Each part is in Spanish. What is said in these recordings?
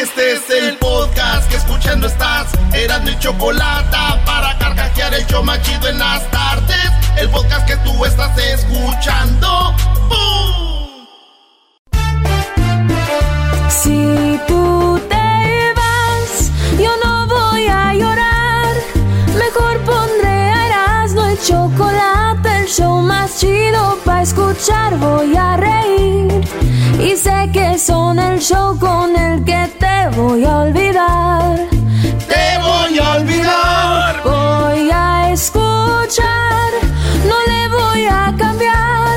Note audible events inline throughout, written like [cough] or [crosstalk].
Este es el podcast que escuchando estás. Eran mi chocolate para carcajear el show machido en las tardes. El podcast que tú estás escuchando. ¡Bum! Si tú te vas, yo no voy a llorar. Mejor pondré a Erasmo el chocolate, show más chido para escuchar. Voy a reír y sé que son el show con el que te voy a olvidar. Te voy a olvidar. Voy a escuchar, no le voy a cambiar.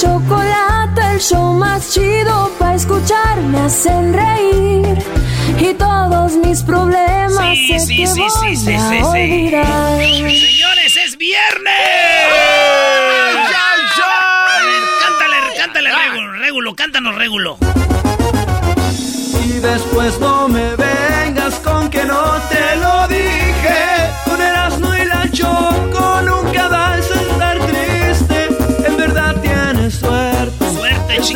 Chocolate, el show más chido para escuchar. Me hacen reír y todos mis problemas Sí, sé sí, que sí, voy sí, sí, a sí, sí. olvidar. Señores, es viernes. A ver, cántale, cántale, Régulo, Régulo, cántanos, Régulo. Y después no me vengas con que no te lo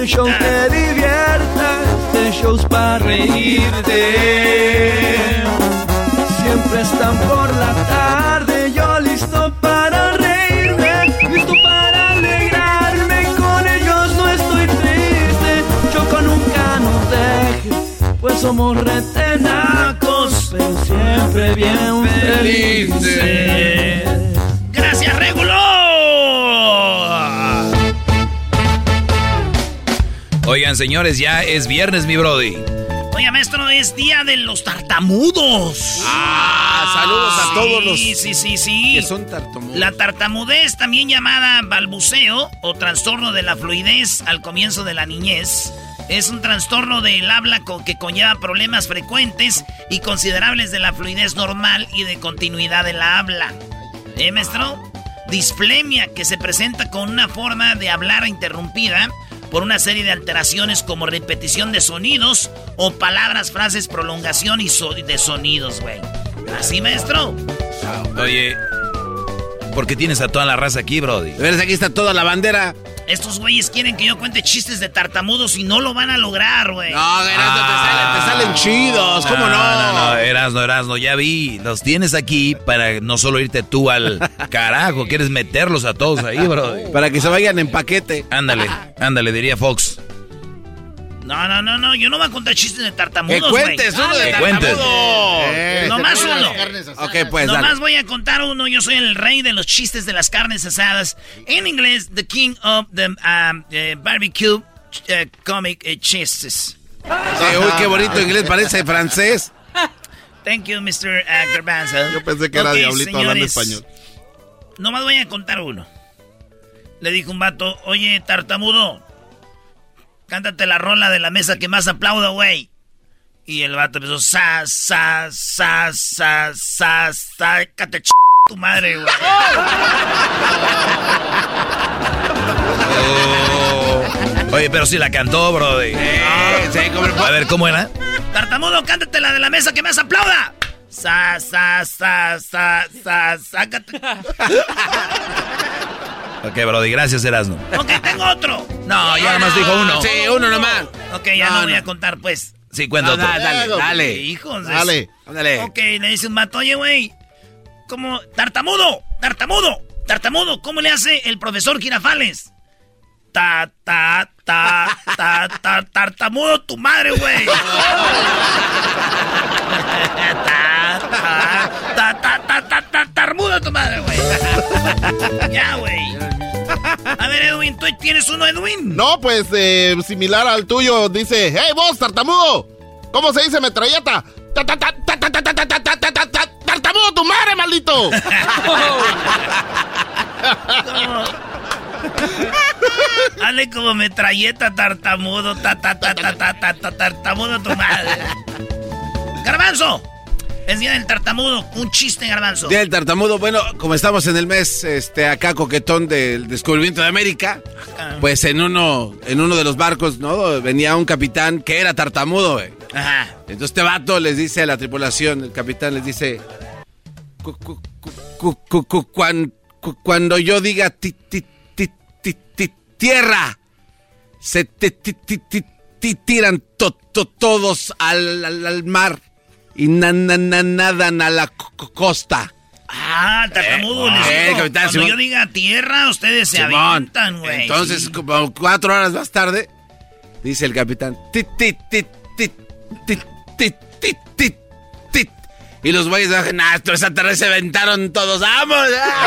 Este show te divierta. Este show es para reírte. Siempre están por la tarde. Yo listo para reírme. Listo para alegrarme. Con ellos no estoy triste. Choco nunca nos dejes. Pues somos retenacos, pero siempre bien felices. Gracias, Régulo. Oigan, señores, ya es viernes, mi brody. Oye, maestro, es día de los tartamudos. Ah, saludos a todos los Sí, sí, sí, sí. que son tartamudos. La tartamudez, también llamada balbuceo o trastorno de la fluidez al comienzo de la niñez, es un trastorno del habla que conlleva problemas frecuentes y considerables de la fluidez normal y de continuidad de la habla. ¿Eh, maestro? Disflemia, que se presenta con una forma de hablar interrumpida por una serie de alteraciones como repetición de sonidos o palabras, frases, prolongación y so- de sonidos, güey. ¿Así, maestro? Oye, ¿por qué tienes a toda la raza aquí, brody? ¿Ves? Aquí está toda la bandera. Estos güeyes quieren que yo cuente chistes de tartamudos y no lo van a lograr, güey. No, Erasmo, te, salen, te salen chidos. ¿Cómo no? No, no, Erasno, Erasno, ya vi. Los tienes aquí para no solo irte tú al [laughs] carajo, quieres meterlos a todos ahí, brody. Para que se vayan en paquete. Ándale, ándale, diría Fox. No, no, no, no, yo no voy a contar chistes de Que tartamudos, güey. cuentes uno de Que cuentes. tartamudo. Eh, Nomás uno. las carnes asadas. Ok, pues Nomás dale. voy a contar uno. Yo soy el rey de los chistes de las carnes asadas. En inglés, the king of the um, eh, barbecue uh, comic eh, chistes. Sí, uy, qué bonito inglés, parece francés. Thank you, Mr. uh, Garbanzo. Yo pensé que era Diablito hablando español. Nomás voy a contar uno. Le dijo un vato, oye, tartamudo, cántate la rola de la mesa que más aplaudo, güey. Y el vato empezó, sa, sa, sa, sa, sa, sácate ch tu madre, güey. [laughs] Oh. Oye, pero si la cantó, brody. A ver, ¿cómo era? Tartamudo, cántate la de la mesa que más aplauda. Sa, sa, sa, sa, sa, sácate. [laughs] Ok, brody, gracias, Erasno. Ok, tengo otro. No, ya nomás dijo uno. Sí, uno nomás. Ok, ya no, No, voy no. a contar, pues. Sí, cuenta No, otro. dale, dale, dale. Hijos Dale. Ándale. Ok, le dice un vato, oye, güey, ¿cómo? Tartamudo, tartamudo, tartamudo, ¿cómo le hace el profesor Girafales? ta, ta, ta, ta, ta, tartamudo tu madre, güey. [laughs] ta, ta, ta, ta, ta, ta, ta, tarmudo tu madre, güey. [laughs] ya, güey. A ver, Edwin, ¿tú tienes uno, Edwin? No, pues similar al tuyo. Dice, hey, vos, tartamudo. ¿Cómo se dice metralleta? ¡Tartamudo tu madre, maldito! Hazle como metralleta, tartamudo, ta, tartamudo tu madre. ¡Garbanzo! Es día del tartamudo, un chiste, Garbanzo. Día del tartamudo, bueno, como estamos en el mes este acá coquetón del descubrimiento de América, pues en uno en uno de los barcos, ¿no? Venía un capitán que era tartamudo, güey. Ajá. Entonces este vato les dice a la tripulación, el capitán les dice, "Cu- cu- cu- cu- cu- cuan- cu- cuando yo diga ti, ti, ti, ti, ti, tierra, se te tiran to- to- todos al, al- al mar y na- na- na- nadan a la co- co- costa. Ah, tartamudo, Eh, eh, capitán, Cuando Simón. yo diga tierra, ustedes se Simón. avientan, güey. Entonces, como cuatro horas más tarde, dice el capitán, ti, ti, ti, ti, ti, ti, ti, ti, ti. Y los güeyes bajan, ah, esa tarde se aventaron todos, ¡vamos! ah".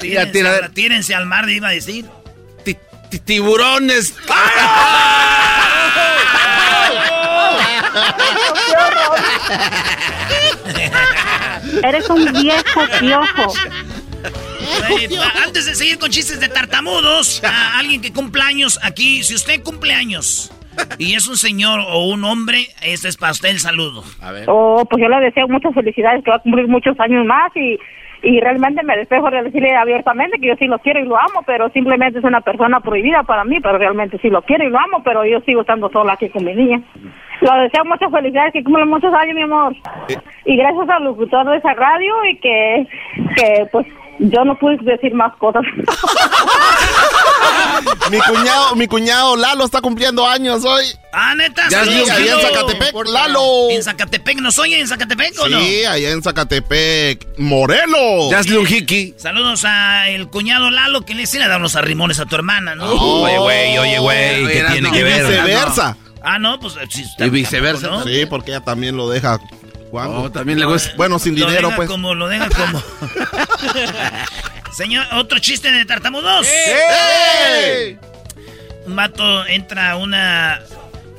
Tira, [laughs] Tírense, tira, al- tírense al mar, iba a decir. ti- ti- tiburones. [laughs] Eres un viejo piojo. Antes de seguir con chistes de tartamudos, a alguien que cumple años aquí, si usted cumple años y es un señor o un hombre, este es para usted el saludo. A ver. Oh, pues yo le deseo muchas felicidades, que va a cumplir muchos años más y, y realmente me despejo de decirle abiertamente que yo sí lo quiero y lo amo, pero simplemente es una persona prohibida para mí, pero realmente sí lo quiero y lo amo, pero yo sigo estando sola aquí con mi niña. Lo deseo muchas felicidades, que cumple muchos años, mi amor. Y gracias al locutor de esa radio y que, que pues yo no pude decir más cosas. mi cuñado, mi cuñado Lalo está cumpliendo años hoy. Ah, neta, Ya sí, ahí en. Zacatepec, Lalo. En Zacatepec, ¿nos oye en Zacatepec o no? Sí, allá en Zacatepec. Morelos. Ya jiki. Saludos a el cuñado Lalo que le decía a dar unos arrimones a tu hermana, ¿no? Oye, güey, oye, güey, ¿qué tiene que Y ver? viceversa. Ah, no, pues sí, está- Y viceversa. ¿no? Sí, porque ella también lo deja. ¿Cuándo? Oh, también le gusta. Bueno, sin Lo dinero, deja pues. como, lo deja como. [laughs] Señor, otro chiste de tartamudos. ¡Ey! Un vato entra a una.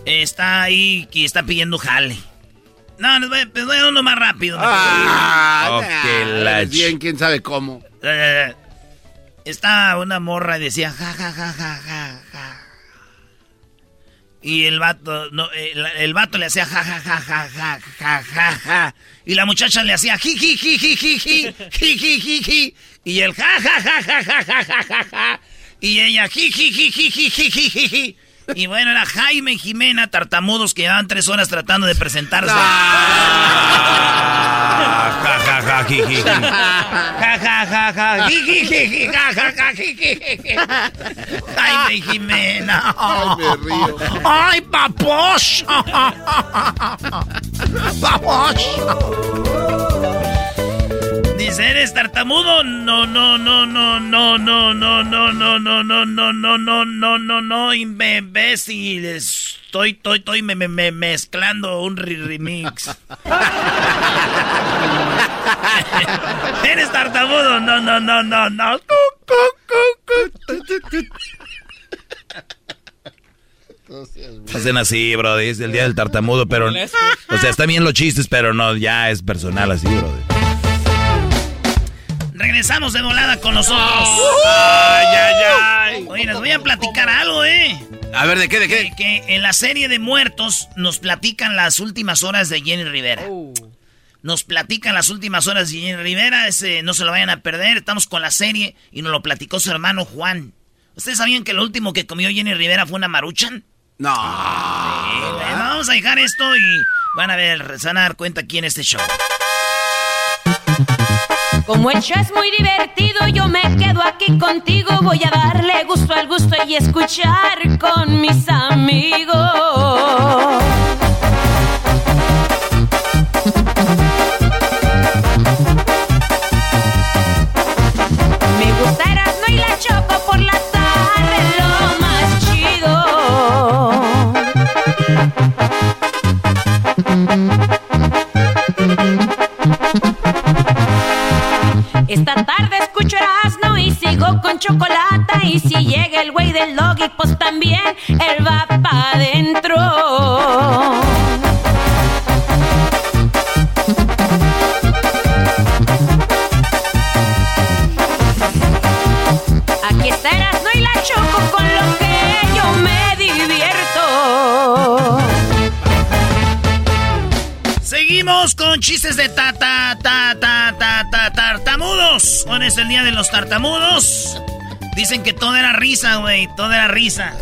eh, está ahí y está pidiendo jale. No, les voy, les voy a dar uno más rápido. Ah, la eres bien, quién sabe cómo. Eh, Está una morra y decía ja ja ja ja ja. Y el vato, no, eh, el, el vato le hacía ja ja ja ja ja ja ja ja. Y la muchacha le hacía ji ji ji ji ji ji ji ji ji ji. Y el ja ja ja ja ja ja ja ja. Y ella ji ji ji ji ji ji ji ji ji. Y bueno, era Jaime Jimena, tartamudos que llevaban tres horas tratando de presentarse ja, jiji. Ja, ja, ja, ja. Jiji, ja, ja, ja, jiji. Ay, mi Jimena. Ay, me río. Ay, papos. Papos. Dice, ¿eres tartamudo? No, no, no, no, no, no, no, no, no, no, no, no, no, no, no, no, no, imbécil. Estoy, estoy, estoy me, me, me- mezclando un re- remix. ¿Eres tartamudo? No, no, no, no, no. Hacen así, bro. Es el día del tartamudo, pero. O sea, están bien los chistes, pero no, ya es personal así, bro. Regresamos de volada con nosotros. Ay, ay, ay. Oye, les voy a platicar algo, ¿eh? A ver, ¿de qué, de qué? Que, que en la serie de muertos nos platican las últimas horas de Jenny Rivera. Nos platican las últimas horas de Jenny Rivera. Ese, no se lo vayan a perder. Estamos con la serie y nos lo platicó su hermano Juan. ¿Ustedes sabían que lo último que comió Jenny Rivera fue una maruchan? No. Vamos a dejar esto y van a ver, se van a dar cuenta aquí en este show. Como el show es muy divertido, yo me quedo aquí contigo. Voy a darle gusto al gusto y escuchar con mis amigos. Me gusta Erasmo y la Choco por la tarde, lo más chido. Chocolate. Y si llega el güey del doggy, pues también él va para adentro. Aquí está Erasmo y la Choco con lo que yo me divierto. Seguimos con chistes de ta ta ta ta tartamudos. Hoy es el día de los tartamudos. Dicen que todo era risa, güey. Todo era risa.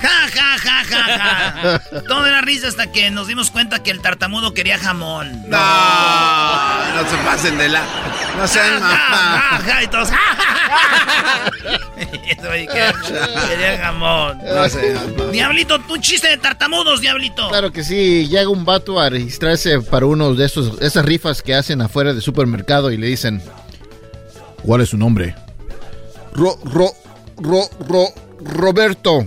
Ja, ja, ja, ja, ja. Todo era risa hasta que nos dimos cuenta que el tartamudo quería jamón. No, no se pasen de la. No sean [laughs] mamá. y todos. Quería jamón. [laughs] No sean mamá. Diablito, un chiste de tartamudos, Diablito. Claro que sí, llega un vato a registrarse para uno de esos, esas rifas que hacen afuera del supermercado y le dicen, ¿cuál es su nombre? Ro, ro, ro, ro, Roberto.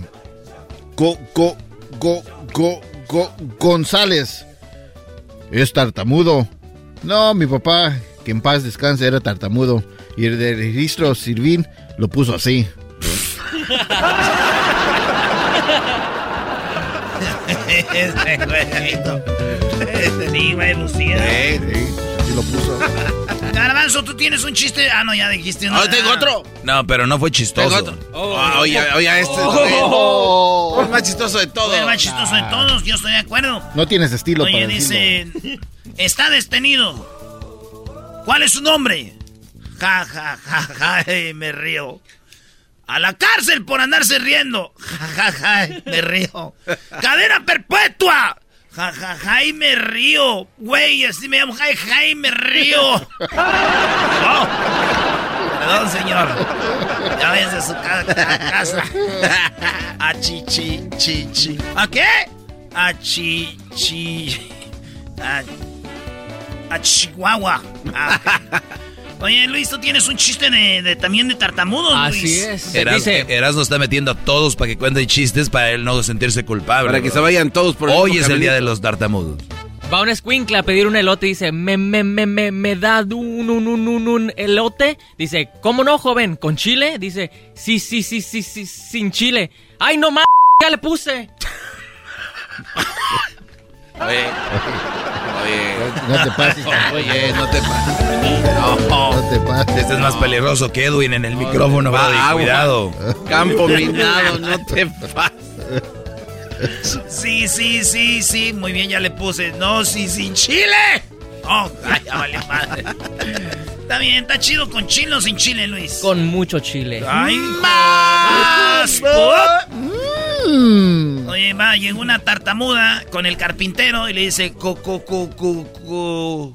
Go, go, go, go, go, González. ¿Es tartamudo? No, mi papá, que en paz descanse, era tartamudo. Y el de registro Sirvin lo puso así. Este güey. Este sí, güey, Lucía. Así lo puso. Garbanzo, tú tienes un chiste. Ah, no, ya dijiste uno. Ah, tengo otro. No, pero no fue chistoso. Tengo otro. Ah, oye, oye, este Oh. fue el más chistoso de todo. Fue el más chistoso de todos, yo estoy de acuerdo. No tienes estilo Oye, para decirlo. dice, [laughs] está detenido. ¿Cuál es su nombre? Ja, ja, ja, ja, me río. A la cárcel por andarse riendo. Ja, ja, ja, me río. Cadena perpetua. Ja, ja, ja, y me río. Güey, así me llamo. Ja, ja, y me río. Oh. Perdón, señor. Ya váyase a su ca- ca- casa. A chichi, chichi. ¿A qué? A chichi. A, a Chihuahua. Ah. [laughs] Oye, Luis, tú tienes un chiste de, de- también de tartamudos, Luis. Eras, Erasmo está metiendo a todos para que cuenten chistes para él no sentirse culpable. Para que bro. se vayan todos por el Hoy es el día de los tartamudos. Va un escuincle a pedir un elote y dice, me, me, me, me, me da un, un, un, un, un elote. Dice, ¿cómo no, joven? ¿Con chile? Dice, sí, sí, sí, sí, sí, sin chile. ¡Ay, no más! Ya le puse. [laughs] Oye, oye. No te pases. Oye, no te pases. No, No te pases. este es más peligroso que Edwin en el micrófono, Va, brody. agua. Cuidado. Campo minado, no te pases. [laughs] Sí, sí, sí, sí. Muy bien, ya le puse. No, sí, sin chile. Oh, ay, ya vale madre. Está bien, está chido con chile o sin chile, Luis. Con mucho chile. ¡Más! Oye, va, llegó una tartamuda con el carpintero y le dice: Coco, coco,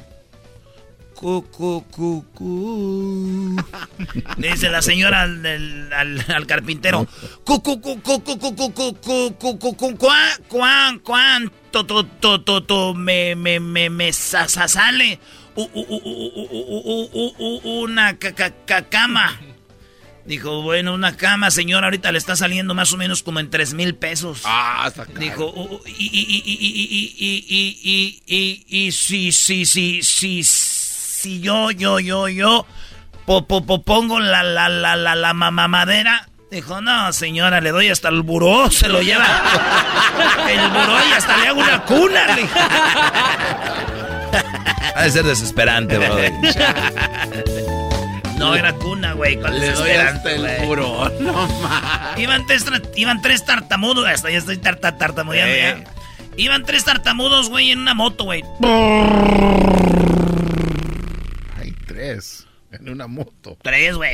Le dice la señora al, al, al, al carpintero: cuánto, to, to, to, to, me, me, me, me, sa, sa, sale una cama. Dijo, bueno, una cama, señora, ahorita le está saliendo más o menos como en tres mil pesos. Ah, está claro. Dijo, y si, si, si, si, si yo, yo, yo, yo, po pongo la, la, la, la, la mamadera. Dijo, no, señora, le doy hasta el buró, se lo lleva. El buró y hasta le hago una cuna, le ha de ser desesperante, brody. [laughs] No, era cuna, güey. ¿cuál Le doy hasta el puro. [laughs] No más. Iban iban tres tartamudos. Hasta ya estoy tarta, tartamudeando Eh. ya. Iban tres tartamudos, güey, en una moto, güey. Hay tres ni una moto. Tres, güey.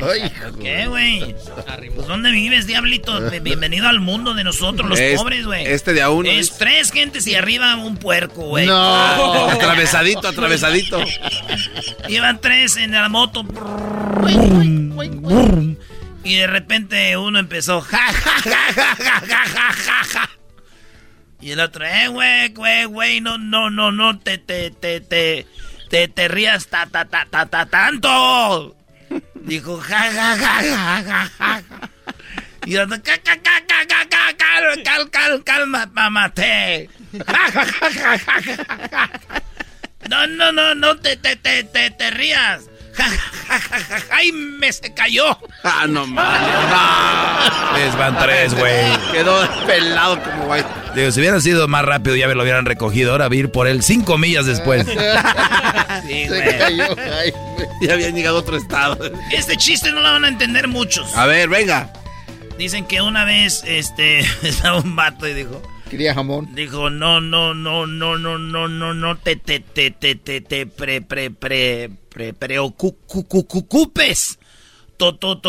¿Qué, güey? Pues, pues ¿dónde vives, diablito? Bienvenido al mundo de nosotros, los este, pobres, güey. Este de a uno. Es, tres gentes y arriba un puerco, güey. No. Oh. atravesadito, atravesadito. Llevan tres en la moto. y de repente uno empezó. Ja, Y el otro, eh, güey, güey, güey, no, no, no, no, te, te, te, te te, te rías ta, ta, ta, ta, ta, tanto. Dijo, ja, ja, ja, ja, ja, ja. Y otro, ca, ca, ca, ca, ca, ca, cal, cal, cal, calma, mamate. Ja, ja, ja, ja, ja, ja. No, no, no, no te, te, te, te, te rías. Ja, ja, ¡Ay, me se cayó! Ah, no mames. Les van tres, güey. Quedó pelado como güey. Digo, si hubieran sido más rápido ya me lo hubieran recogido. Ahora vir por él cinco millas después. Sí, güey. Ya habían llegado a otro estado. Este chiste no lo van a entender muchos. A ver, venga. Dicen que una vez, este, [laughs] estaba un vato y dijo... Quería jamón. Dijo, no, no, no, no, no, no, no, no te, te, te, te, te, te, pre, pre, pre, preocupes. Todo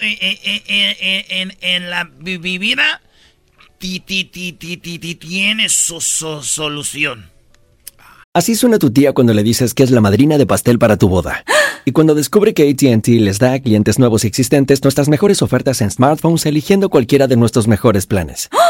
en, la vida tiene su solución. Así suena tu tía cuando le dices que es la madrina de pastel para tu boda. [gasps] Y cuando descubre que ATT les da a clientes nuevos y existentes nuestras mejores ofertas en smartphones eligiendo cualquiera de nuestros mejores planes. [gasps]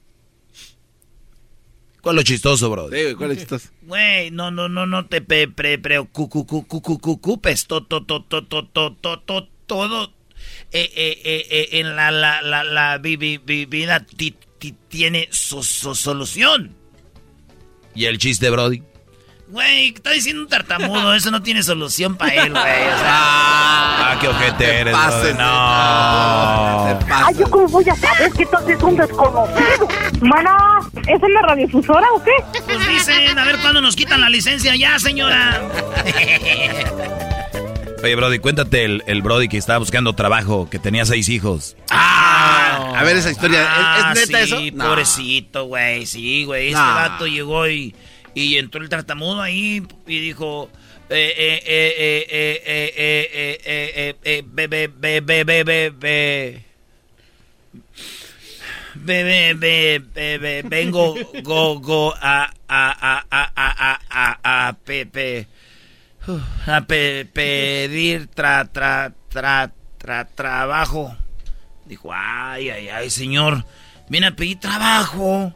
¿Cuál es lo chistoso, bro? Sí, ¿cuál es lo chistoso? Güey, no, no, no, no te preocupes. Todo en la, la, la, la vida tiene su solución. ¿Y el chiste, Brody? Güey, está diciendo un tartamudo, eso no tiene solución para él, güey. O sea, Ah, qué ojete eres, Brody. No. Ay, ¿yo cómo voy a saber que estás es un desconocido? Mana, ¿es en la radiodifusora o qué? pues dicen, a ver cuándo nos quitan la licencia ya, señora. Oye, Brody, cuéntate el, el Brody que estaba buscando trabajo, que tenía seis hijos. Ah, a ver esa historia. ¿Es- Ah, ¿Es, neta sí, eso? No. pobrecito, güey. Sí, güey. Este No. vato llegó y, y entró el tartamudo ahí y dijo, vengo go go a a a a a a pepe a pedir tra tra tra tra trabajo. Dijo, ay ay ay, señor, viene a pedir trabajo.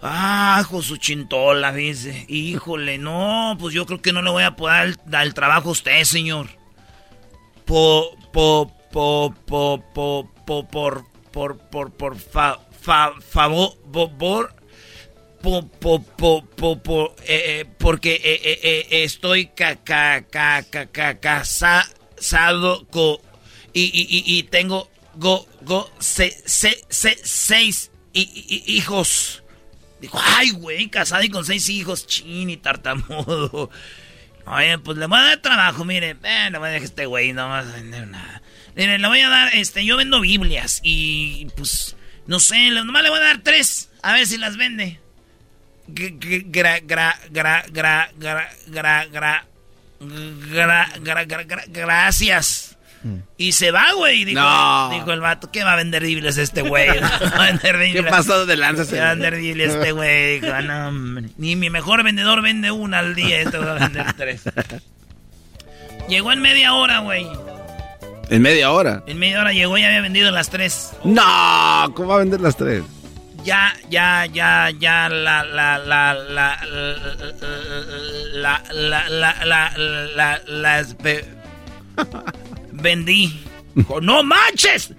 Ah, su chintola, dice. Híjole, no, pues yo creo que no le voy a poder dar el trabajo a usted, señor. Po, po, po, po, po, po, por, por, por, por, fa, fa, favor, por, po, po, po, po, po, eh, eh, porque eh, eh, eh, estoy ca, ca, ca, ca, ca, casado co, y, y, y, y tengo go, go, se, se, se, seis hi- hi- hijos. Dijo, ay, güey, casado y con seis hijos, chin y tartamudo. Oye, pues le voy a dar trabajo, mire. Eh, a dejar a este güey, no va a vender nada. Mire, le voy a dar, este, yo vendo Biblias y, pues, no sé, nomás le voy a dar tres. A ver si las vende. Gra, gra, gra, gra, gra, gra, gra, gra, gra, gra- gracias. Y se va, güey. Dijo, No. dijo el vato, ¿qué va a vender Biblias este güey? ¿Qué pasó de lanza? ese ¿Qué va a vender Biblias este güey? Dijo, "Ah, no, ni mi mejor vendedor vende una al día, este va a vender tres. Llegó en media hora, güey. En media hora. En media hora llegó y había vendido las tres. No, ¿cómo va a vender las tres? Ya, ya, ya, ya, la, la, la, la, la, la, la, la, la, las ve- vendí. Dijo, no manches.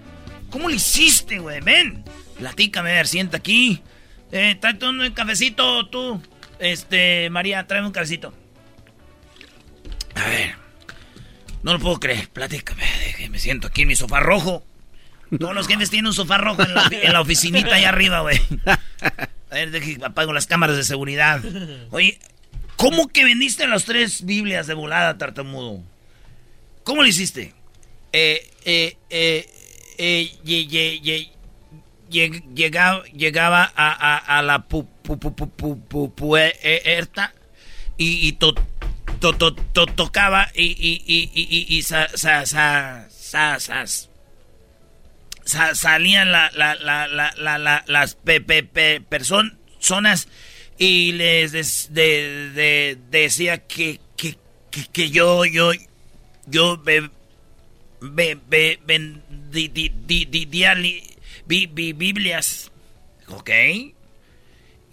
¿Cómo lo hiciste, güey? Ven, platícame, a ver, sienta aquí. Eh, tráete un cafecito, tú. Este, María, tráeme un cafecito. A ver. No lo puedo creer. Platícame. Me siento aquí en mi sofá rojo. Todos los jefes tienen un sofá rojo en la, oficinita allá arriba, güey. A ver, deje, apago las cámaras de seguridad. Oye, ¿cómo que vendiste las tres Biblias de volada, tartamudo? ¿Cómo lo hiciste? Eh, eh, eh, eh, ye, ye, ye, lleg- llegaba, llegaba a, a, a la pu, pu, pu, pu, pu, pu- puerta y, y to, to, to, to- tocaba y, y, y, y, sa, sa, sa, salían la, la, la, la, la, la- las pe, pe, pe- person- personas y les des- de- de- decía que, que, que, que yo, yo, yo be- Biblias, ¿ok?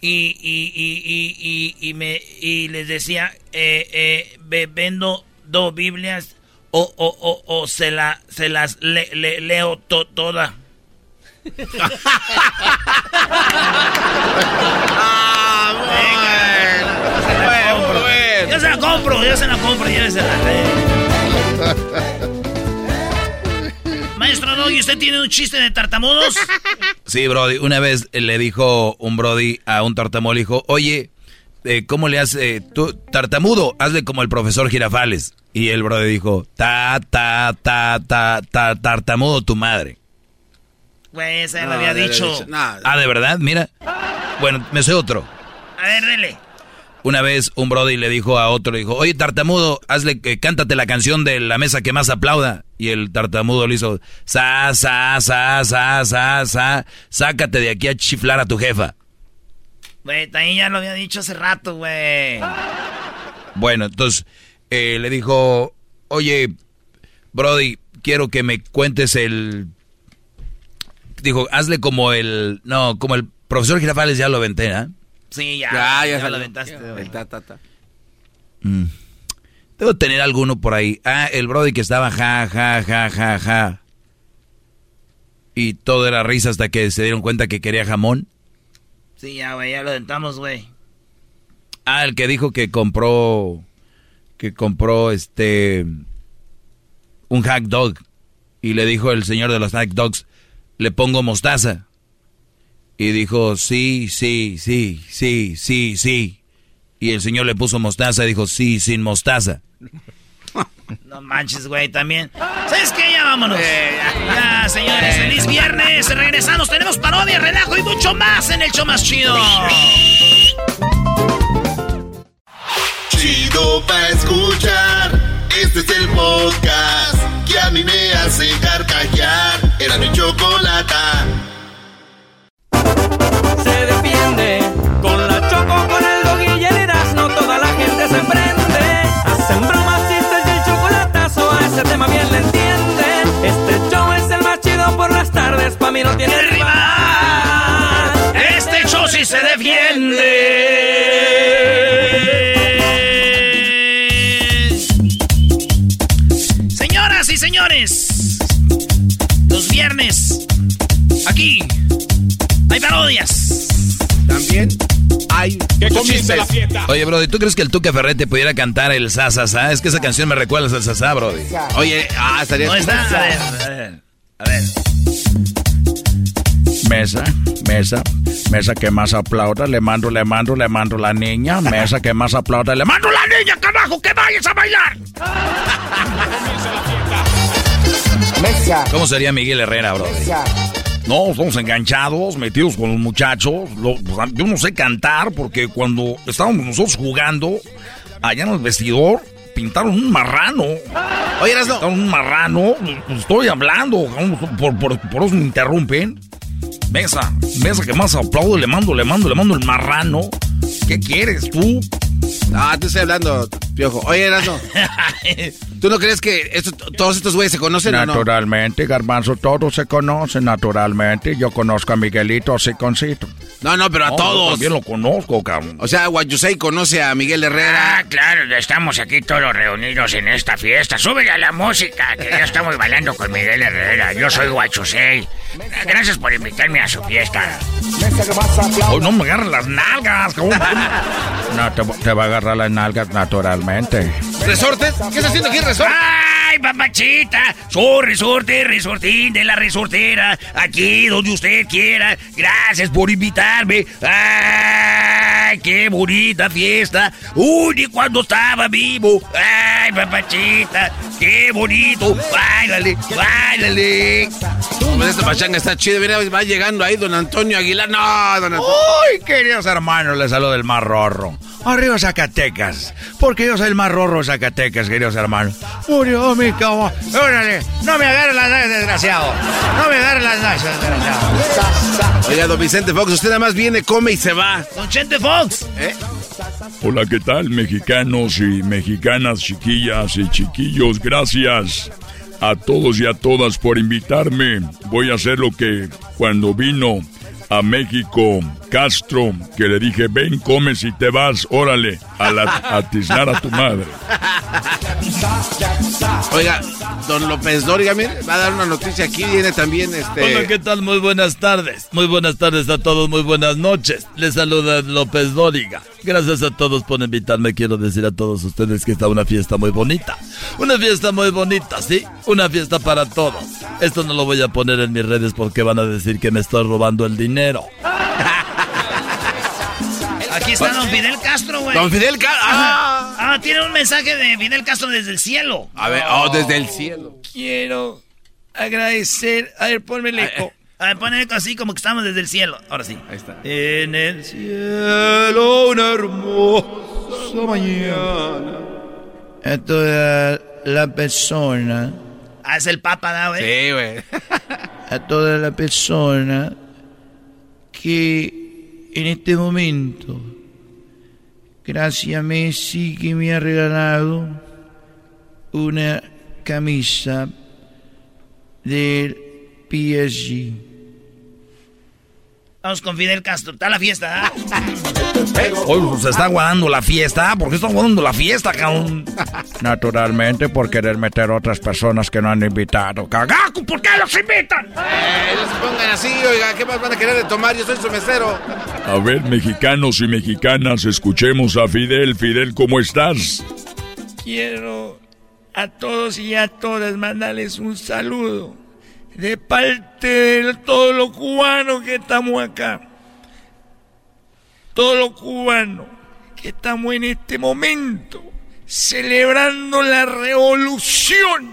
Y, y, y, y, y, me, y les decía, eh, eh, ve- vendo dos Biblias o, o, o, o se, la, se las le- le- leo to- toda. [laughs] Yo se la compro, yo se la compro, llévesela. Maestro Doggy, ¿usted tiene un chiste de tartamudos? Sí, Brody. Una vez le dijo un Brody a un tartamudo, le dijo, oye, eh, ¿cómo le hace tú, tartamudo? Hazle como el profesor Girafales. Y el Brody dijo, ta, ta, ta, ta, ta, tartamudo tu madre. Güey, esa ya No, lo había dicho. dicho, no. Ah, ¿de verdad? Mira. Bueno, me sé otro. A ver, dele. Una vez un Brody le dijo a otro, le dijo, oye, tartamudo, hazle, que cántate la canción de la mesa que más aplauda. Y el tartamudo le hizo, sa, sa, sa, sa, sa, sa, sácate de aquí a chiflar a tu jefa. Güey, también ya lo había dicho hace rato, güey. Bueno, entonces eh, le dijo, oye, Brody, quiero que me cuentes el... Dijo, hazle como el... No, como el profesor Girafales ya lo venté, ¿ah? Sí, ya. Ya, ya lo aventaste. El ta, ta, ta. Mm. Debo tener alguno por ahí. Ah, el Brody que estaba ja, ja, ja, ja, ja. Y todo era risa hasta que se dieron cuenta que quería jamón. Sí, ya, güey, ya lo aventamos, güey. Ah, el que dijo que compró... Que compró este... Un hack dog. Y le dijo el señor de los hack dogs, le pongo mostaza. Y dijo, sí, sí, sí, sí, sí, sí. Y el señor le puso mostaza y dijo, sí, sin mostaza. [laughs] No manches, güey, también. ¿Sabes qué? Ya vámonos. ya. señores, feliz viernes. Regresamos, tenemos parodia, relajo y mucho más en el show más chido. Chido pa' escuchar. Este es el podcast que a mí me hace carcajear. Era mi chocolata. Señoras y señores, los viernes, aquí, hay parodias. También hay chistes. Oye, Brody, ¿tú crees que el Tuca Ferrete pudiera cantar el sa, sa, sa? Es que esa canción me recuerda al sa, sa, Brody. Oye, ah, estaría... ¿Dónde está? A ver, a ver, a ver. Mesa, mesa, mesa que más aplauda, le mando, le mando, le mando la niña, mesa que más aplauda, le mando la niña, carajo, que vayas a bailar. ¿Cómo sería Miguel Herrera, Brody? No, estamos enganchados, metidos con los muchachos. Lo- pues, yo no sé cantar porque cuando estábamos nosotros jugando allá en el vestidor, pintaron un marrano. Oye, Erasno. Pintaron un marrano. pues, Estoy hablando, por, por, por eso me interrumpen. Mesa, mesa que más aplaudo, le mando, le mando, le mando el marrano. ¿Qué quieres tú? Ah, te estoy hablando, Piojo. Oye, Erasno. [laughs] ¿Tú no crees que esto- todos estos güeyes se conocen o no? Naturalmente, Garbanzo, todos se conocen, naturalmente. Yo conozco a Miguelito Siconcito. No, no, pero a No, todos. Yo también lo conozco, cabrón. O sea, Guayusei conoce a Miguel Herrera. Ah, claro, ya estamos aquí todos reunidos en esta fiesta. Súbele a la música, que ya estamos bailando con Miguel Herrera. Yo soy Guachusei. Gracias por invitarme a su fiesta. Oh, no me agarran las nalgas, cabrón. [laughs] No, te, te va a agarrar las nalgas naturalmente. ¿Resortes? ¿Qué está haciendo aquí, resorte? ¡Ay, papachita! Soy resorte, resortín de la resortera. Aquí donde usted quiera. Gracias por invitarme. ¡Ay, qué bonita fiesta! ¡Uy, ni cuando estaba vivo! ¡Ay, papachita! ¡Qué bonito! ¡Báilale, báilale! Pues esta pachanga está chida. Mira, va llegando ahí don Antonio Aguilar. No, don Antonio. ¡Uy, queridos hermanos! Les saludo el más rorro. Arriba Zacatecas. Porque yo soy el más rorro de Zacatecas, queridos hermanos. Murió mi cama. Órale, no me agarren las nalgas, desgraciado. No me agarren las nalgas, desgraciado. Oiga, don Vicente Fox, usted nada más viene, come y se va. Don Chente Fox. ¿Eh? Hola, ¿qué tal, mexicanos y mexicanas, chiquillas y chiquillos? Gracias a todos y a todas por invitarme. Voy a hacer lo que cuando vino a México Castro, que le dije, ven, comes y te vas, órale, a, la, a tiznar a tu madre. Oiga, don López Dóriga, mire, va a dar una noticia aquí. Viene también este. Hola, ¿qué tal? Muy buenas tardes. Muy buenas tardes a todos, muy buenas noches. Les saluda López Dóriga. Gracias a todos por invitarme. Quiero decir a todos ustedes que está una fiesta muy bonita. Una fiesta muy bonita, ¿sí? Una fiesta para todos. Esto no lo voy a poner en mis redes porque van a decir que me estoy robando el dinero. [laughs] Aquí está don Fidel Castro, güey. Don Fidel Castro. Ah. ah, tiene un mensaje de Fidel Castro desde el cielo. A ver, oh, desde el cielo. Quiero agradecer. A ver, ponme el eco. A ver, ponme el eco así como que estamos desde el cielo. Ahora sí. Ahí está. En el cielo, una hermosa mañana. A toda la persona. Ah, es el Papa, ¿no, güey? Sí, güey. a toda la persona que en este momento, gracias a Messi que me ha regalado una camisa del PSG. Vamos con Fidel Castro. Está la fiesta, ¿ah? [laughs] Hoy se está guardando la fiesta. ¿Por qué está guardando la fiesta, cabrón? [laughs] Naturalmente por querer meter a otras personas que no han invitado. ¡Cagaco! ¿Por qué los invitan? Eh, no se pongan así, oiga. ¿Qué más van a querer de tomar? Yo soy su mesero. A ver, mexicanos y mexicanas, escuchemos a Fidel. Fidel, ¿cómo estás? Quiero a todos y a todas mandarles un saludo de parte de todos los cubanos que estamos acá. Todos los cubanos que estamos en este momento celebrando la revolución.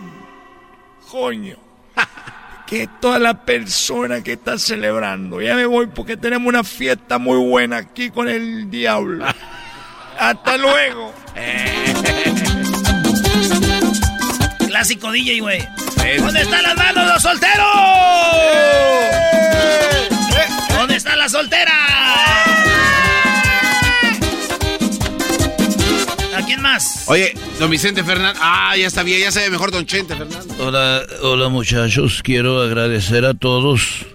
Coño. [laughs] Que toda la persona que está celebrando. Ya me voy porque tenemos una fiesta muy buena aquí con el diablo. [laughs] Hasta luego. [laughs] Clásico DJ, güey. ¿Dónde están las manos los solteros? ¿Dónde están las solteras? ¿A quién más? Oye, don Vicente Fernández. Ah, ya está bien, ya se ve mejor don Chente Fernández. Hola, hola muchachos, quiero agradecer a todos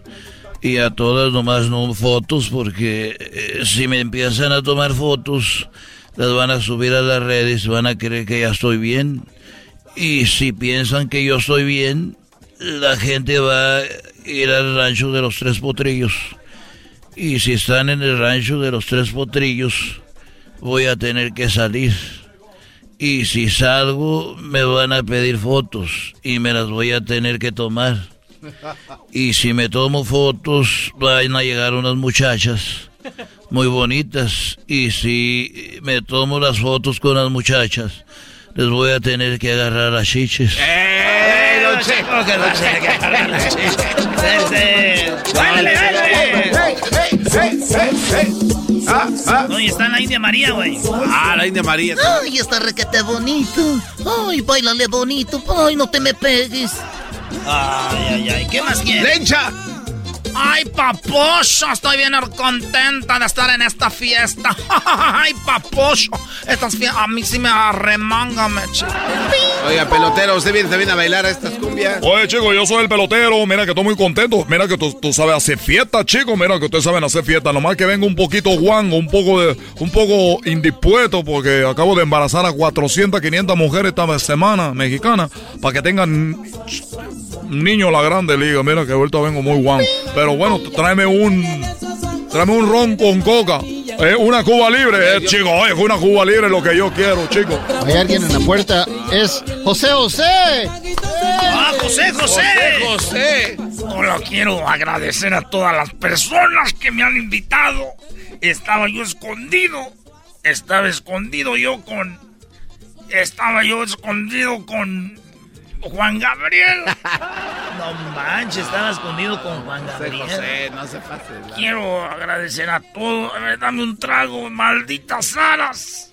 y a todas nomás no fotos porque eh, si me empiezan a tomar fotos las van a subir a las redes, van a creer que ya estoy bien y si piensan que yo estoy bien, la gente va a ir al rancho de los tres potrillos. Y si están en el rancho de los tres potrillos, voy a tener que salir. Y si salgo, me van a pedir fotos y me las voy a tener que tomar. Y si me tomo fotos, van a llegar unas muchachas muy bonitas. Y si me tomo las fotos con las muchachas, les voy a tener que agarrar las chiches. ¡Eh, don Che! ¿Cómo que no que agarrar las chiches? Este, ¡Báilale, báilale! Ah, ah. Oye, está la India María, güey. Ah, la India María. Ay, está requete bonito. Ay, bailale bonito. Ay, no te me pegues. Ay, ay, ay. ¿Qué más quieres? ¡Lencha! Ay, papocho, estoy bien contenta de estar en esta fiesta. [laughs] Ay, papocho, estas fiestas a mí sí me arremangan, me chico. Oiga, pelotero, ¿usted viene también a bailar a estas cumbias? Oye, chico, yo soy el pelotero. Mira que estoy muy contento. Mira que tú, tú sabes hacer fiesta, chico. Mira que ustedes saben hacer fiesta. Nomás que vengo un poquito guango, un poco de, un poco indispuesto porque acabo de embarazar a 400, 500 mujeres esta semana mexicanas para que tengan niño la grande liga. Mira que ahorita vengo muy guango. Pero bueno, tráeme un, tráeme un ron con coca. Eh, una Cuba libre, eh, chico. Oye, una Cuba libre es lo que yo quiero, chico. Hay alguien en la puerta. Es José José. ¡Ah, José, José! José. Hola, quiero agradecer a todas las personas que me han invitado. Estaba yo escondido. Estaba escondido yo con. Estaba yo escondido con. Juan Gabriel. [laughs] No manches, estaba escondido con Juan Gabriel. José, no se pase. Quiero agradecer a todos. A ver, dame un trago, malditas Saras.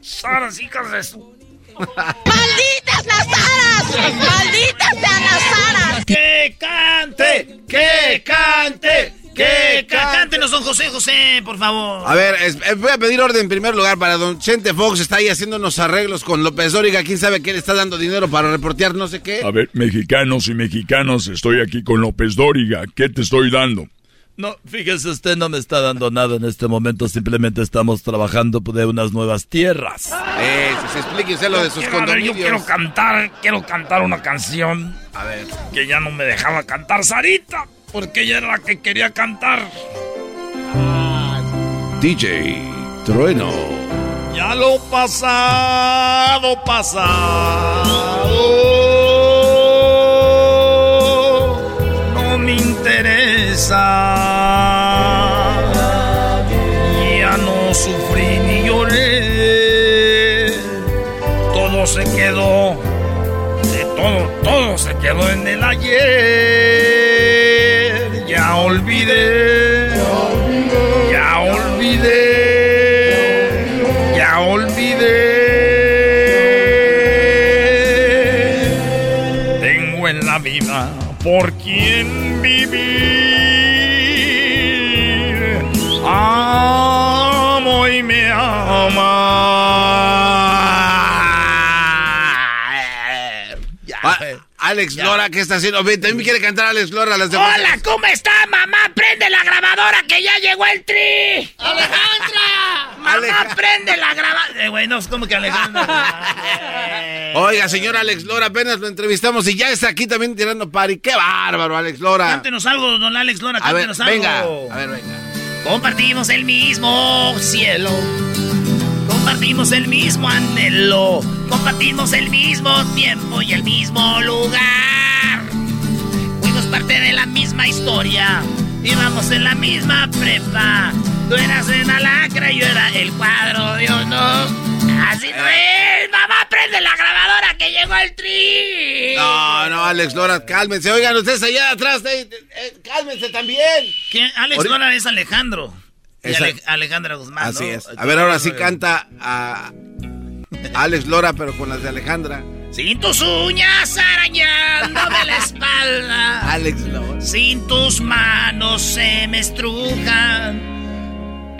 Saras, hijas de su. ¡Malditas las aras! ¡Malditas sean las aras! ¡Que cante! ¡Que cante! ¡Que cántenos, don José José, por favor! A ver, es- eh, voy a pedir orden en primer lugar para don Chente Fox. Está ahí haciendo unos arreglos con López Dóriga. ¿Quién sabe qué le está dando dinero para reportear no sé qué? A ver, mexicanos y mexicanas, estoy aquí con López Dóriga. ¿Qué te estoy dando? No, fíjese, usted no me está dando nada en este momento, simplemente estamos trabajando de unas nuevas tierras. Eh, se explique usted lo de sus yo condominios. quiero cantar, quiero cantar una canción. A ver. Que ya no me dejaba cantar Sarita, porque ella era la que quería cantar. DJ Trueno. Ya lo pasado, pasado, no me interesa. Ya no sufrí ni lloré. Todo se quedó, de todo, todo se quedó en el ayer. Ya olvidé, ya olvidé. Tengo en la vida por quien Alex Lora, ¿qué está haciendo? También quiere cantar Alex Lora las de Hola, ¿cómo está, mamá? Prende la grabadora que ya llegó el tri. ¡Alejandra! [laughs] Mamá, prende la grabadora. Eh, güey, no, es como que Alejandro. [laughs] Oiga, señor Alex Lora, apenas lo entrevistamos y ya está aquí también tirando pari. ¡Qué bárbaro, Alex Lora! Cántenos algo, don Alex Lora, A ver, cántenos algo. venga, a ver, venga. Compartimos el mismo cielo. Compartimos el mismo anhelo. Compartimos el mismo tiempo y el mismo lugar. Fuimos parte de la misma historia. Íbamos en la misma prepa. Tú eras en la lacra y yo era el cuadro de honor. Así no es. Mamá, prende la grabadora que llegó el tri. No, no, Alex Lora, cálmense. Oigan, ustedes allá atrás, eh, eh, cálmense también. ¿Quién? Alex Lora es Alejandro. Y Esa- Ale- Alejandra Guzmán. Así ¿no? es. A ver, ahora sí canta a Alex Lora, pero con las de Alejandra. Sin tus uñas arañándome la espalda. Alex Lora. Sin tus manos se me estrujan.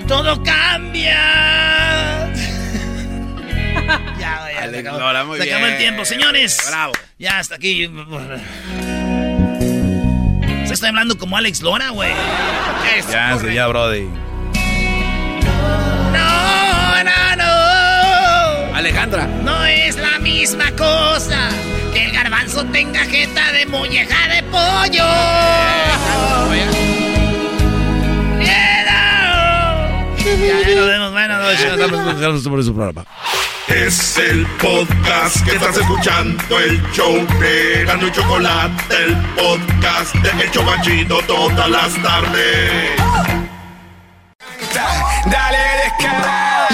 Todo cambia. ya, ya, Alex se acabó, Lora, muy se acabó bien. el tiempo, señores. Bravo. Ya hasta aquí. Se está hablando como Alex Lora, güey. Ya, sí, ya, Brody. Alejandra. No es la misma cosa que el garbanzo tenga jeta de molleja de pollo. Ya, ya nos vemos, bueno, no, ya estamos- Gracias por su programa. Es el podcast que estás escuchando, el show de Gano y Chocolate, el podcast de El Chobachito todas las tardes. Dale descarada.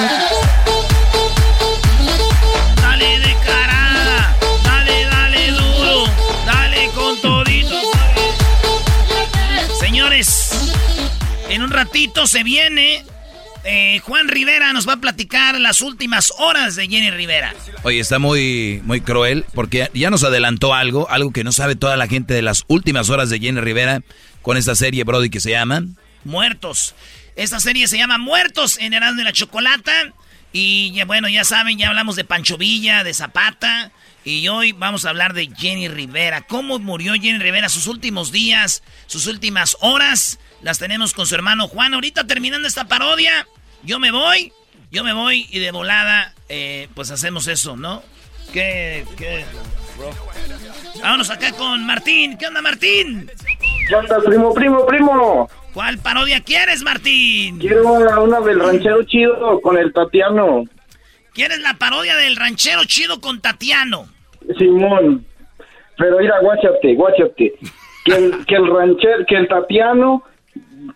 En un ratito se viene. eh, Juan Rivera nos va a platicar las últimas horas de Jenny Rivera. Oye, está muy, muy cruel porque ya nos adelantó algo, algo que no sabe toda la gente de las últimas horas de Jenny Rivera con esta serie, Brody, que se llama... Muertos. Esta serie se llama Muertos en Erasmo y la Chocolata. Y ya, bueno, ya saben, ya hablamos de Pancho Villa, de Zapata. Y hoy vamos a hablar de Jenny Rivera. ¿Cómo murió Jenny Rivera? Sus últimos días, sus últimas horas. Las tenemos con su hermano Juan. Ahorita terminando esta parodia, yo me voy. Yo me voy y de volada, eh, pues hacemos eso, ¿no? ¿Qué? ¿Qué? Vámonos acá con Martín. ¿Qué onda, Martín? ¿Qué onda, primo, primo, primo? ¿Cuál parodia quieres, Martín? Quiero una, una del ranchero chido con el Tatiano. ¿Quieres la parodia del ranchero chido con Tatiano? Simón. Pero mira, guáchate, guáchate. Que el, que el ranchero, que el Tatiano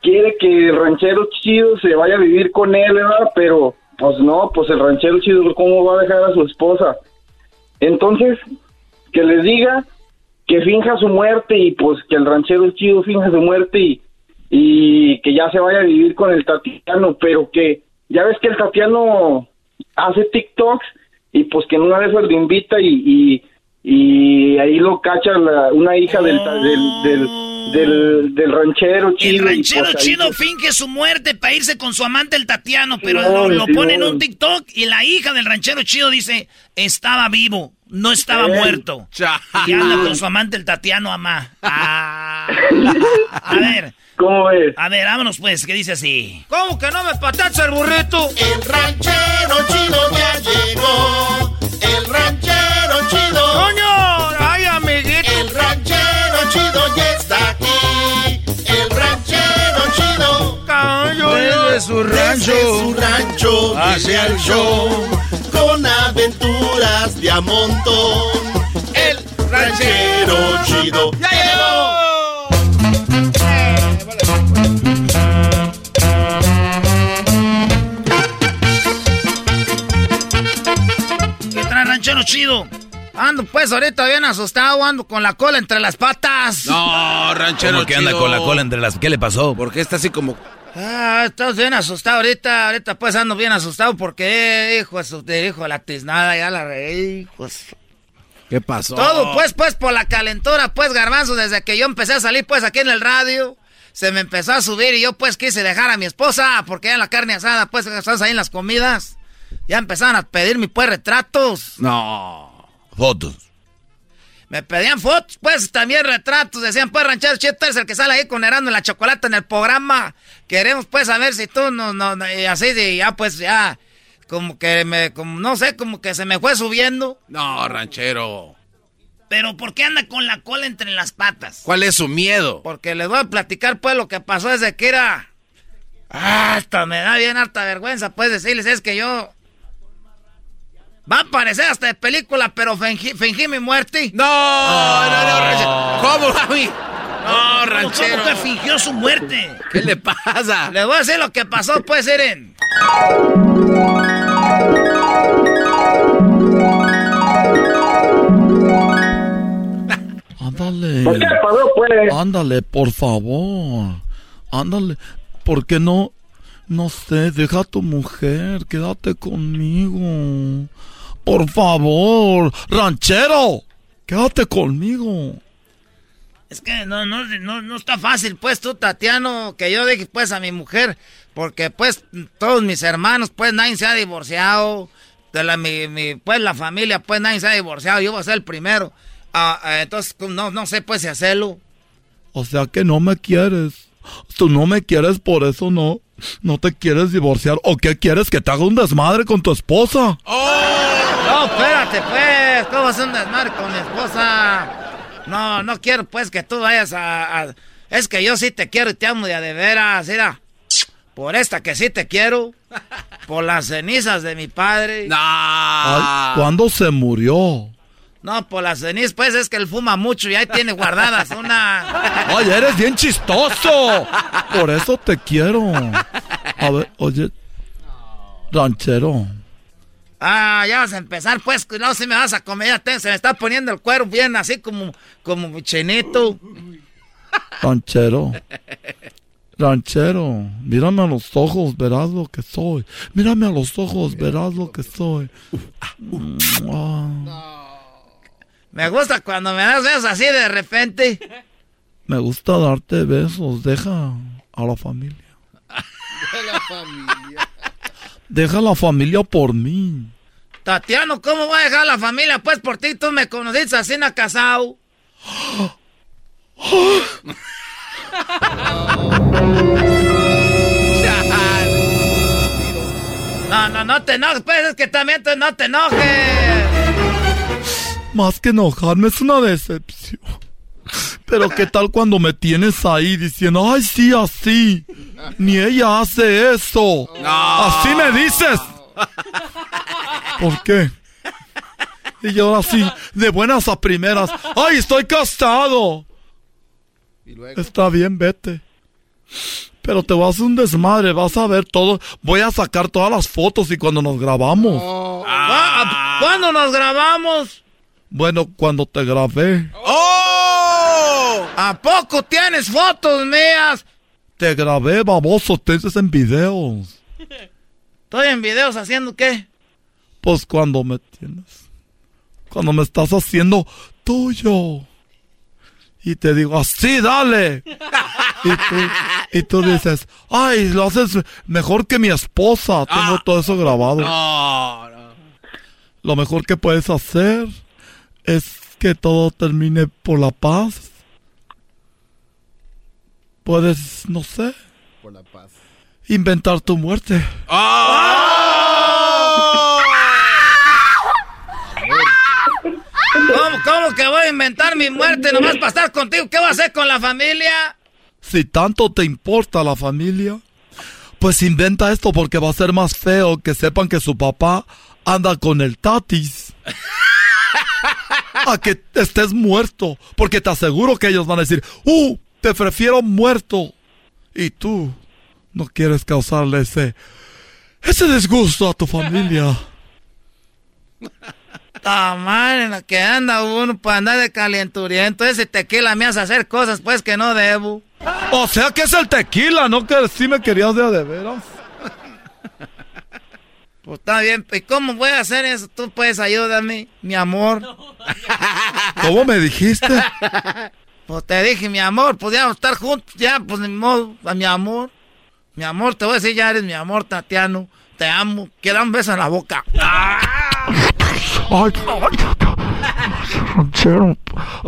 quiere que el ranchero chido se vaya a vivir con él, ¿verdad? Pero, pues no, pues el ranchero chido, ¿cómo va a dejar a su esposa? Entonces, que les diga que finja su muerte y pues que el ranchero chido finja su muerte y, y que ya se vaya a vivir con el Tatiano, pero que ya ves que el Tatiano hace TikToks y pues que en una vez lo invita y, y ahí lo cacha la- una hija del, del, del, del, del ranchero El chido. y, ranchero pues, ahí, chido pues, finge su muerte para irse con su amante el Tatiano, pero lo, lo pone en un TikTok y la hija del ranchero chido dice, estaba vivo, no estaba muerto. Y anda con su amante el Tatiano Amá. Ah. [laughs] A ver. ¿Cómo ves? A ver, vámonos pues, que dice así. ¿Cómo que no me patacha el burrito? El ranchero chido ya llegó. El ranchero chido. ¡Coño! ¡Ay, amiguito! El ranchero chido ya está aquí. El ranchero chido. Desde su rancho. Desde su rancho Hacia viene el show. Con aventuras de a montón. El ranchero chido ya llegó. Ranchero chido? Ando pues ahorita bien asustado, ando con la cola entre las patas. No, ranchero ¿Cómo que anda con la cola entre las... ¿Qué le pasó? ¿Por qué está así como... Ah, estás bien asustado ahorita, ahorita pues ando bien asustado porque, hijo de la tiznada, ya la reí, hijos. ¿Qué pasó? Todo pues, pues por la calentura, pues garbanzo, desde que yo empecé a salir pues aquí en el radio, se me empezó a subir y yo pues quise dejar a mi esposa porque ya la carne asada, pues estás ahí en las comidas, ya empezaron a pedirme pues retratos. No. Fotos. Me pedían fotos, pues también retratos. Decían, pues, ranchero tú eres el que sale ahí con Herando en la chocolate en el programa. Queremos, pues, saber si tú no, no, no", y así de, ya, pues, ya, como que me, como, no sé, como que se me fue subiendo. No, ranchero. Pero, ¿por qué anda con la cola entre las patas? ¿Cuál es su miedo? Porque les voy a platicar, pues, lo que pasó desde que era... Ah, hasta me da bien harta vergüenza, pues, decirles, es que yo... Va a parecer hasta de película, pero fingí, fingí mi muerte. No, no, no, ranchero. ¿Cómo, mami? No, ranchero. ¿Cómo que fingió su muerte? ¿Qué le pasa? Les voy a decir lo que pasó, pues, Eren. [laughs] Ándale. ¿Por qué pasó, pues? Ándale, por favor. Ándale. ¿Por qué no? No sé, deja a tu mujer, quédate conmigo. Por favor, ranchero, quédate conmigo. Es que no, no, no, no está fácil, pues, tú, Tatiano, que yo deje, pues, a mi mujer. Porque, pues, todos mis hermanos, pues, nadie se ha divorciado. De la, mi, mi, pues, la familia, pues, nadie se ha divorciado. Yo voy a ser el primero. Ah, ah, entonces, no, no sé, pues, si hacerlo. O sea que no me quieres. Tú no me quieres, por eso no. No te quieres divorciar. ¿O qué quieres? Que te haga un desmadre con tu esposa. No, espérate, pues. ¿Cómo hacer un desmadre con mi esposa? No, no quiero, pues, que tú vayas a, a- Es que yo sí te quiero y te amo de a de veras, mira. Por esta que sí te quiero. Por las cenizas de mi padre. Ay, ¿Cuándo se murió? No, por las cenizas, pues, es que él fuma mucho y ahí tiene guardadas una... Ay, eres bien chistoso. Por eso te quiero. A ver, oye. Ranchero. Ah, ya vas a empezar, pues, no, si me vas a comer, ya te- se me está poniendo el cuero bien así como, como chinito. [laughs] Ranchero. Ranchero. Mírame a los ojos, verás lo que soy. Mírame a los ojos, verás lo que soy. Me gusta cuando me das besos así de repente. me gusta darte besos. Deja a la familia. [laughs] la familia. Deja la familia por mí. Tatiano, ¿cómo voy a dejar la familia? Pues por ti tú me conociste así en casado. No, no, no te enojes, pues es que también tú no te enojes. Más que enojarme es una decepción. Pero qué tal cuando me tienes ahí diciendo, ay, sí, así. Ni ella hace eso. Así me dices. ¿Por qué? Y yo así, de buenas a primeras, ay, estoy casado. Está bien, vete. Pero te vas a hacer un desmadre, vas a ver todo. Voy a sacar todas las fotos y cuando nos grabamos. Ah, ¿Cuándo nos grabamos? Bueno, cuando te grabé, ¡Oh! ¿A poco tienes fotos mías? te grabé, baboso, te dices en videos. Estoy en videos haciendo qué? Pues cuando me tienes. Cuando me estás haciendo tuyo. Y te digo, así, dale. Y tú, y tú dices, ay, lo haces mejor que mi esposa. Tengo todo eso grabado. No, no. Lo mejor que puedes hacer es que todo termine por la paz. Puedes, no sé, Por la paz. inventar tu muerte. ¿Cómo, ¿Cómo que voy a inventar mi muerte nomás para estar contigo? ¿Qué voy a hacer con la familia? Si tanto te importa la familia, pues inventa esto porque va a ser más feo que sepan que su papá anda con el tatis. [laughs] A que estés muerto, porque te aseguro que ellos van a decir, ¡uh! Te prefiero muerto. Y tú no quieres causarle ese, ese disgusto a tu familia. [laughs] Ta madre, en la que anda uno para andar de calenturiento. Ese tequila me hace hacer cosas pues que no debo. O sea que es el tequila, ¿no? Que sí me querías de de veras. [laughs] Pues está bien, ¿y cómo voy a hacer eso? Tú puedes ayudarme, mi amor. ¿Cómo me dijiste? [laughs] Pues te dije, mi amor, podíamos estar juntos, ya, pues ni modo, a mi amor. Mi amor, te voy a decir, ya eres mi amor, Tatiano. Te amo. Quiero un beso en la boca. Ay, ranchero,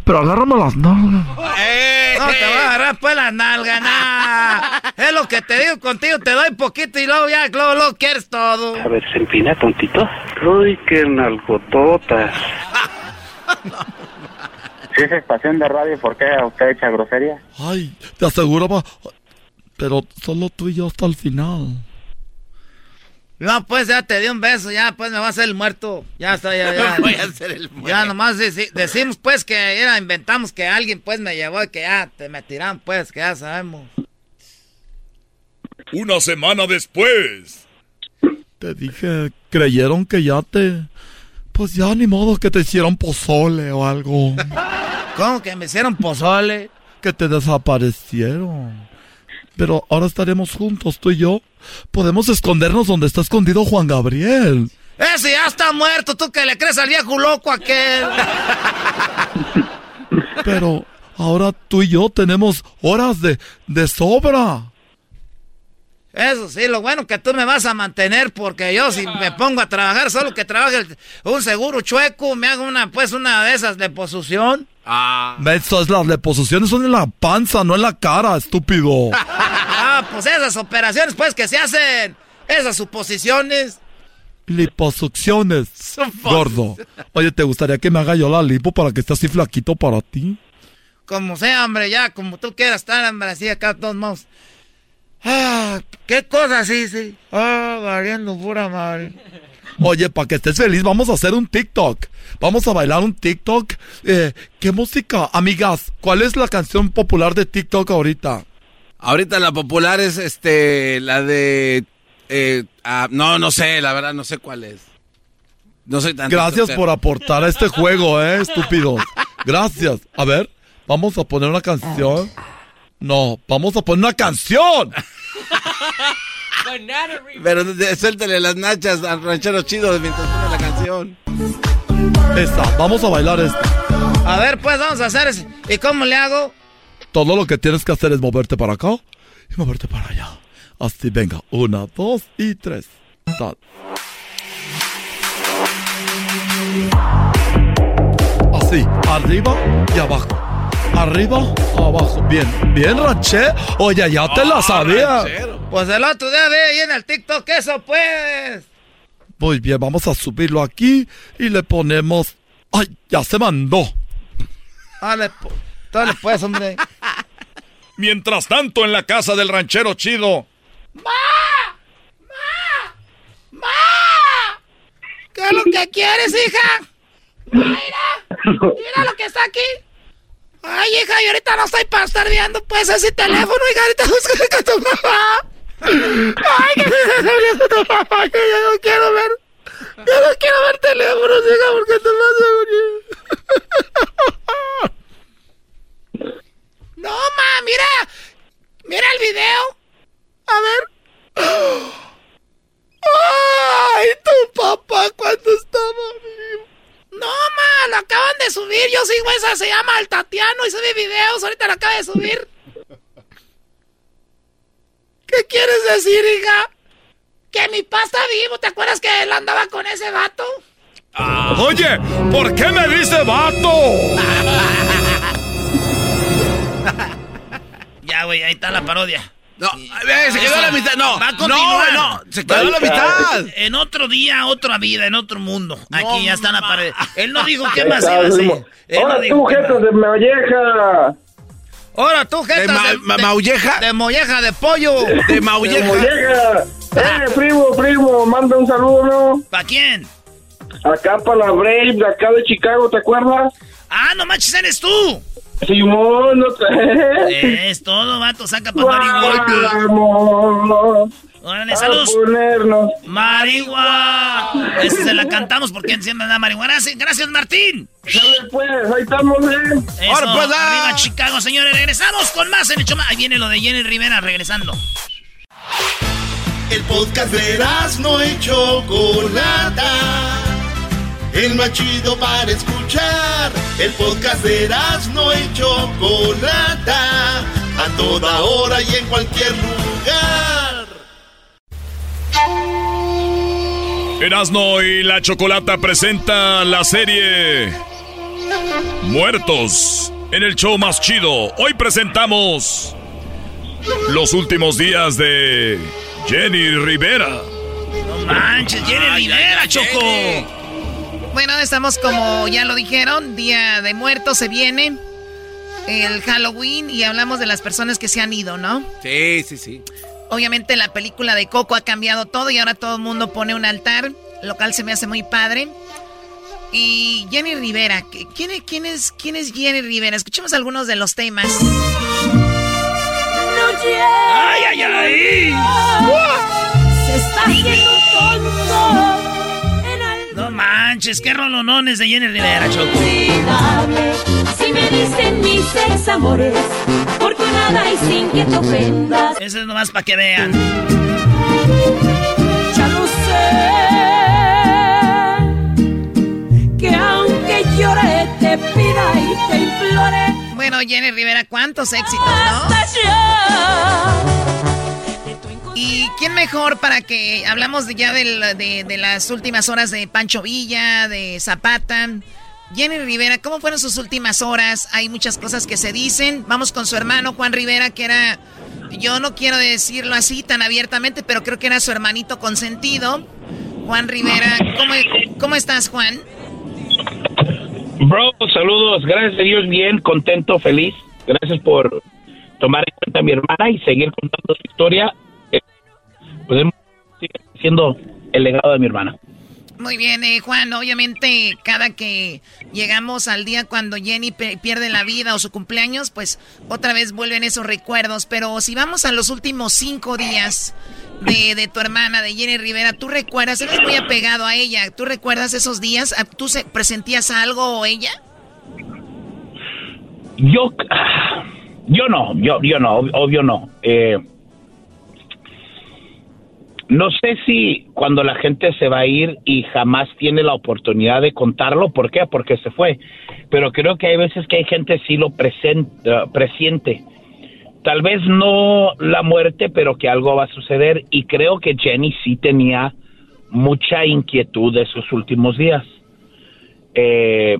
pero agárrame las nalgas. No te voy a agarrar pues la nalga, nah. Es lo que te digo contigo, te doy poquito y luego ya, luego, luego quieres todo. A ver, se empina tontito. Uy, qué nalgototas. [laughs] Si es estación de radio, ¿por qué usted echa grosería? Ay, te aseguro, pa- pero solo tú y yo hasta el final. No, pues ya te di un beso, ya pues me va a hacer el muerto. Ya está, ya, ya. [laughs] Voy a hacer el muerto. Ya nomás deci- decimos pues que era, inventamos que alguien pues me llevó y que ya te me tiran pues, que ya sabemos. Una semana después. Te dije, creyeron que ya te... Pues ya ni modo que te hicieron pozole o algo. [laughs] ¿Cómo que me hicieron pozole? Que te desaparecieron. Pero ahora estaremos juntos, tú y yo. Podemos escondernos donde está escondido Juan Gabriel. Ese ya está muerto, tú que le crees al viejo loco aquel. [laughs] Pero ahora tú y yo tenemos horas de, de sobra. Eso sí, lo bueno que tú me vas a mantener porque yo si me [laughs] pongo a trabajar, solo que trabaje el- un seguro chueco, me hago una pues una de esas de posución. Ah. Eso es las deposiciones son en la panza, no en la cara, estúpido. [laughs] Ah, pues esas operaciones pues que se hacen, esas suposiciones. Liposucciones, gordo. Oye, ¿te gustaría que me haga yo la lipo para que esté así flaquito para ti? Como sea, hombre, ya, como tú quieras estar, hombre, así acá todos modos. Ah, qué cosa sí, sí. Ah, valiendo pura madre. Oye, para que estés feliz, vamos a hacer un TikTok. Vamos a bailar un TikTok. Eh, ¿Qué música? Amigas, ¿cuál es la canción popular de TikTok ahorita? Ahorita la popular es este la de eh, ah, no no sé, la verdad no sé cuál es. No soy tan Gracias por aportar a este juego, eh, estúpidos. [laughs] Gracias. A ver, vamos a poner una canción. No, vamos a poner una canción. Pero suéltale las nachas al ranchero chido mientras pone la canción. Esta, vamos a bailar esta. A ver, pues vamos a hacer ese. ¿Y cómo le hago? Todo lo que tienes que hacer es moverte para acá y moverte para allá. Así, venga. Una, dos y tres. Sal. Así, arriba y abajo. Arriba, abajo. Bien, bien, ranché. Oye, ya te la sabía. Pues el otro día vi ahí en el TikTok eso, pues. Muy bien, vamos a subirlo aquí y le ponemos. ¡Ay! Ya se mandó. Dale, po- Dale pues, hombre. [laughs] Mientras tanto, en la casa del ranchero chido. ¿Qué es lo que quieres, hija? Mira, mira lo que está aquí. Ay, hija, yo ahorita no estoy para estar viendo pues ese teléfono, hija, ahorita busca a tu mamá. Ay, que me está viendo tu mamá, que yo no quiero ver. Yo no quiero ver teléfonos, hija, porque te vas a morir. No, ma, mira. Mira el video. A ver. Ay, tu papá cuando estaba vivo. No, ma, lo acaban de subir. Yo sigo esa, se llama El Tatiano y sube videos. Ahorita lo acaba de subir. ¿Qué quieres decir, hija? Que mi papá está vivo. ¿Te acuerdas que él andaba con ese vato? Oye, ¿por qué me dice vato? [laughs] Ya, güey, ahí está la parodia. No, eh, se quedó a la mitad. No, Va a continuar. no, no, se quedó a la mitad. En otro día, otra vida, en otro mundo. Aquí ya está la pared. Él no dijo [laughs] qué más iba a hacer. no Ahora tú, jetas de molleja. Ahora tú, jeta ¿De ma- ma- maulleja? De molleja de pollo. De De maulleja. molleja. Eh, primo, primo, manda un saludo, ¿no? ¿Para quién? Acá para la Brave, de acá de Chicago, ¿te acuerdas? Ah, no manches, eres tú. Simón, no te... Es todo, vato, saca para marihuana. Órale, saludos. ponernos. Marihuana. Esa se la cantamos porque siempre da marihuana. Sí, Gracias, Martín. Dale, pues, ahí estamos, ¿eh? Eso, Ahora, pues, ah. arriba Chicago, señores. Regresamos con más en el Choma. Ahí viene lo de Jenny Rivera regresando. El podcast de no y Chocolata. El más chido para escuchar. El podcast de no y Chocolata. A toda hora y en cualquier lugar. Erasno y la Chocolata presenta la serie Muertos en el show más chido. Hoy presentamos los últimos días de Jenny Rivera. No manches, Jenny Rivera, Choco. Bueno, estamos como ya lo dijeron, Día de Muertos se viene, el Halloween y hablamos de las personas que se han ido, ¿no? Sí, sí, sí. Obviamente la película de Coco ha cambiado todo y ahora todo el mundo pone un altar, lo cual se me hace muy padre. Y Jenny Rivera, ¿quién, es- quién, es, ¿quién es Jenny Rivera? Escuchemos algunos de los temas. ¡Ay, ay, ay! Se está haciendo tonto. No manches, qué rolonones de Jenny Rivera, Choco. Si me dicen mis ex amores, por tu nada y sin que te ofendas. Eso es nomás para que vean. Ya lo sé. Que aunque llore, te pida y te implore. Bueno, Jenny Rivera, ¿cuántos éxitos, no? ¿Y quién mejor para que hablamos de ya de las últimas horas de Pancho Villa, de Zapata? Jenny Rivera, ¿cómo fueron sus últimas horas? Hay muchas cosas que se dicen. Vamos con su hermano Juan Rivera, que era, yo no quiero decirlo así tan abiertamente, pero creo que era su hermanito consentido. Juan Rivera, ¿cómo, cómo estás, Juan? Bro, saludos. Gracias a Dios, bien, contento, feliz. Gracias por tomar en cuenta a mi hermana y seguir contando su historia. Pues sigue siendo el legado de mi hermana. Muy bien, eh, Juan. Obviamente, cada que llegamos al día cuando Jenny pierde la vida o su cumpleaños, pues otra vez vuelven esos recuerdos. Pero si vamos a los últimos cinco días de, de tu hermana, de Jenny Rivera, ¿tú recuerdas? Eres muy apegado a ella. ¿Tú recuerdas esos días? Ah, ¿Tú se, presentías algo o ella? Yo, yo no, yo, yo no, ob- obvio no. Eh, no sé si cuando la gente se va a ir y jamás tiene la oportunidad de contarlo, ¿por qué? Porque se fue. Pero creo que hay veces que hay gente sí lo presen- eh, presiente. Tal vez no la muerte, pero que algo va a suceder. Y creo que Jenny sí tenía mucha inquietud de sus últimos días. Eh,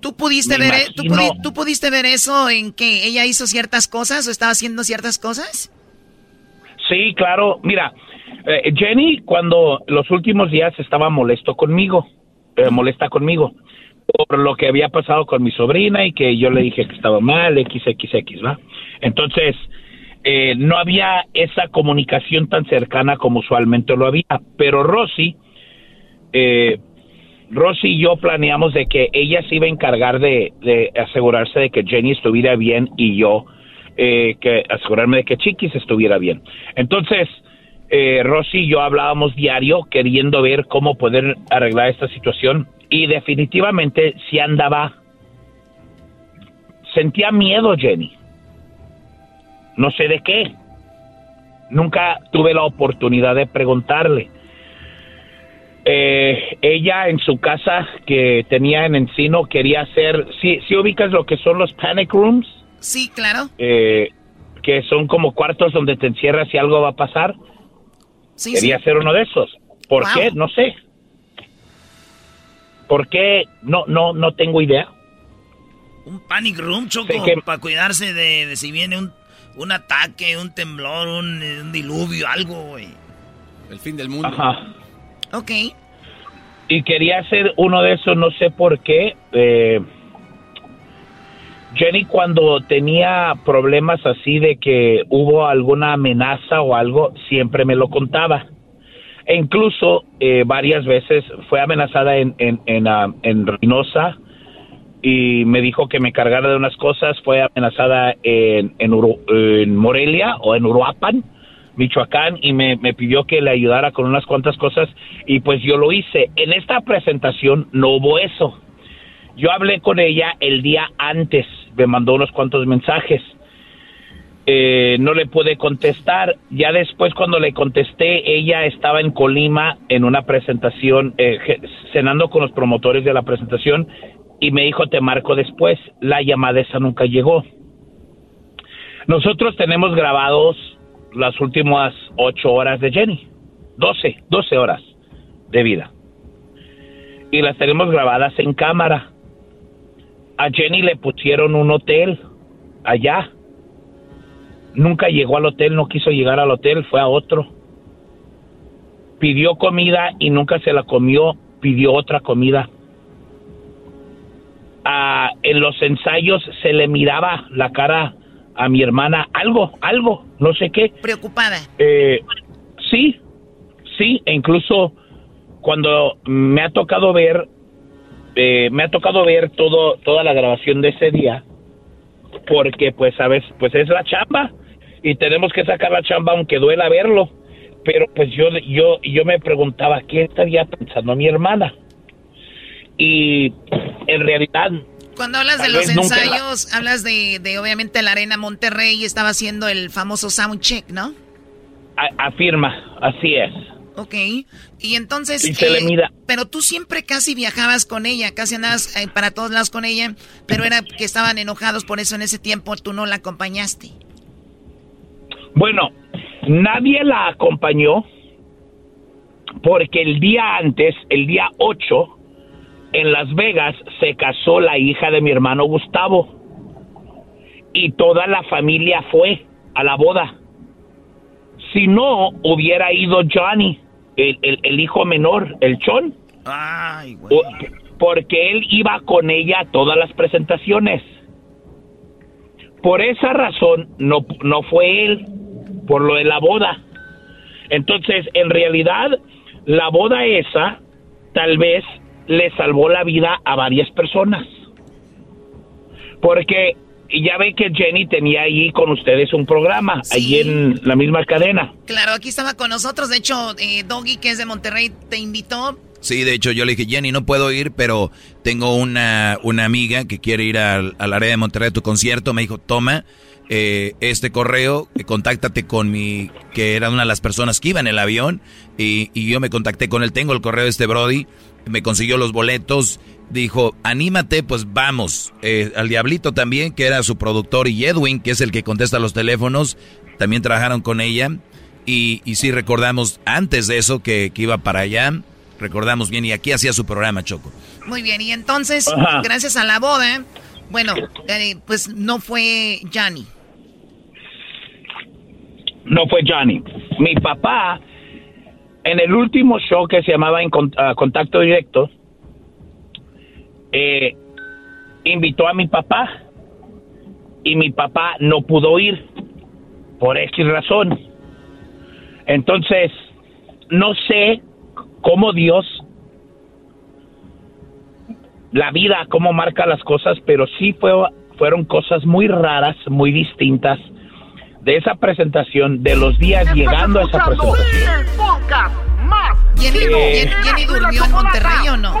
¿Tú pudiste, ver, e- ¿tú, imagino. pudi- tú pudiste ver eso en que ella hizo ciertas cosas o estaba haciendo ciertas cosas? Sí, claro. Mira, eh, Jenny cuando los últimos días estaba molesto conmigo, eh, molesta conmigo, por lo que había pasado con mi sobrina y que yo le dije que estaba mal, XXX, ¿va? Entonces, eh, no había esa comunicación tan cercana como usualmente lo había, pero Rosy, eh, Rosy y yo planeamos de que ella se iba a encargar de, de asegurarse de que Jenny estuviera bien y yo eh, que asegurarme de que Chiquis estuviera bien. Entonces, eh, Rosy y yo hablábamos diario queriendo ver cómo poder arreglar esta situación y definitivamente si andaba, sentía miedo Jenny, no sé de qué, nunca tuve la oportunidad de preguntarle. Eh, ella en su casa que tenía en Encino quería hacer, si ¿sí, ubicas lo que son los panic rooms? Sí, claro. Eh, que son como cuartos donde te encierras y algo va a pasar. Sí, quería sí. hacer uno de esos. ¿Por Wow. qué? No sé. ¿Por qué? No, no, no tengo idea. Un panic room, Choco, que- para cuidarse de, de si viene un, un ataque, un temblor, un, un diluvio, algo, güey. El fin del mundo. Ajá. Ok. Y quería hacer uno de esos, no sé por qué. Eh, Jenny cuando tenía problemas así de que hubo alguna amenaza o algo, siempre me lo contaba. E incluso eh, varias veces fue amenazada en, en, en, ah, en Reynosa y me dijo que me cargara de unas cosas. Fue amenazada en, Uru- en Morelia o en Uruapan, Michoacán, y me, me pidió que le ayudara con unas cuantas cosas y pues yo lo hice. En esta presentación no hubo eso. Yo hablé con ella el día antes, me mandó unos cuantos mensajes. Eh, no le pude contestar. Ya después cuando le contesté, ella estaba en Colima en una presentación, eh, cenando con los promotores de la presentación y me dijo, te marco después. La llamada esa nunca llegó. Nosotros tenemos grabados las últimas ocho horas de Jenny. Doce, doce horas de vida. Y las tenemos grabadas en cámara. A Jenny le pusieron un hotel allá. Nunca llegó al hotel, no quiso llegar al hotel, fue a otro. Pidió comida y nunca se la comió, pidió otra comida. Ah, en los ensayos se le miraba la cara a mi hermana, algo, algo, no sé qué. Preocupada. Eh, sí, sí, e incluso cuando me ha tocado ver, eh, me ha tocado ver todo, toda la grabación de ese día, porque pues sabes, pues es la chamba y tenemos que sacar la chamba aunque duela verlo, pero pues yo, yo, yo me preguntaba qué estaría pensando mi hermana y en realidad Cuando hablas de los la- ensayos, hablas de, de obviamente la Arena Monterrey y estaba haciendo el famoso sound check, ¿no? a- afirma, así es. Ok. Y entonces... Y se le mira. Pero tú siempre casi viajabas con ella, casi andabas eh, para todos lados con ella, pero era que estaban enojados, por eso en ese tiempo tú no la acompañaste. Bueno, nadie la acompañó porque el día antes, el día 8, en Las Vegas se casó la hija de mi hermano Gustavo y toda la familia fue a la boda. Si no, hubiera ido Johnny, el, el- el hijo menor, el Chon. Ay, güey. O- porque él iba con ella a todas las presentaciones. Por esa razón no, no fue él, por lo de la boda. Entonces, en realidad, la boda esa tal vez le salvó la vida a varias personas. Porque ya ve que Jenny tenía ahí con ustedes un programa, allí en la misma cadena. Claro, aquí estaba con nosotros, de hecho, eh, Doggy, que es de Monterrey, te invitó. Sí, de hecho yo le dije, Jenny, no puedo ir, pero tengo una, una amiga que quiere ir al, al área de Monterrey a tu concierto. Me dijo, toma eh, este correo, eh, contáctate con mi, que era una de las personas que iba en el avión, y, y yo me contacté con él. Tengo el correo de este Brody, me consiguió los boletos, dijo, anímate, pues vamos. Eh, al Diablito también, que era su productor, y Edwin, que es el que contesta los teléfonos, también trabajaron con ella. Y, y sí recordamos antes de eso que, que iba para allá. Recordamos bien, y aquí hacía su programa, Choco. Muy bien, y entonces, Ajá. gracias a la boda, bueno, eh, pues no fue Johnny. no fue Johnny. Mi papá, en el último show que se llamaba en ah, Contacto Directo, eh, invitó a mi papá y mi papá no pudo ir por X razón. Entonces, no sé cómo Dios, la vida, cómo marca las cosas, pero sí fue, fueron cosas muy raras, muy distintas de esa presentación, de los días llegando a esa presentación. Jenny, Eh, Jenny- Jenny durmió en Monterrey o no?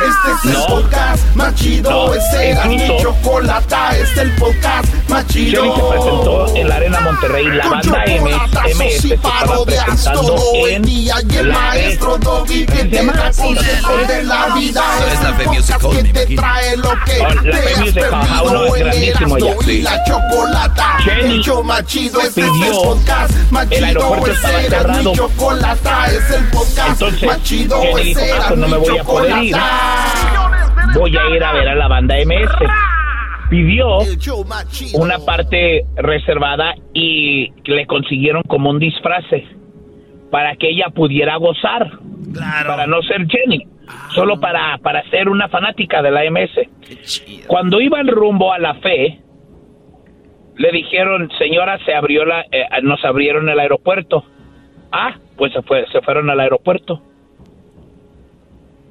Este es el No. podcast más chido. No, este era mi chocolata. Este es el podcast más chido. Jenny se presentó en la Arena Monterrey. La Con banda MS y se estaba presentando el en día. Y el maestro Doggy que ¿Cómo se te da consejos de la vida. Es la el Fe Music Hall, que me te imagino. trae lo que la te Fe has Music Hall, es en grandísimo Erasmo ya. y Sí. la chocolata. Jenny el show más chido. Este es el pidió- podcast más el chido. aeropuerto estaba cerrado. chocolata. Es el podcast Entonces, más chido. Dijo, Este ah, pues no me voy a poder ir. Voy a ir a ver a la banda MS. Pidió una parte reservada y le consiguieron como un disfraz para que ella pudiera gozar. Para no ser Jenny. Solo para, para ser una fanática de la MS. Cuando iban rumbo a la fe, le dijeron, señora, se abrió la, eh, nos abrieron el aeropuerto. Ah, pues se, fue, se fueron al aeropuerto.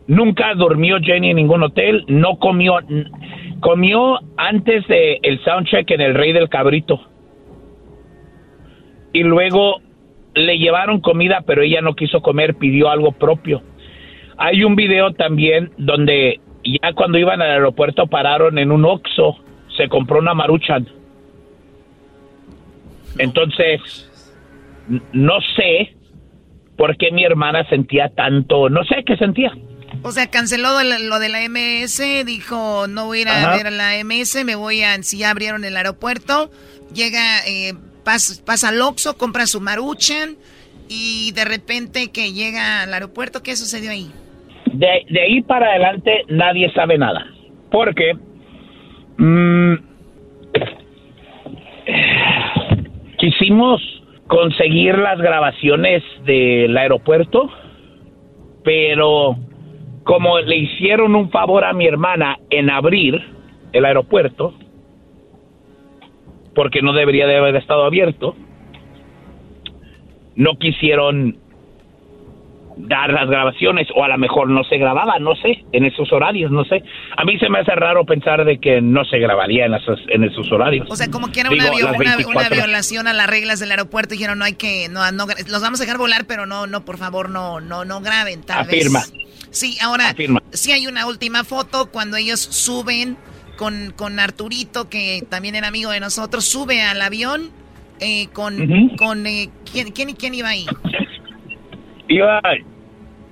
Nunca durmió Jenny en ningún hotel, no comió, comió antes de el soundcheck en el Rey del Cabrito. Y luego le llevaron comida, pero ella no quiso comer, pidió algo propio. Hay un video también donde ya cuando iban al aeropuerto pararon en un Oxxo, se compró una Maruchan. Entonces, n- no sé por qué mi hermana sentía tanto, no sé qué sentía. O sea, canceló lo, de la MS, dijo, no voy a ir a ver a la MS, me voy a... Si ya abrieron el aeropuerto, llega, eh, pas- pasa al Oxxo, compra su maruchan y de repente que llega al aeropuerto, ¿qué sucedió ahí? De, de ahí para adelante nadie sabe nada. Porque mm, [sighs] quisimos conseguir las grabaciones del aeropuerto, pero como le hicieron un favor a mi hermana en abrir el aeropuerto, porque no debería de haber estado abierto, no quisieron dar las grabaciones o a lo mejor no se grababa, no sé, en esos horarios, no sé. A mí se me hace raro pensar de que no se grabaría en esos, en esos horarios. O sea, como que era una, vio- las una- 24 una violación a las reglas del aeropuerto. Dijeron, no hay que, no, no, los vamos a dejar volar, pero no, no, por favor, no, no, no graben, tal Afirma. vez. Sí, ahora, Afirma. sí hay una última foto cuando ellos suben con, con Arturito, que también era amigo de nosotros, sube al avión eh, con, Ujú. con eh, ¿quién, quién, quién iba ahí? Iba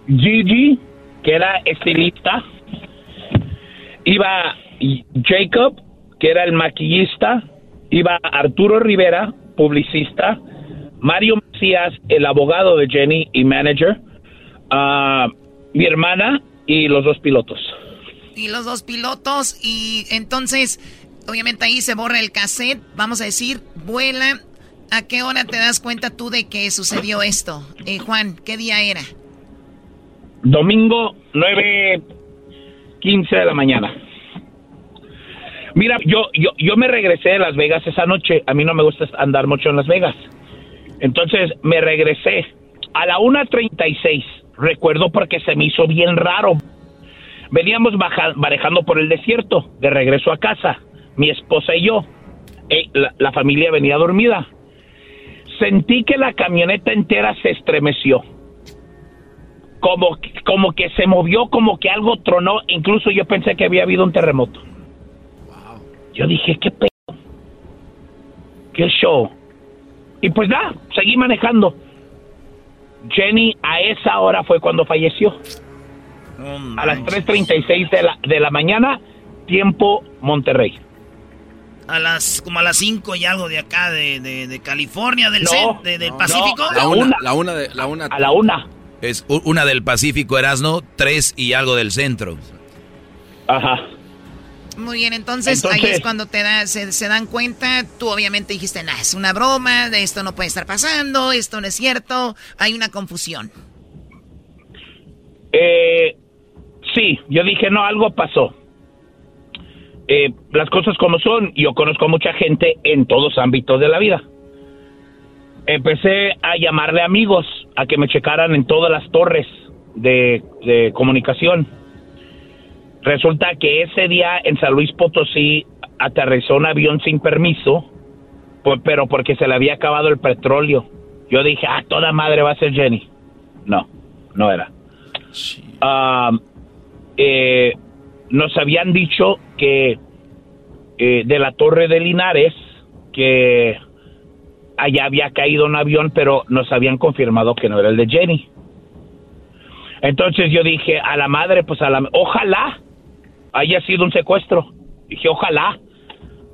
Gigi, que era estilista. Iba Jacob, que era el maquillista. Iba Arturo Rivera, publicista. Mario Macías, el abogado de Jenny y manager. ah, mi hermana y los dos pilotos. Y los dos pilotos, y entonces, obviamente ahí se borra el cassette, vamos a decir, vuela. ¿A qué hora te das cuenta tú de que sucedió esto? Eh, Juan, ¿qué día era? Domingo 9:15 de la mañana. Mira, yo, yo, yo me regresé de Las Vegas esa noche. A mí no me gusta andar mucho en Las Vegas. Entonces me regresé a la 1.36. Recuerdo porque se me hizo bien raro. Veníamos baja- manejando por el desierto, de regreso a casa, mi esposa y yo. Eh, la, la familia venía dormida. Sentí que la camioneta entera se estremeció como, como que se movió, como que algo tronó. Incluso yo pensé que había habido un terremoto. Yo dije, ¿qué pedo? ¿Qué show? Y pues nada, seguí manejando. Jenny a esa hora fue cuando falleció. A las 3.36 de la, de la mañana, tiempo Monterrey. A las, como a las 5 y algo de acá, de, de, de California, del, No, cen- de- del no, Pacífico. La una, La una de la una. A la una. Es una del Pacífico, Erasno, tres y algo del centro. Ajá. Muy bien, entonces, ahí es cuando te da, se, se dan cuenta, tú obviamente dijiste, nah, es una broma, de esto no puede estar pasando, esto no es cierto, hay una confusión. Eh, sí, yo dije, no, algo pasó. Eh, las cosas como son, yo conozco a mucha gente en todos ámbitos de la vida. Empecé a llamarle amigos a que me checaran en todas las torres de, de comunicación. Resulta que ese día en San Luis Potosí aterrizó un avión sin permiso, pues, pero porque se le había acabado el petróleo. Yo dije, ah, toda madre va a ser Jenny. No, no era. Ah, eh, nos habían dicho que eh, de la torre de Linares, que allá había caído un avión, pero nos habían confirmado que no era el de Jenny. Entonces yo dije, a la madre, pues a la... Ojalá haya sido un secuestro. Dije, ojalá.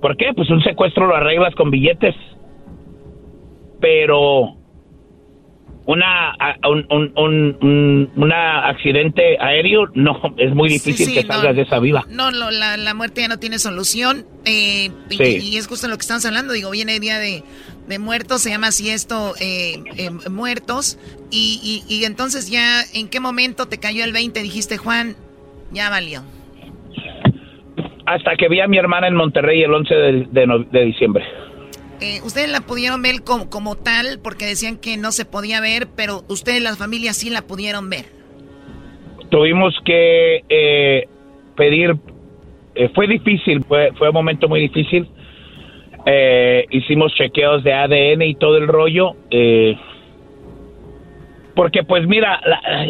¿Por qué? Pues un secuestro lo arreglas con billetes. Pero una un, un, un, una accidente aéreo no es muy difícil que salgas de esa viva. No, la, la, muerte ya no tiene solución. Eh, y, es justo lo que estamos hablando. Digo, viene el día de, de muertos, se llama así esto, eh, eh, muertos. Y, y, y entonces ya, ¿en qué momento te cayó el 20? Dijiste, Juan, ya valió hasta que vi a mi hermana en Monterrey el 11 de, diciembre. Eh, ustedes la pudieron ver como, tal porque decían que no se podía ver, pero ustedes, las familias, sí la pudieron ver. Tuvimos que eh, pedir, eh, fue difícil, fue, fue un momento muy difícil. hicimos chequeos de ADN y todo el rollo. porque pues mira, la,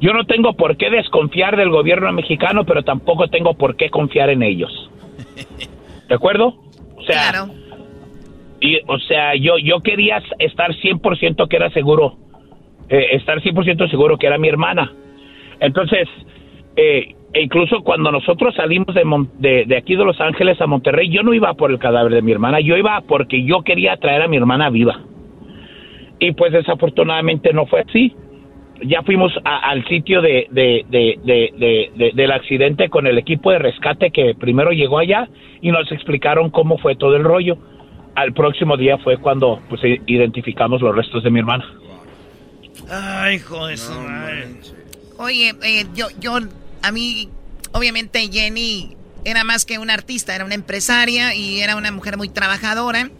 yo no tengo por qué desconfiar del gobierno mexicano, pero tampoco tengo por qué confiar en ellos. ¿De acuerdo? O sea, claro. Y, o sea, yo, yo quería estar 100% que era seguro, eh, estar 100% seguro que era mi hermana. Entonces, eh, e incluso cuando nosotros salimos de, de, de, aquí de Los Ángeles a Monterrey, yo no iba por el cadáver de mi hermana, yo iba porque yo quería traer a mi hermana viva. Y pues desafortunadamente no fue así ya fuimos al sitio de, del accidente con el equipo de rescate que primero llegó allá y nos explicaron cómo fue todo el rollo. Al próximo día fue cuando pues identificamos los restos de mi hermana. Ay, joder, Oye, eh, yo, yo, a mí, obviamente Jenny era más que una artista, era una empresaria y era una mujer muy trabajadora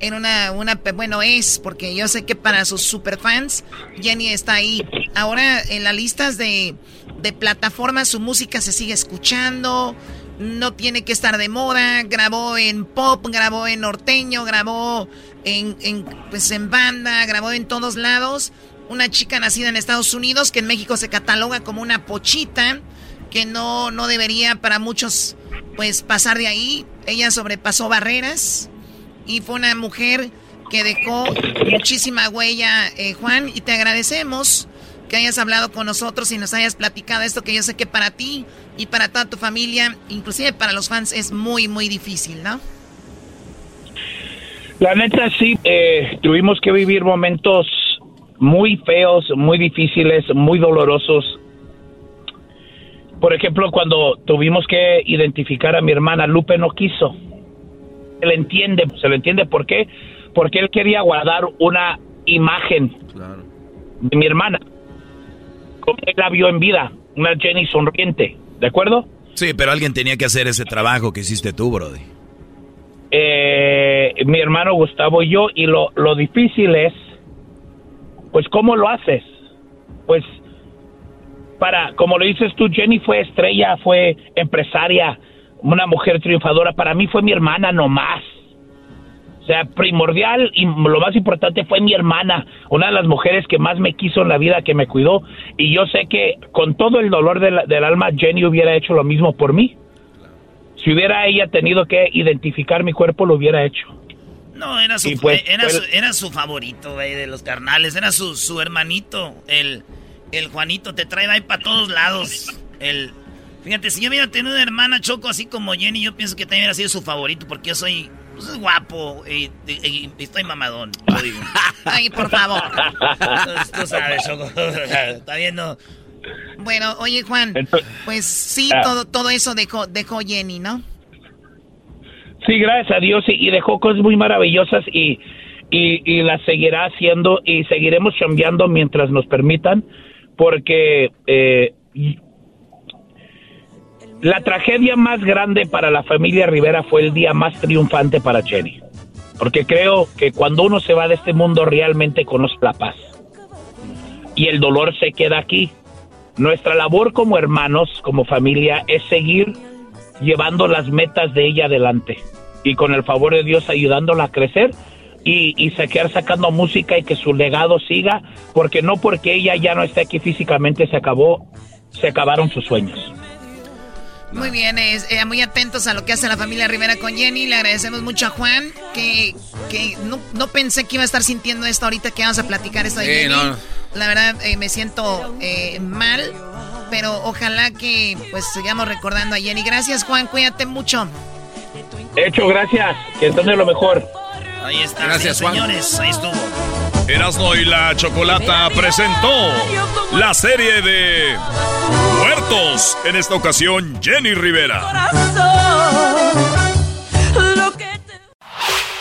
en una, una, bueno, es, porque yo sé que para sus superfans, Jenny está ahí. Ahora en las listas de, de plataformas su música se sigue escuchando, no tiene que estar de moda, grabó en pop, grabó en norteño, grabó en, pues en banda, grabó en todos lados. Una chica nacida en Estados Unidos que en México se cataloga como una pochita, que no, no debería para muchos pues pasar de ahí. Ella sobrepasó barreras y fue una mujer que dejó muchísima huella, eh, Juan, y te agradecemos que hayas hablado con nosotros y nos hayas platicado esto que yo sé que para ti y para toda tu familia, inclusive para los fans, es muy, muy difícil, ¿no? La neta sí, eh, tuvimos que vivir momentos muy feos, muy difíciles, muy dolorosos. Por ejemplo, cuando tuvimos que identificar a mi hermana, Lupe no quiso. Se le entiende, se le entiende por qué, porque él quería guardar una imagen de mi hermana, como él la vio en vida, una Jenny sonriente, ¿de acuerdo? Sí, pero alguien tenía que hacer ese trabajo que hiciste tú, Brody. Eh, mi hermano Gustavo y yo, y lo, lo difícil es, pues, ¿cómo lo haces? Pues, para, como lo dices tú, Jenny fue estrella, fue empresaria, una mujer triunfadora. Para mí fue mi hermana nomás. O sea, primordial y lo más importante fue mi hermana, una de las mujeres que más me quiso en la vida, que me cuidó. Y yo sé que con todo el dolor del alma, Jenny hubiera hecho lo mismo por mí. Si hubiera ella tenido que identificar mi cuerpo, lo hubiera hecho. No, era su, pues, era, su era su favorito, güey, de los carnales. Era su, su hermanito, el, el Juanito. Te trae ahí para todos lados. El, Fíjate, si yo hubiera tenido una hermana Choco así como Jenny, yo pienso que también hubiera sido su favorito porque yo soy pues, guapo y, estoy mamadón. [laughs] Ay, por favor. Tú, sabes, Choco. [laughs] Está viendo. Bueno, oye, Juan, pues sí, ah. todo, todo eso dejó, dejó Jenny, ¿no? Sí, gracias a Dios, y, dejó cosas muy maravillosas y, y, las seguirá haciendo y seguiremos chambeando mientras nos permitan, porque eh, la tragedia más grande para la familia Rivera fue el día más triunfante para Jenny. Porque creo que cuando uno se va de este mundo realmente conoce la paz. Y el dolor se queda aquí. Nuestra labor como hermanos, como familia, es seguir llevando las metas de ella adelante. Y con el favor de Dios ayudándola a crecer y, y seguir sacando música y que su legado siga. Porque no porque ella ya no esté aquí físicamente se acabó, se acabaron sus sueños. Muy bien, es, eh, muy atentos a lo que hace la familia Rivera con Jenny. Le agradecemos mucho a Juan, que, que no, no pensé que iba a estar sintiendo esto ahorita que vamos a platicar esto de Sí, Jenny. no. La verdad, eh, me siento eh, mal, pero ojalá que pues sigamos recordando a Jenny. Gracias, Juan, cuídate mucho. Hecho, gracias. Que estén de lo mejor. Ahí está, Gracias, sí, Juan. señores. Ahí estuvo. Erasmo y la Chocolata presentó la serie de Muertos. En esta ocasión, Jenny Rivera.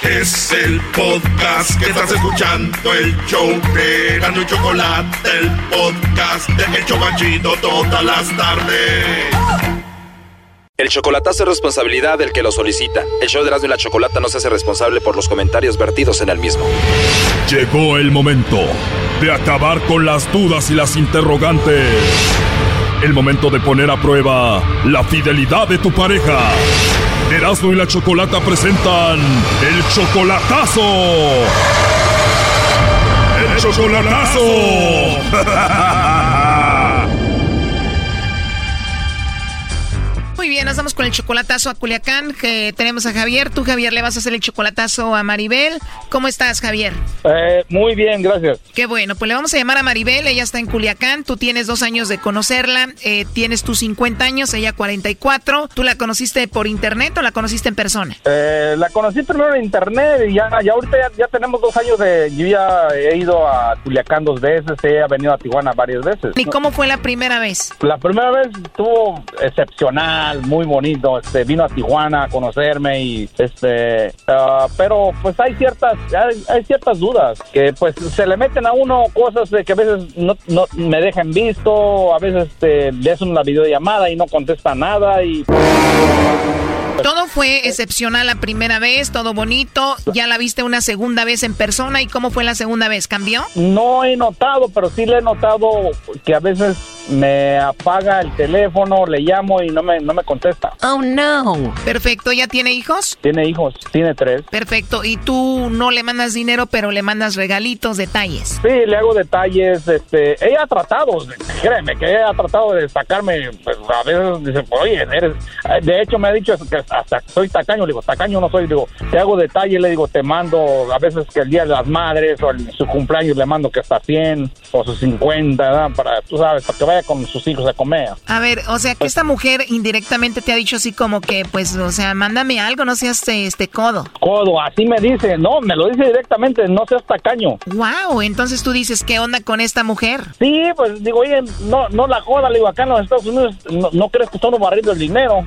Es el podcast que estás escuchando, el show de Gano y Chocolate, el podcast de El Chocachito todas las tardes. El chocolatazo es responsabilidad del que lo solicita. El show de Erasmo y la Chocolata no se hace responsable por los comentarios vertidos en el mismo. Llegó el momento de acabar con las dudas y las interrogantes. El momento de poner a prueba la fidelidad de tu pareja. Erasmo y la Chocolata presentan el chocolatazo. El chocolatazo. [laughs] Muy bien, nos vamos con el chocolatazo a Culiacán. que tenemos a Javier. Tú, Javier, le vas a hacer el chocolatazo a Maribel. ¿Cómo estás, Javier? Eh, muy bien, gracias. Qué bueno, pues le vamos a llamar a Maribel, ella está en Culiacán, tú tienes dos años de conocerla, eh, tienes tus 50 años, ella 44, ¿tú la conociste por internet o la conociste en persona? Eh, la conocí primero en internet y ya, ya ahorita ya, ya tenemos dos años de... Yo ya he ido a Culiacán dos veces, he venido a Tijuana varias veces. ¿Y cómo fue la primera vez? La primera vez estuvo excepcional, muy bonito. Este, vino a Tijuana a conocerme y este, ah, pero pues hay ciertas, hay ciertas dudas que pues se le meten a uno cosas de que a veces no, no me dejan visto, a veces este, le hacen una videollamada y no contesta nada y Todo fue excepcional la primera vez, todo bonito, ya la viste una segunda vez en persona y ¿cómo fue la segunda vez? ¿Cambió? No he notado, pero sí le he notado que a veces me apaga el teléfono, le llamo y no me, no me contesta. Oh no. Perfecto, ¿ya tiene hijos? Tiene hijos, tiene tres. Perfecto, y tú no le mandas dinero, pero le mandas regalitos, detalles. Sí, le hago detalles, este, ella ha tratado, créeme que ella ha tratado de sacarme, pues a veces dice, oye, eres, de hecho me ha dicho que hasta soy tacaño, le digo, tacaño no soy, le digo, te hago detalles, le digo, te mando a veces que el día de las madres o el- su cumpleaños le mando que hasta 100 o sus 50, ¿verdad? para, tú sabes, para que vaya con sus hijos a comer. A ver, o sea, que esta mujer indirectamente te ha dicho así como que, pues, o sea, mándame algo, no seas este, este codo. Codo, así me dice, no, me lo dice directamente, no seas tacaño. Wow, entonces tú dices, ¿qué onda con esta mujer? Sí, pues digo, oye, no, no la joda, le digo, acá en los Estados Unidos no, no crees que estamos barriendo el dinero.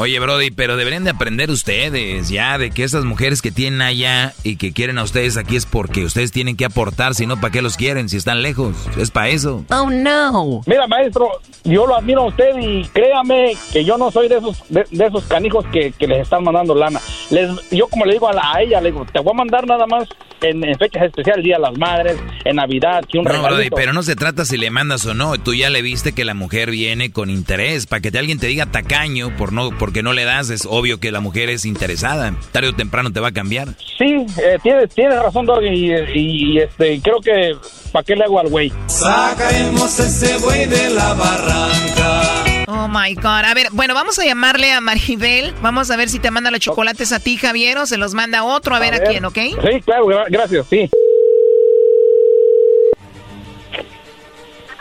Oye, Brody, pero deberían de aprender ustedes ya de que esas mujeres que tienen allá y que quieren a ustedes aquí es porque ustedes tienen que aportar, si no, ¿para qué los quieren? Si están lejos, es para eso. Oh, no. Mira, maestro, yo lo admiro a usted y créame que yo no soy de esos de, de esos canijos que, que les están mandando lana. Les, yo como le digo a, la- a ella, le digo, te voy a mandar nada más en, en fechas especiales, Día de las Madres, en Navidad, que un No, Brody, pero no se trata si le mandas o no. Tú ya le viste que la mujer viene con interés. Para que te, alguien te diga tacaño por no, porque no le das, es obvio que la mujer es interesada. Tarde o temprano te va a cambiar. Sí, eh, tienes, tienes razón, Dog, y, y, y, este, creo que, ¿para qué le hago al güey? Sacaremos ese buey de la barranca. Oh my God. A ver, bueno, vamos a llamarle a Maribel. Vamos a ver si te manda los chocolates a ti, Javier, o se los manda otro, a, ver, a quién, ¿ok? Sí, claro, gra- gracias, sí.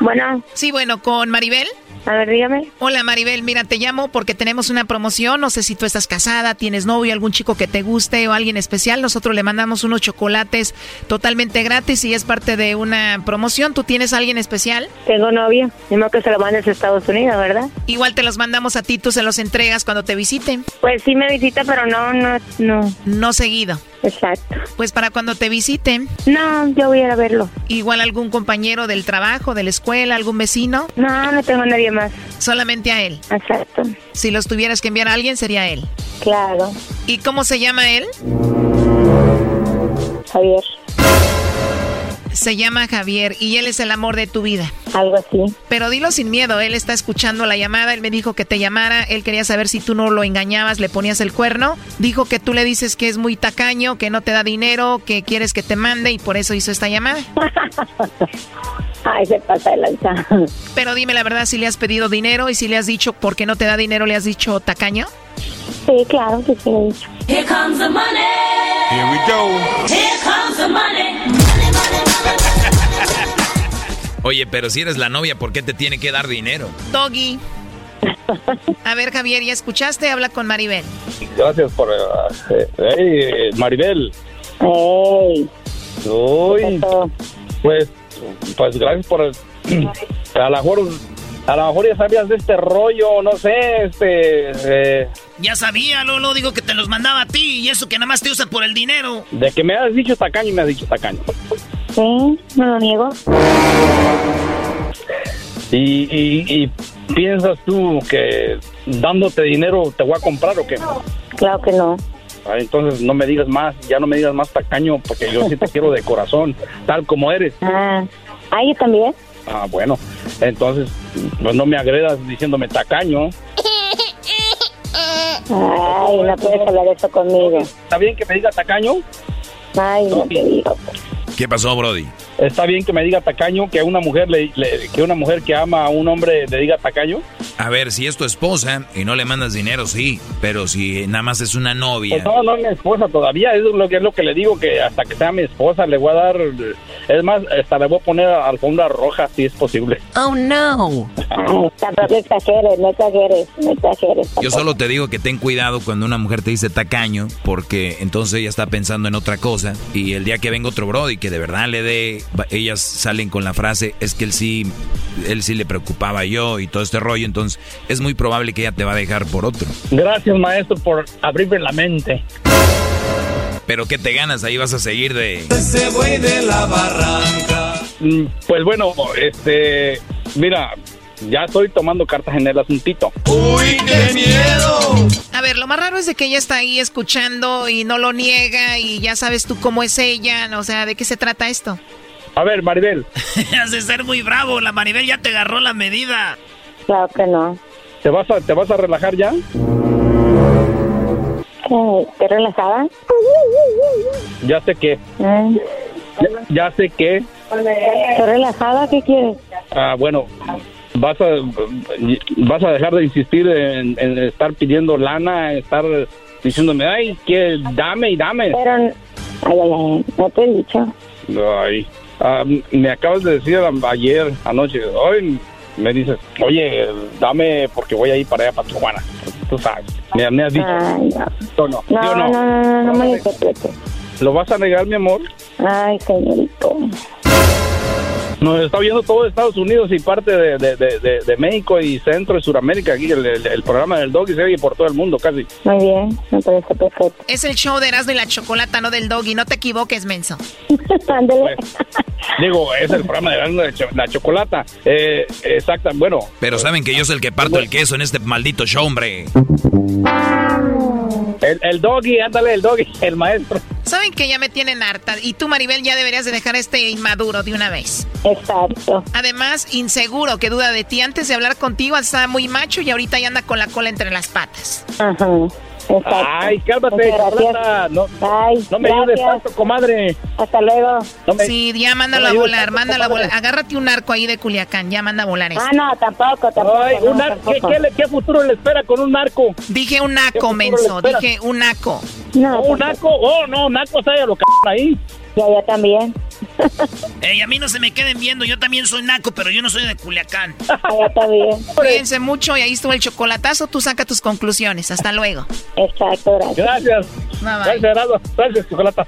Bueno. Sí, bueno, con Maribel. A ver, dígame. Hola Maribel, mira, te llamo porque tenemos una promoción. No sé si tú estás casada, tienes novio, algún chico que te guste o alguien especial. Nosotros le mandamos unos chocolates totalmente gratis y es parte de una promoción. ¿Tú tienes a alguien especial? Tengo novio. Dime que se lo mandes a Estados Unidos, ¿verdad? Igual te los mandamos a ti, tú se los entregas cuando te visiten. Pues sí me visita, pero no, no, no. No seguido. Exacto. Pues para cuando te visiten. No, yo voy a ir a verlo. Igual algún compañero del trabajo, de la escuela, algún vecino. No, no tengo nadie nadie más. Solamente a él. Exacto. Si los tuvieras que enviar a alguien, sería él. Claro. ¿Y cómo se llama él? Javier. Se llama Javier y él es el amor de tu vida. Algo así. Pero dilo sin miedo, él está escuchando la llamada, él me dijo que te llamara, él quería saber si tú no lo engañabas, le ponías el cuerno. Dijo que tú le dices que es muy tacaño, que no te da dinero, que quieres que te mande y por eso hizo esta llamada. [laughs] Ay, se pasa de lanza. Pero dime la verdad, si le has pedido dinero y si le has dicho por qué no te da dinero, le has dicho tacaño. Sí, claro que sí. Here comes the money. Here we go. Here comes the money. Oye, pero si eres la novia, ¿por qué te tiene que dar dinero? Doggy. A ver, Javier, ¿ya escuchaste? Habla con Maribel. Gracias por... eh, hey, Maribel. Hey. Uy, pues, pues gracias por... A lo mejor... A lo mejor ya sabías de este rollo, no sé, este... eh, Ya sabía, Lolo, digo que te los mandaba a ti y eso que nada más te usa por el dinero. de que me has dicho tacaño y me has dicho tacaño. Sí, no lo niego. Y, y, y piensas tú que dándote dinero te voy a comprar o qué? Claro que no. Ah, entonces no me digas más, ya no me digas más tacaño porque yo sí te quiero de corazón, tal como eres. Ah, ah, yo también. Ah, bueno, entonces pues no me agredas diciéndome tacaño. Ay, no puedes hablar eso conmigo. ¿Está bien que me diga tacaño? Ay, no te digo. ¿Qué pasó, Brody? ¿Está bien que me diga tacaño que a una mujer le, le- que una mujer que ama a un hombre le diga tacaño? A ver, si es tu esposa y no le mandas dinero, sí. Pero si nada más es una novia. Pues no, no es mi esposa todavía, es lo que es lo que le digo que hasta que sea mi esposa le voy a dar es más, hasta le voy a poner alfombra roja si es posible. Oh, no. Tampoco exageres, no exageres, no exageres. Yo solo te digo que ten cuidado cuando una mujer te dice tacaño, porque entonces ella está pensando en otra cosa. Y el día que venga otro Brody que de verdad le dé, ellas salen con la frase, es que él sí, él sí le preocupaba yo y todo este rollo. Entonces es muy probable que ella te va a dejar por otro. Gracias, maestro, por abrirme la mente. Pero ¿qué te ganas? Ahí vas a seguir de... Ese güey de la barranca. Mm, Pues bueno, este, mira, ya estoy tomando cartas en el asuntito. ¡Uy, qué miedo! A ver, lo más raro es de que ella está ahí escuchando y no lo niega y ya sabes tú cómo es ella, o sea, ¿de qué se trata esto? A ver, Maribel. [laughs] Has de ser muy bravo, la Maribel ya te agarró la medida. Claro que no. ¿Te vas a, te vas a relajar ya? ¿Qué? ¿Te relajada? Ya sé que, Mm. ya, ya sé que, ¿Estoy relajada? ¿Qué quieres? ah, bueno, vas a, vas a dejar de insistir en, en estar pidiendo lana, estar diciéndome, ay, que dame y dame. Pero, ay, ay, ay, no te he dicho. Ay, ah, me acabas de decir ayer, anoche, hoy me dices, oye, dame porque voy a ir para allá, para Tijuana. Tú sabes, me, me has dicho. Ay, ¿O no? No, ¿Sí o no, no, no, no, no me lo interpretes. ¿Lo vas a negar, mi amor? Ay, señorito. Nos está viendo todo Estados Unidos y parte de, de, de, de- de México y Centro y Suramérica. Aquí el, el- el programa del Doggy se oye por todo el mundo casi. Muy bien, me parece perfecto. Es el show de Erasmo y la Chocolata, no del Doggy, no te equivoques, menso. [laughs] Ándale. Digo, es el programa de la, cho- la chocolata. Eh, exacta, bueno. Pero saben que yo soy el que parto el queso en este maldito show, hombre. El, el Doggy, ándale, el Doggy, el maestro. Saben que ya me tienen harta y tú, Maribel, ya deberías de dejar este inmaduro de una vez. Exacto. Además, inseguro, que duda de ti. Antes de hablar contigo estaba muy macho y ahorita ya anda con la cola entre las patas. Ajá. Exacto. Ay, cálmate, chocolata. No, Ay, no me ayudes tanto, comadre. Hasta luego. No me- Sí, ya mándalo no a volar, mándalo a volar. Agárrate un arco ahí de Culiacán, ya manda a volar eso. Ah, no, tampoco, tampoco. Ay, un ar- ¿qué, tampoco. qué qué futuro le espera con un narco? Dije un ¿Qué naco, menso, dije un naco. No, Oh, un naco, oh, no, naco, se lo c ahí. Ya, ya también. Ey, a mí no se me queden viendo, yo también soy naco, pero yo no soy de Culiacán. [laughs] Ya también. Cuídense mucho y ahí estuvo el chocolatazo. Tú saca tus conclusiones. Hasta luego. Exacto, gracias. Gracias. Bye, bye. Gracias, Gerardo. Gracias, chocolata.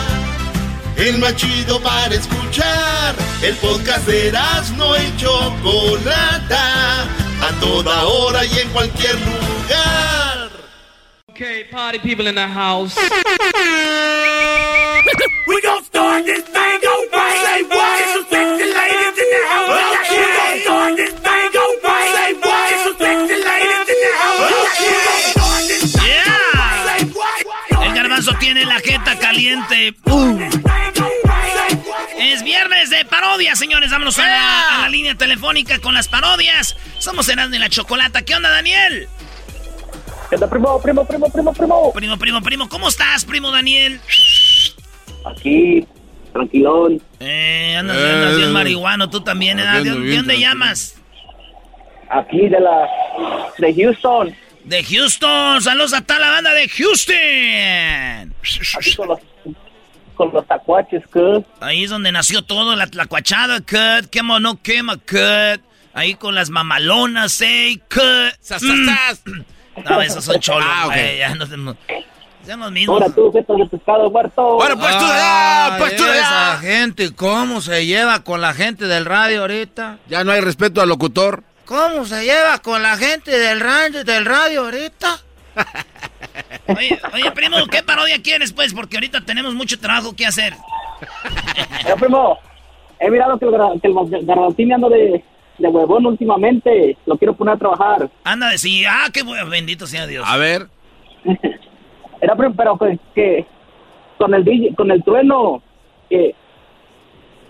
el más chido para escuchar. El podcast de no y Chocolata. A toda hora y en cualquier lugar. Okay, party people in the house. We gon' start this thing over. Say what? Some sexy ladies in the house. We gon' start this thing over. Say what? Some sexy ladies in the house. Yeah. El garbanzo tiene la jeta caliente. Uh. Es viernes de parodia, señores. Vámonos a la, a la línea telefónica con las parodias. Somos Erasmo y la Chocolata. ¿Qué onda, Daniel? ¿Qué onda, primo, primo, primo, primo, primo? Primo, primo, primo. ¿Cómo estás, primo Daniel? Aquí, tranquilón. Eh, andas, andas bien marihuano, tú también, ¿eh? ¿De, de dónde llamas? Aquí de la... de Houston. De Houston. Saludos a toda la banda de Houston. Aquí con los, con los tacuaches, ¿qué? Ahí es donde nació todo, la tlacuachada, cut. Quema o no quema, cut. Ahí con las mamalonas, eh, cut. Sas, sas, sas. No, esos son cholos, Ah, ok. güey, ya no tenemos... Son los mismos. Ahora tú, fetos de pescado muerto. Bueno, pues tú de allá, pues tú de Esa gente, ¿cómo se lleva con la gente del radio ahorita? Ya no hay respeto al locutor. ¿Cómo se lleva con la gente del radio, del radio ahorita? [laughs] Oye, oye, primo, ¿qué parodia quieres, pues? Porque ahorita tenemos mucho trabajo que hacer. Eh, primo, he mirado que el, que el garbanzín ando de, de huevón últimamente. Lo quiero poner a trabajar. Anda de sí, ah, qué bueno, bendito sea Dios. A ver. [laughs] Era, pero, pero que, que con el DJ con el trueno, que,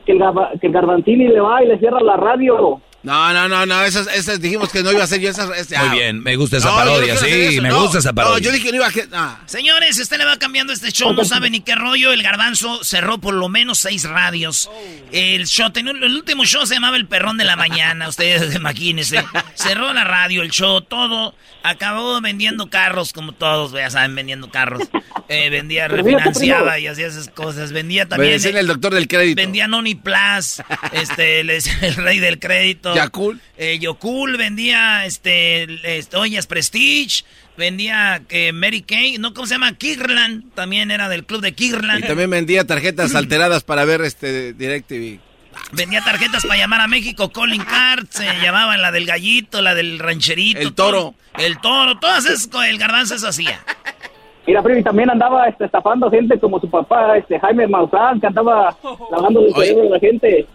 que, el, garba- que el garbanzini le va y le cierra la radio. No, no, no, no, esas, esas dijimos que no iba a ser yo esas. Muy ah. bien, me gusta esa No, yo no parodia, sí, eso, me no. gusta esa parodia. No, yo dije que no iba a... ah. Señores, usted le va cambiando este show, no sabe ni qué rollo. El garbanzo cerró por lo menos seis radios. El show, tenía- el último show se llamaba El Perrón de la Mañana. Ustedes [laughs] imagínense. Cerró la radio, el show, todo. Acabó vendiendo carros, como todos, ya saben, vendiendo carros. Eh, vendía, refinanciaba y hacía esas cosas. Vendía Me también. decían el doctor del crédito. Vendía Noni Plus, este, el rey del crédito. Yakul. Eh, Yokul vendía, este, este, ollas Prestige, vendía eh, Mary Kay, ¿no? ¿Cómo se llama? Kirland, también era del club de Kirland. Y también vendía tarjetas [clears throat] alteradas para ver este DirecTV. Vendía tarjetas para llamar a México, calling cards, se llamaba la del gallito, la del rancherito. El todo. toro. el toro, todas esas, el garbanzo eso hacía. Mira, primo, y también andaba este, estafando gente como su papá, este Jaime Maussan, que andaba lavando el cerebro de la gente.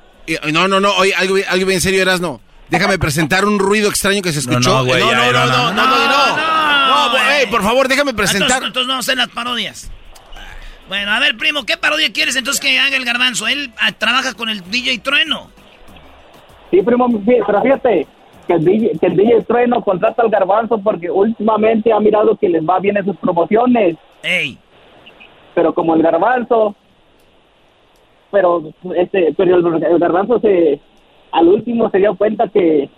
No, no, no, oye, algo, bien- algo bien serio, Erasno. Déjame presentar un ruido extraño que se No, escuchó. no, güey, no, ya, no, no, no, no, no, no, no. No, güey. por favor, déjame presentar. Entonces, entonces no vamos a hacer las parodias. Bueno, a ver, primo, ¿qué parodia quieres entonces que haga el garbanzo? Él ah, trabaja con el DJ Trueno. Sí, primo, pero fíjate que el, DJ, que el DJ Trueno contrata al garbanzo porque últimamente ha mirado que les va bien en sus promociones. Ey. Pero como el garbanzo, pero este, pero el, garbanzo se, al último se dio cuenta que,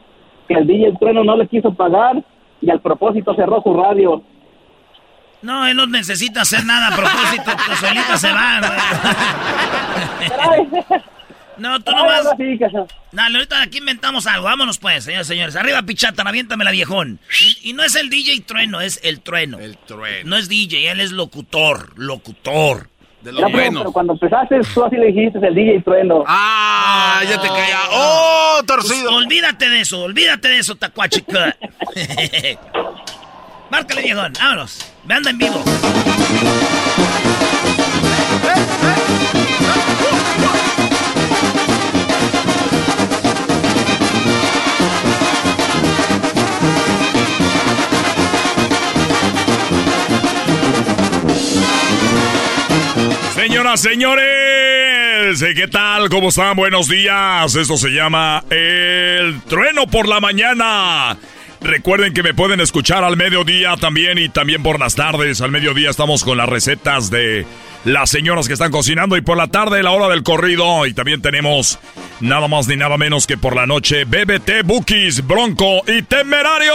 que el DJ Trueno no le quiso pagar y al propósito cerró su radio. No, él no necesita hacer nada a propósito, que [laughs] solito se va. No, tú nomás. Dale, ahorita aquí inventamos algo. Vámonos pues, señores señores. Arriba, pichata, aviéntamela, viejón. Y, y no es el DJ Trueno, es el Trueno. El Trueno. No es DJ, él es locutor. Locutor. De Era, primo, pero cuando empezaste tú así le dijiste el DJ Trueno. Ah, ya te caía. ¡Oh, torcido! Pues, olvídate de eso, olvídate de eso, tacuachica. [laughs] Márcale, viejón, vámonos. Me anda en vivo. Señoras, señores, ¿eh, ¿qué tal? ¿Cómo están? Buenos días. Esto se llama El Trueno por la Mañana. Recuerden que me pueden escuchar al mediodía también y también por las tardes. Al mediodía estamos con las recetas de las señoras que están cocinando y por la tarde la hora del corrido. Y también tenemos nada más ni nada menos que por la noche BBT, Bookies, Bronco y Temerarios.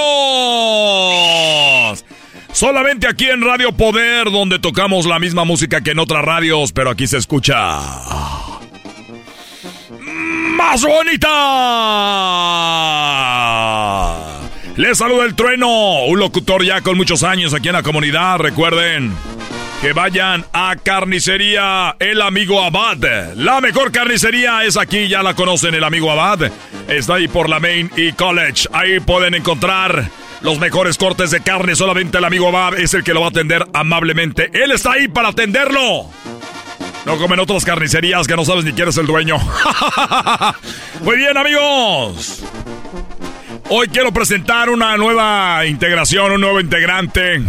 Solamente aquí en Radio Poder, donde tocamos la misma música que en otras radios, pero aquí se escucha. ¡Más bonita! Les saluda el trueno, un locutor ya con muchos años aquí en la comunidad. Recuerden que vayan a Carnicería El Amigo Abad. La mejor carnicería es aquí, ya la conocen, El Amigo Abad. Está ahí por la Main y College. Ahí pueden encontrar los mejores cortes de carne. Solamente el Amigo Abad es el que lo va a atender amablemente. Él está ahí para atenderlo. No comen otras carnicerías que no sabes ni quién es el dueño. [laughs] Muy bien, amigos. Hoy quiero presentar una nueva integración, un nuevo integrante.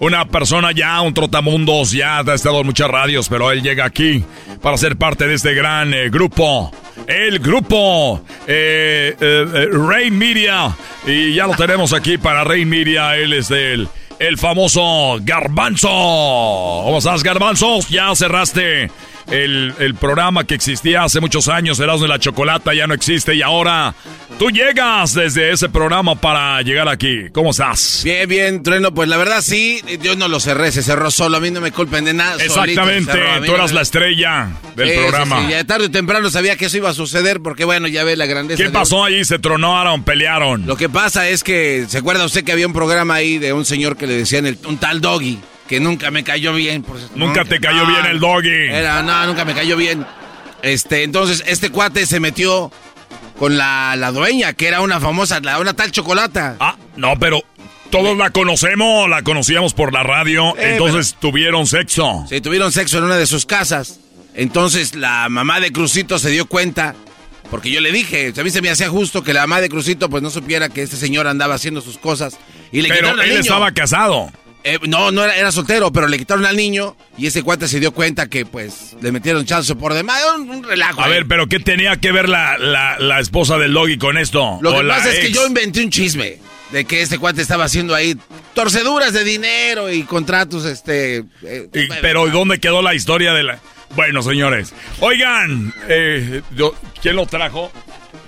Una persona ya, un trotamundos, ya ha estado en muchas radios, pero él llega aquí para ser parte de este gran eh, grupo. El grupo eh, eh, Rey Media. Y ya lo tenemos aquí para Rey Media. Él es del el famoso Garbanzo. ¿Cómo estás, Garbanzo? Ya cerraste el, el, programa que existía hace muchos años, Erasmo de la Chocolata, ya no existe y ahora tú llegas desde ese programa para llegar aquí. ¿Cómo estás? Bien, bien, Trueno, pues la verdad sí, yo no lo cerré, se cerró solo, a mí no me culpen de nada. Exactamente, tú eras la estrella del programa. Sí, sí, ya tarde o temprano sabía que eso iba a suceder porque bueno, ya ve la grandeza. ¿Qué pasó ahí? ¿Se tronaron, pelearon? Lo que pasa es que, ¿se acuerda usted que había un programa ahí de un señor que le decían el, un tal Doggy? Que nunca me cayó bien. Por nunca te cayó bien el doggy. Era, no, nunca me cayó bien. Este, entonces, este cuate se metió con la, la dueña, que era una famosa, la, una tal chocolata. Ah, no, pero todos la conocemos, la conocíamos por la radio, eh, entonces tuvieron sexo. Sí, tuvieron sexo en una de sus casas. Entonces la mamá de Crucito se dio cuenta, porque yo le dije, a mí se me hacía justo que la mamá de Crucito pues no supiera que este señor andaba haciendo sus cosas. Y le pero él estaba casado. Eh, no, no era, era, soltero, pero le quitaron al niño y ese cuate se dio cuenta que pues le metieron chance por demás. Un, un relajo. A ahí. ver, pero ¿qué tenía que ver la, la, la esposa del Logi con esto? Lo que pasa es que yo inventé un chisme de que este cuate estaba haciendo ahí torceduras de dinero y contratos, este... Eh, y, pero ¿dónde quedó la historia de la...? Bueno, señores, oigan, eh, ¿quién lo trajo?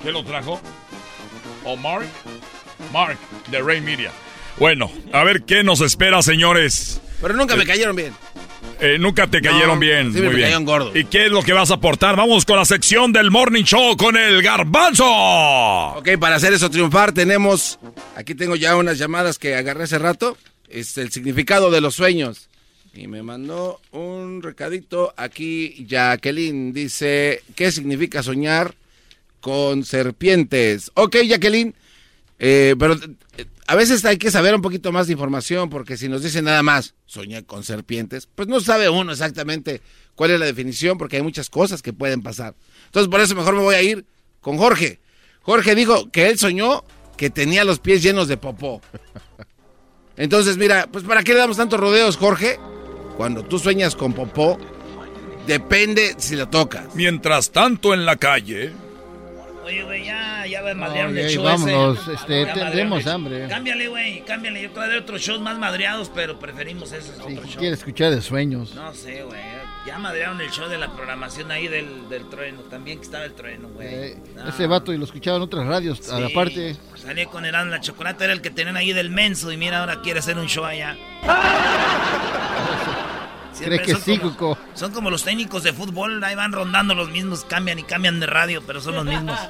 ¿Quién lo trajo? ¿O Mark? Mark, de Ray Media. Bueno, a ver qué nos espera, señores. Pero nunca me cayeron bien. Eh, nunca te cayeron no, bien. Sí, Muy me bien. cayeron gordo. ¿Y qué es lo que vas a aportar? Vamos con la sección del Morning Show con el garbanzo. Ok, para hacer eso triunfar tenemos... Aquí tengo ya unas llamadas que agarré hace rato. Es el significado de los sueños. Y me mandó un recadito aquí Jacqueline. Dice, ¿qué significa soñar con serpientes? Ok, Jacqueline. Eh, pero a veces hay que saber un poquito más de información porque si nos dicen nada más soñar con serpientes, pues no sabe uno exactamente cuál es la definición porque hay muchas cosas que pueden pasar. Entonces por eso mejor me voy a ir con Jorge. Jorge dijo que él soñó que tenía los pies llenos de popó. Entonces mira, pues ¿para qué le damos tantos rodeos, Jorge? Cuando tú sueñas con popó, depende si lo tocas. Mientras tanto en la calle... Oye, güey, ya, ya Oye, el show vámonos, ese. este, Ya tendremos hambre. Cámbiale, güey, cámbiale. Yo traeré otros shows más madreados, pero preferimos esos otros shows. Quiere escuchar de sueños. No sé, güey. Ya madrearon el show de la programación ahí del, del trueno. También que estaba el trueno, güey. Eh, No. Ese vato y lo escuchaban en otras radios, a la parte. Salí con el la chocolate, era el que tenían ahí del menso. Y mira, ahora quiere hacer un show allá. [laughs] Siempre Cree que son sí, como-. Son como los técnicos de fútbol, ahí van rondando los mismos, cambian y cambian de radio, pero son los mismos. [laughs]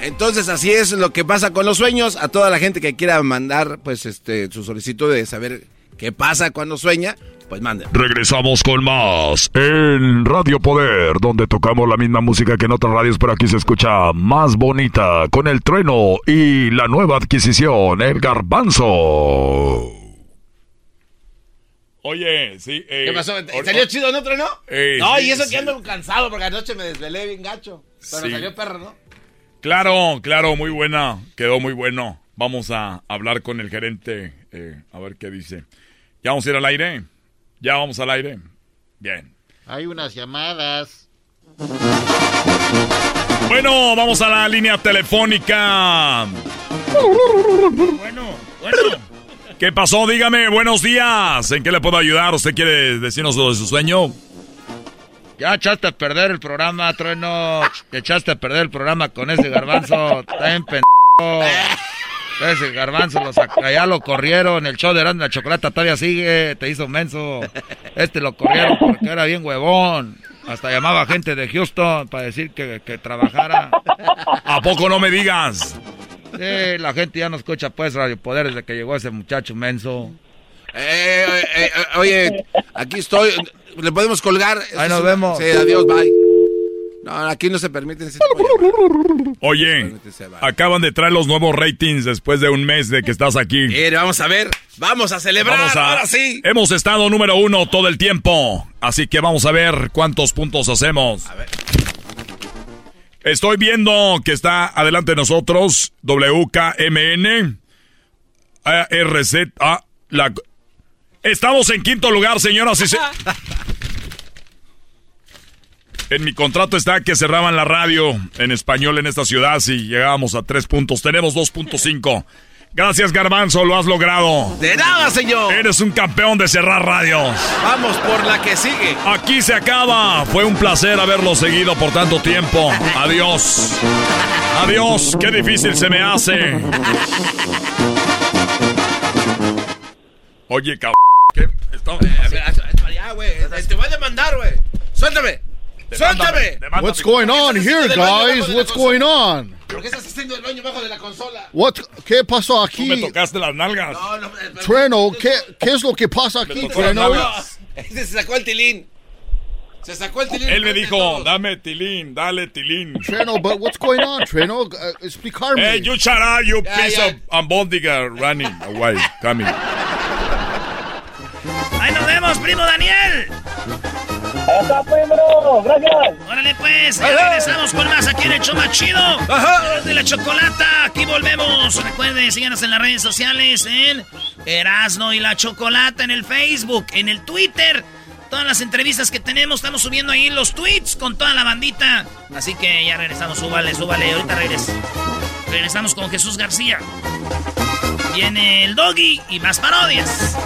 Entonces así es lo que pasa con los sueños. A toda la gente que quiera mandar pues este su solicitud de saber qué pasa cuando sueña, pues manden. Regresamos con más en Radio Poder, donde tocamos la misma música que en otras radios, pero aquí se escucha más bonita con el trueno y la nueva adquisición, el garbanzo. Oye, sí. eh, ¿Qué pasó? or- ¿Salió chido no otro no? Eh, no, sí, y eso sí. que ando cansado porque anoche me desvelé bien gacho. Pero Sí. salió perro, ¿no? Claro, claro, muy buena. Quedó muy bueno. Vamos a hablar con el gerente eh, a ver qué dice. ¿Ya vamos a ir al aire? ¿Ya vamos al aire? Bien. Hay unas llamadas. Bueno, vamos a la línea telefónica. Bueno, bueno. ¿Qué pasó? Dígame, buenos días. ¿En qué le puedo ayudar? ¿Usted quiere decirnos lo de su sueño? Ya echaste a perder el programa, Trueno. Echaste a perder el programa con ese garbanzo. Está en pendejo. Ese garbanzo lo saca, ya lo corrieron. El show de Erasmo la Chocolata todavía sigue. Te hizo menso. Este lo corrieron porque era bien huevón. Hasta llamaba gente de Houston para decir que, que trabajara. ¿A poco no me digas? Sí, la gente ya no escucha pues Radio Poder desde que llegó ese muchacho menso. Eh, eh, eh, oye, aquí estoy. ¿Le podemos colgar? Ahí nos vemos. Sí, adiós, bye. No, aquí no se permiten ese tipo de- Oye, acaban de traer los nuevos ratings después de un mes de que estás aquí. Mire, vamos a ver. Vamos a celebrar. Vamos a- Ahora sí. Hemos estado número uno todo el tiempo. Así que vamos a ver cuántos puntos hacemos. Estoy viendo que está adelante de nosotros WKMN. ARZ. Ah, la... Estamos en quinto lugar, señoras y se... [laughs] En mi contrato está que cerraban la radio en español en esta ciudad si llegábamos a tres puntos. Tenemos 2.5. Gracias, Garbanzo, lo has logrado. De nada, señor. Eres un campeón de cerrar radios. Vamos por la que sigue. Aquí se acaba. Fue un placer haberlo seguido por tanto tiempo. Adiós. Adiós. Qué difícil se me hace. Oye, cabrón. ¿Qué? Está- Ya, güey. Te voy a demandar, güey. Suéltame. Suéltame. What's going on here, guys? What's going on? ¿Por qué estás haciendo el baño bajo de la consola? What? ¿Qué pasó Tú aquí? me tocaste las nalgas. No, no, eh, Treno, ¿qué, ¿qué es lo que pasa aquí, Treno? [laughs] se sacó el tilín. Se sacó el tilín. Él me dijo, dame tilín, dale tilín. Treno, but what's going on, Treno? Uh, explicarme. Hey, you shut up, you Ya, piece ya. of ambondiga running away, coming. Ahí nos vemos, primo Daniel. Está, primo. Gracias. Órale pues, ya regresamos con más aquí en el show más chido. Erasmo de la chocolata, aquí volvemos. Recuerden, síganos en las redes sociales en Erasno y la Chocolata, en el Facebook, en el Twitter. Todas las entrevistas que tenemos, estamos subiendo ahí los tweets con toda la bandita. Así que ya regresamos, súbale, súbale, ahorita regres. Regresamos con Jesús García. Viene el doggy y más parodias.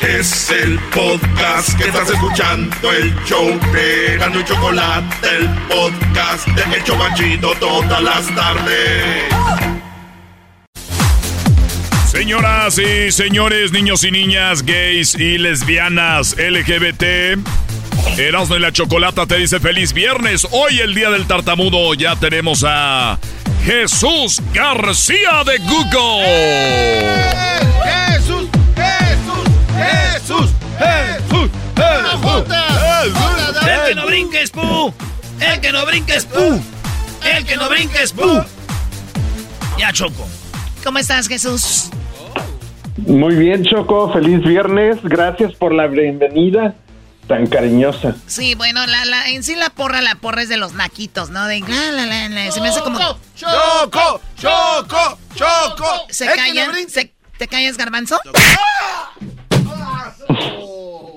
Es el podcast que estás escuchando, el show de Gano y Chocolate, el podcast de El Chobachito todas las tardes. Señoras y señores, niños y niñas, gays y lesbianas, LGBT. Erasmo y la Chocolata te dice feliz viernes. Hoy el día del tartamudo ya tenemos a Jesús García de Google. Jesús, Jesús, Jesús. El que no brinques, pu. El que no brinques, pu. El que no brinques, pu. Ya, Choco. ¿Cómo estás, Jesús? Muy bien, Choco. Feliz viernes. Gracias por la bienvenida tan cariñosa. Sí, bueno, la, la, en sí la porra, la porra es de los naquitos, ¿no? De la, la, la, la, Se me hace como... Choco, Choco, Choco. ¿Se El que callan? ¿Se- ¿Te callas, garbanzo?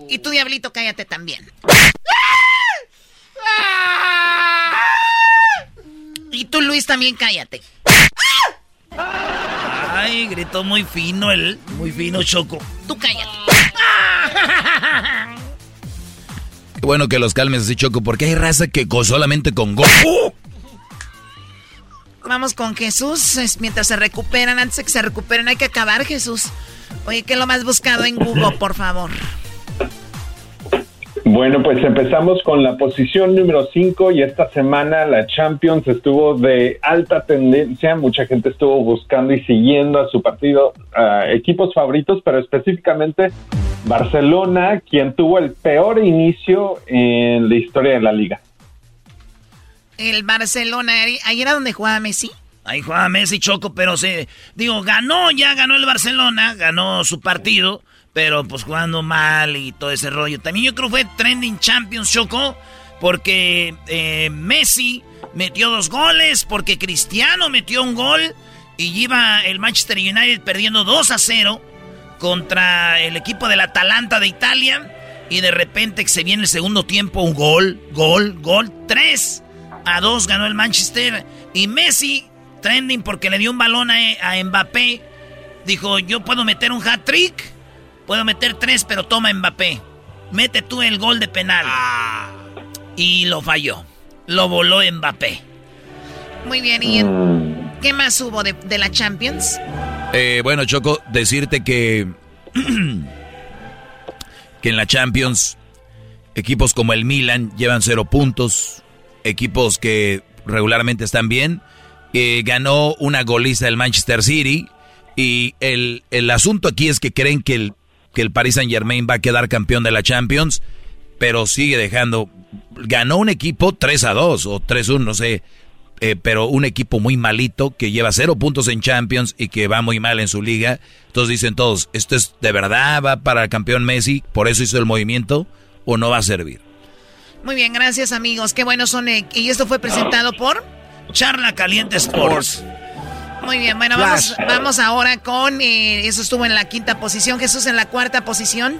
Y tu diablito, cállate también. Y tú, Luis, también cállate. Ay, gritó muy fino el, muy fino Choco. Tú cállate. Qué bueno que los calmes así, Choco, porque hay raza que con- solamente con go. Vamos con Jesús. es mientras se recuperan, antes de que se recuperen, hay que acabar, Jesús. Oye, ¿qué es lo más buscado en Google, por favor? Bueno, pues empezamos con la posición número 5 y esta semana la Champions estuvo de alta tendencia. Mucha gente estuvo buscando y siguiendo a su partido, a equipos favoritos, pero específicamente Barcelona, quien tuvo el peor inicio en la historia de la liga. El Barcelona, ahí era donde jugaba Messi. Ahí jugaba Messi Choco, pero se. Digo, ganó, ya ganó el Barcelona, ganó su partido, pero pues jugando mal y todo ese rollo. También yo creo que fue Trending Champions Choco, porque eh, Messi metió dos goles, porque Cristiano metió un gol y iba el Manchester United perdiendo 2 a 0 contra el equipo del Atalanta de Italia. Y de repente se viene el segundo tiempo, un gol, gol, gol, 3 a 2 ganó el Manchester. Y Messi, trending porque le dio un balón a, a Mbappé, dijo, yo puedo meter un hat-trick, puedo meter tres, pero toma Mbappé. Mete tú el gol de penal. Y lo falló. Lo voló Mbappé. Muy bien, ¿y en- qué más hubo de, de la Champions? Eh, bueno, Choco, decirte que, [clears throat] que en la Champions equipos como el Milan llevan cero puntos, equipos que regularmente están bien, eh, ganó una goliza del Manchester City. Y el, el asunto aquí es que creen que el, que el Paris Saint Germain va a quedar campeón de la Champions, pero sigue dejando. Ganó un equipo 3 a 2 o 3 a 1, no sé. eh, pero un equipo muy malito que lleva cero puntos en Champions y que va muy mal en su liga. Entonces dicen todos, ¿esto es de verdad? ¿Va para el campeón Messi? ¿Por eso hizo el movimiento? ¿O no va a servir? Muy bien, gracias amigos. Qué buenos son. eh, Y esto fue presentado por Charla Caliente Sports. Muy bien, bueno, vamos, vamos ahora con. eh, eso estuvo en la quinta posición. Jesús en la cuarta posición.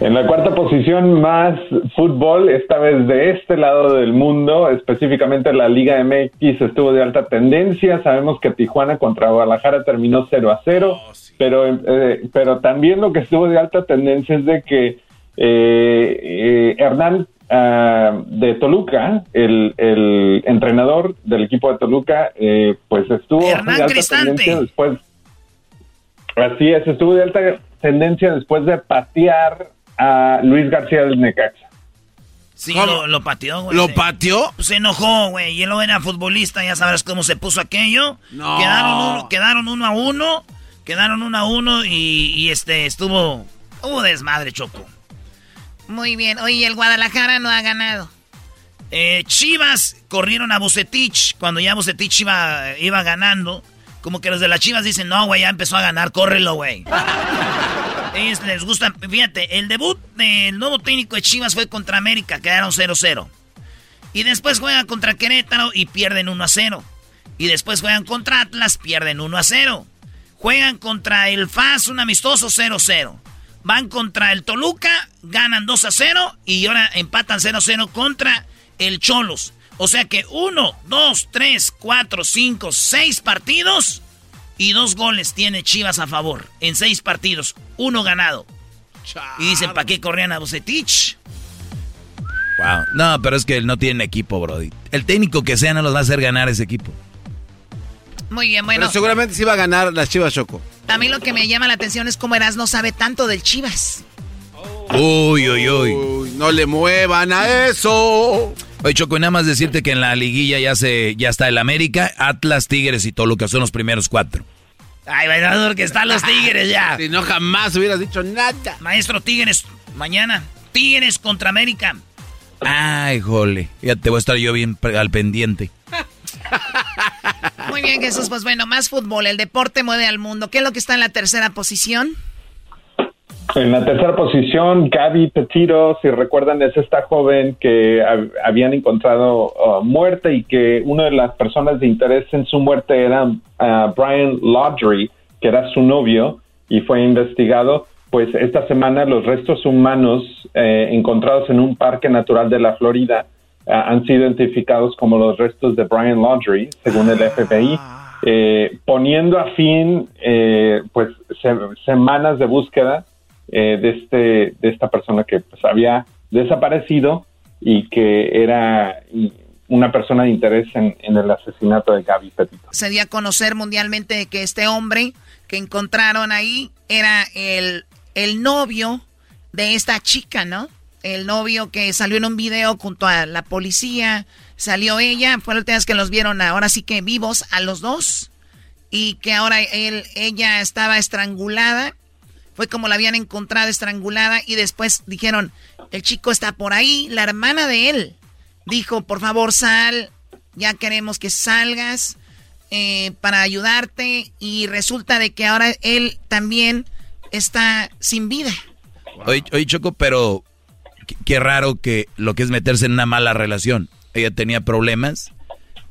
En la cuarta posición, más fútbol, esta vez de este lado del mundo, específicamente la Liga MX estuvo de alta tendencia. Sabemos que Tijuana contra Guadalajara terminó 0 a 0, pero, eh, pero también lo que estuvo de alta tendencia es de que eh, eh, Hernán ah, de Toluca, el, el entrenador del equipo de Toluca, eh, pues estuvo Hernán de alta Cristante. tendencia después. Así es, estuvo de alta tendencia después de patear a Luis García del Necaxa. Sí, lo, lo pateó, güey. ¿Lo pateó? Se enojó, güey. Y él no era futbolista, ya sabrás cómo se puso aquello. No. Quedaron uno, quedaron uno a uno. Quedaron uno a uno y, y, este estuvo. Hubo desmadre, Choco. Muy bien. Oye, el Guadalajara no ha ganado. Eh, Chivas corrieron a Bucetich cuando ya Bucetich iba, iba ganando. Como que los de las Chivas dicen, no, güey, ya empezó a ganar, córrelo, güey. [laughs] Ellos les gusta, fíjate, el debut del nuevo técnico de Chivas fue contra América, quedaron 0-0. Y después juegan contra Querétaro y pierden 1-0. Y después juegan contra Atlas, pierden 1-0. Juegan contra el FAS, un amistoso 0-0. Van contra el Toluca, ganan 2-0 y ahora empatan 0-0 contra el Cholos. O sea que 1, 2, 3, 4, 5, 6 partidos y dos goles tiene Chivas a favor en seis partidos, uno ganado. Y dicen, ¿para qué corrían a Bucetich? Wow. No, pero es que él no tiene equipo, Brody. El técnico que sea no los va a hacer ganar ese equipo. Muy bien, bueno. Pero seguramente sí va a ganar las Chivas Choco. A mí lo que me llama la atención es cómo Eras no sabe tanto del Chivas. Uy, uy, uy. Uy, no le muevan a eso. Oye, Choco, y nada más decirte que en la liguilla ya se, ya está el América, Atlas, Tigres y Toluca son los primeros cuatro. Ay, bailador, que están los [laughs] Tigres ya. Si no, jamás hubieras dicho nada. Maestro Tigres, mañana. Tigres contra América. Ay, jole. Ya te voy a estar yo bien al pendiente. [laughs] [laughs] Muy bien, Jesús. Pues bueno, más fútbol. El deporte mueve al mundo. ¿Qué es lo que está en la tercera posición? En la tercera posición, Gaby Petito, si recuerdan, es esta joven que hab- habían encontrado uh, muerta y que una de las personas de interés en su muerte era uh, Brian Laudry, que era su novio y fue investigado. Pues esta semana los restos humanos eh, encontrados en un parque natural de la Florida han sido identificados como los restos de Brian Laudry, según el FBI, eh, poniendo a fin eh, pues se- semanas de búsqueda eh, de este de esta persona que pues había desaparecido y que era una persona de interés en, en el asesinato de Gaby Petito. Se dio a conocer mundialmente que este hombre que encontraron ahí era el, el novio de esta chica, ¿no? El novio que salió en un video junto a la policía, salió ella, fue la última vez que los vieron ahora sí que vivos a los dos y que ahora él, ella estaba estrangulada, fue como la habían encontrado estrangulada y después dijeron, el chico está por ahí, la hermana de él dijo, por favor sal, ya queremos que salgas eh, para ayudarte y resulta de que ahora él también está sin vida. Oye, oye, Choco, pero qué, raro que lo que es meterse en una mala relación. Ella tenía problemas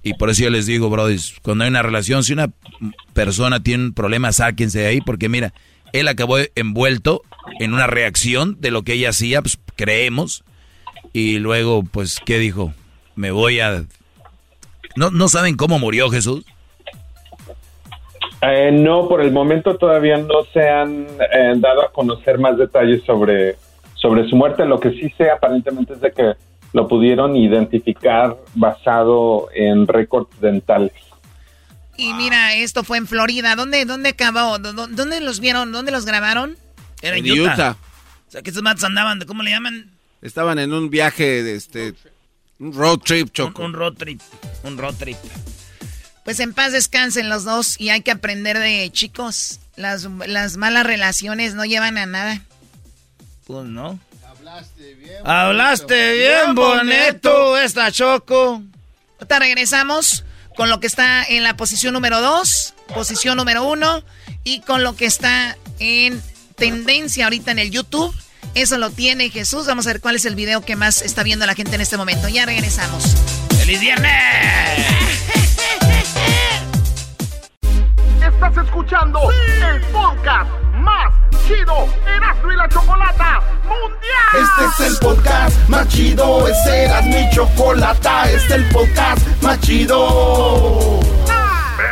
y por eso yo les digo, brothers, cuando hay una relación, si una persona tiene un problema, sáquense de ahí porque mira, él acabó envuelto en una reacción de lo que ella hacía, pues creemos, y luego, pues, ¿qué dijo? Me voy a... ¿No, no saben cómo murió Jesús? Eh, no, por el momento todavía no se han eh, dado a conocer más detalles sobre, sobre su muerte. Lo que sí sé aparentemente es de que lo pudieron identificar basado en récords dentales. Y mira, esto fue en Florida. ¿Dónde, dónde acabó? ¿Dó- dó- ¿Dónde los vieron? ¿Dónde los grabaron? Era en En Utah. Utah. O sea, que estos matos andaban, ¿cómo le llaman? Estaban en un viaje de este. Un road trip, Un, Choco. un road trip. Un road trip. Pues en paz descansen los dos y hay que aprender de chicos. Las, las malas relaciones no llevan a nada. Pues no. Hablaste bien. Hablaste bien bonito, esta Choco. Ahorita regresamos con lo que está en la posición número 2, posición número 1 y con lo que está en tendencia ahorita en el YouTube. Eso lo tiene Jesús. Vamos a ver cuál es el video que más está viendo la gente en este momento. Ya regresamos. ¡Feliz viernes! [laughs] Estás escuchando el podcast más chido Erasmo y la Chocolata Mundial. Este es el podcast más chido, este era mi chocolata, este es el podcast más chido.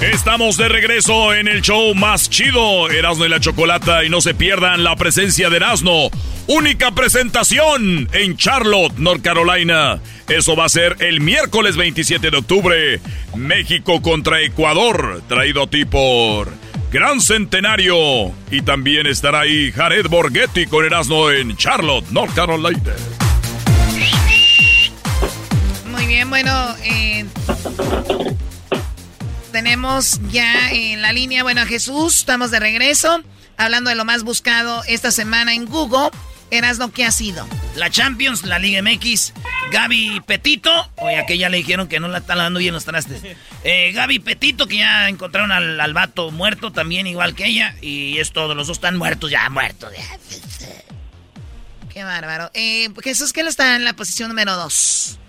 Estamos de regreso en el show más chido, Erasmo y la Chocolata, y no se pierdan la presencia de Erasmo. Única presentación en Charlotte, North Carolina. Eso va a ser el miércoles 27 de octubre. México contra Ecuador, traído a ti por Gran Centenario. Y también estará ahí Jared Borghetti con Erasmo en Charlotte, North Carolina. Muy bien, bueno, eh, tenemos ya en la línea, bueno, a Jesús, estamos de regreso, hablando de lo más buscado esta semana en Google. Erasno, ¿qué ha sido? La Champions, la Liga MX, Gaby Petito. Oye, a que ya le dijeron que no la está lavando bien los trastes. Eh, Gaby Petito, que ya encontraron al, al vato muerto también, igual que ella. Y es todo, los dos están muertos, ya muertos. Ya. Qué bárbaro. Eh, Jesús, ¿qué está en la posición número 2?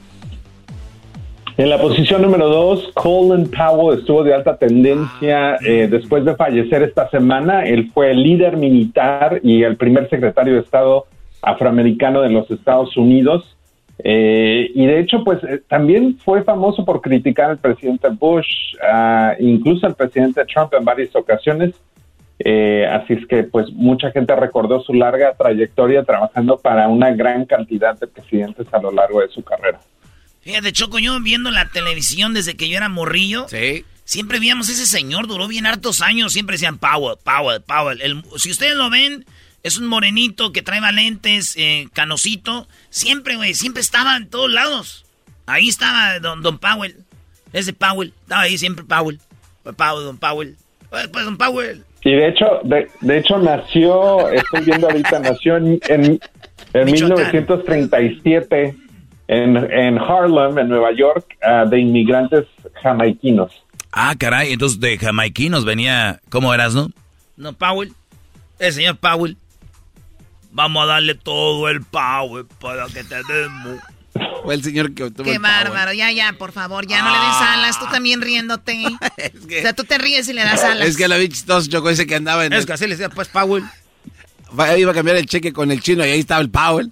En la posición número 2, Colin Powell estuvo de alta tendencia eh, después de fallecer esta semana. Él fue el líder militar y el primer secretario de Estado afroamericano de los Estados Unidos. Eh, y de hecho, pues eh, también fue famoso por criticar al presidente Bush, ah, incluso al presidente Trump en varias ocasiones. Eh, así es que, pues, mucha gente recordó su larga trayectoria trabajando para una gran cantidad de presidentes a lo largo de su carrera. Fíjate, Choco, yo viendo la televisión desde que yo era morrillo. Sí. Siempre veíamos ese señor, duró bien hartos años. Siempre decían Powell, Powell, Powell. El- si ustedes lo ven, es un morenito que trae lentes, eh, canosito. Siempre, güey, siempre estaba en todos lados. Ahí estaba don, don Powell. Ese Powell. Estaba ahí siempre Powell. Powell, don Powell. Pues, pues, don Powell. Y de hecho, de, de hecho nació, estoy viendo ahorita, nació en, en, en Michoacán. 1937 en, en Harlem, en Nueva York, ah, de inmigrantes jamaiquinos. Ah, caray, entonces de jamaiquinos venía, ¿cómo eras, no? No, Powell. El señor Powell. Vamos a darle todo el Powell para que te demos. Fue el señor que obtuvo Qué el power. bárbaro, ya, ya, por favor, ya no le des alas, tú también riéndote. [laughs] O sea, tú te ríes y le das alas. Es que lo vi chistoso, Choco, ese que andaba en... Es que así le decía, pues, Powell. Iba a cambiar el cheque con el chino y ahí estaba el Powell.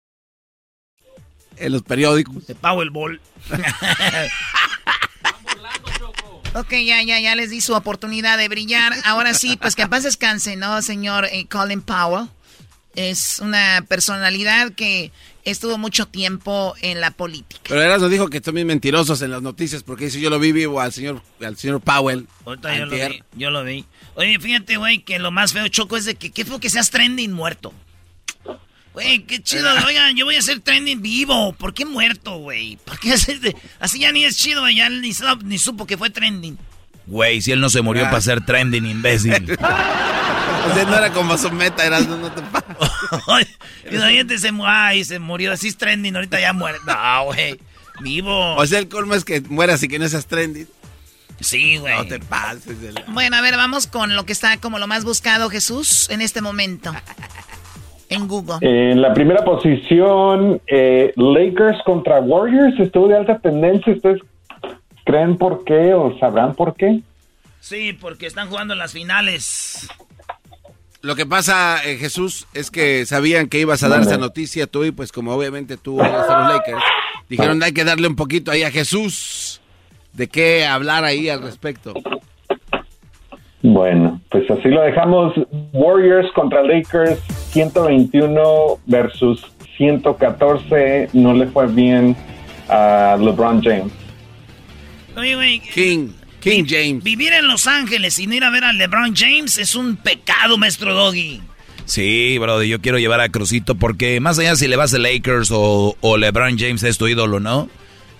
En los periódicos. De Powerball. Ok, ya, ya, ya les di su oportunidad de brillar. Ahora sí, pues que en paz descanse, ¿no, señor eh, Colin Powell? Es una personalidad que estuvo mucho tiempo en la política. Pero Erasmo dijo que también mentirosos en las noticias porque dice yo lo vi vivo al señor, al señor Powell. Ahorita yo lo vi, yo lo vi. Oye, fíjate, güey, que lo más feo, Choco, es de que qué feo que seas trending muerto. Güey, qué chido. Oigan, yo voy a ser trending vivo. ¿Por qué muerto, güey? ¿Por qué hacer de- Así ya ni es chido, güey. Ya ni, sab- ni supo que fue trending. Güey, si él no se murió Ah. para ser trending, imbécil. [laughs] O sea, no era como su meta, Erasmo, no te pases. Y la gente se, ay, se murió. Así es trending, ahorita ya muere. No, güey. Vivo. O sea, el colmo es que mueras y que no seas trending. Sí, güey. No te pases. de la- Bueno, a ver, vamos con lo que está como lo más buscado, Jesús, en este momento. En Google. En la primera posición, eh, Lakers contra Warriors estuvo de alta tendencia. ¿Ustedes creen por qué o sabrán por qué? Sí, porque están jugando en las finales. Lo que pasa, eh, Jesús, es que sabían que ibas a dar esa noticia tú y pues como obviamente tú eres a los Lakers, dijeron hay que darle un poquito ahí a Jesús de qué hablar ahí al respecto. Bueno, pues así lo dejamos. Warriors contra Lakers, 121 versus 114. No le fue bien a LeBron James. Oye, güey. King, King James. Vivir en Los Ángeles y no ir a ver a LeBron James es un pecado, maestro Doggy. Sí, brother, yo quiero llevar a Crucito porque más allá si le vas a Lakers o, o LeBron James es tu ídolo, ¿no?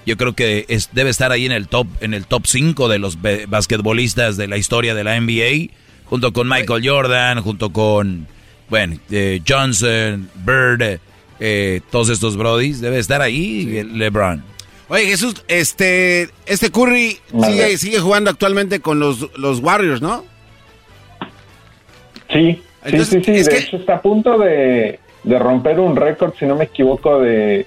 Yo creo que es, debe estar ahí en el top en el top 5 de los basquetbolistas de la historia de la NBA, junto con Michael Jordan, junto con bueno, eh, Johnson, Bird, eh, todos estos brodies, debe estar ahí el LeBron. Oye, Jesús, este este Curry sigue, sigue jugando actualmente con los, los Warriors, ¿no? Sí, Entonces, sí, sí, sí. es De que- hecho, está a punto de, de romper un récord, si no me equivoco, de,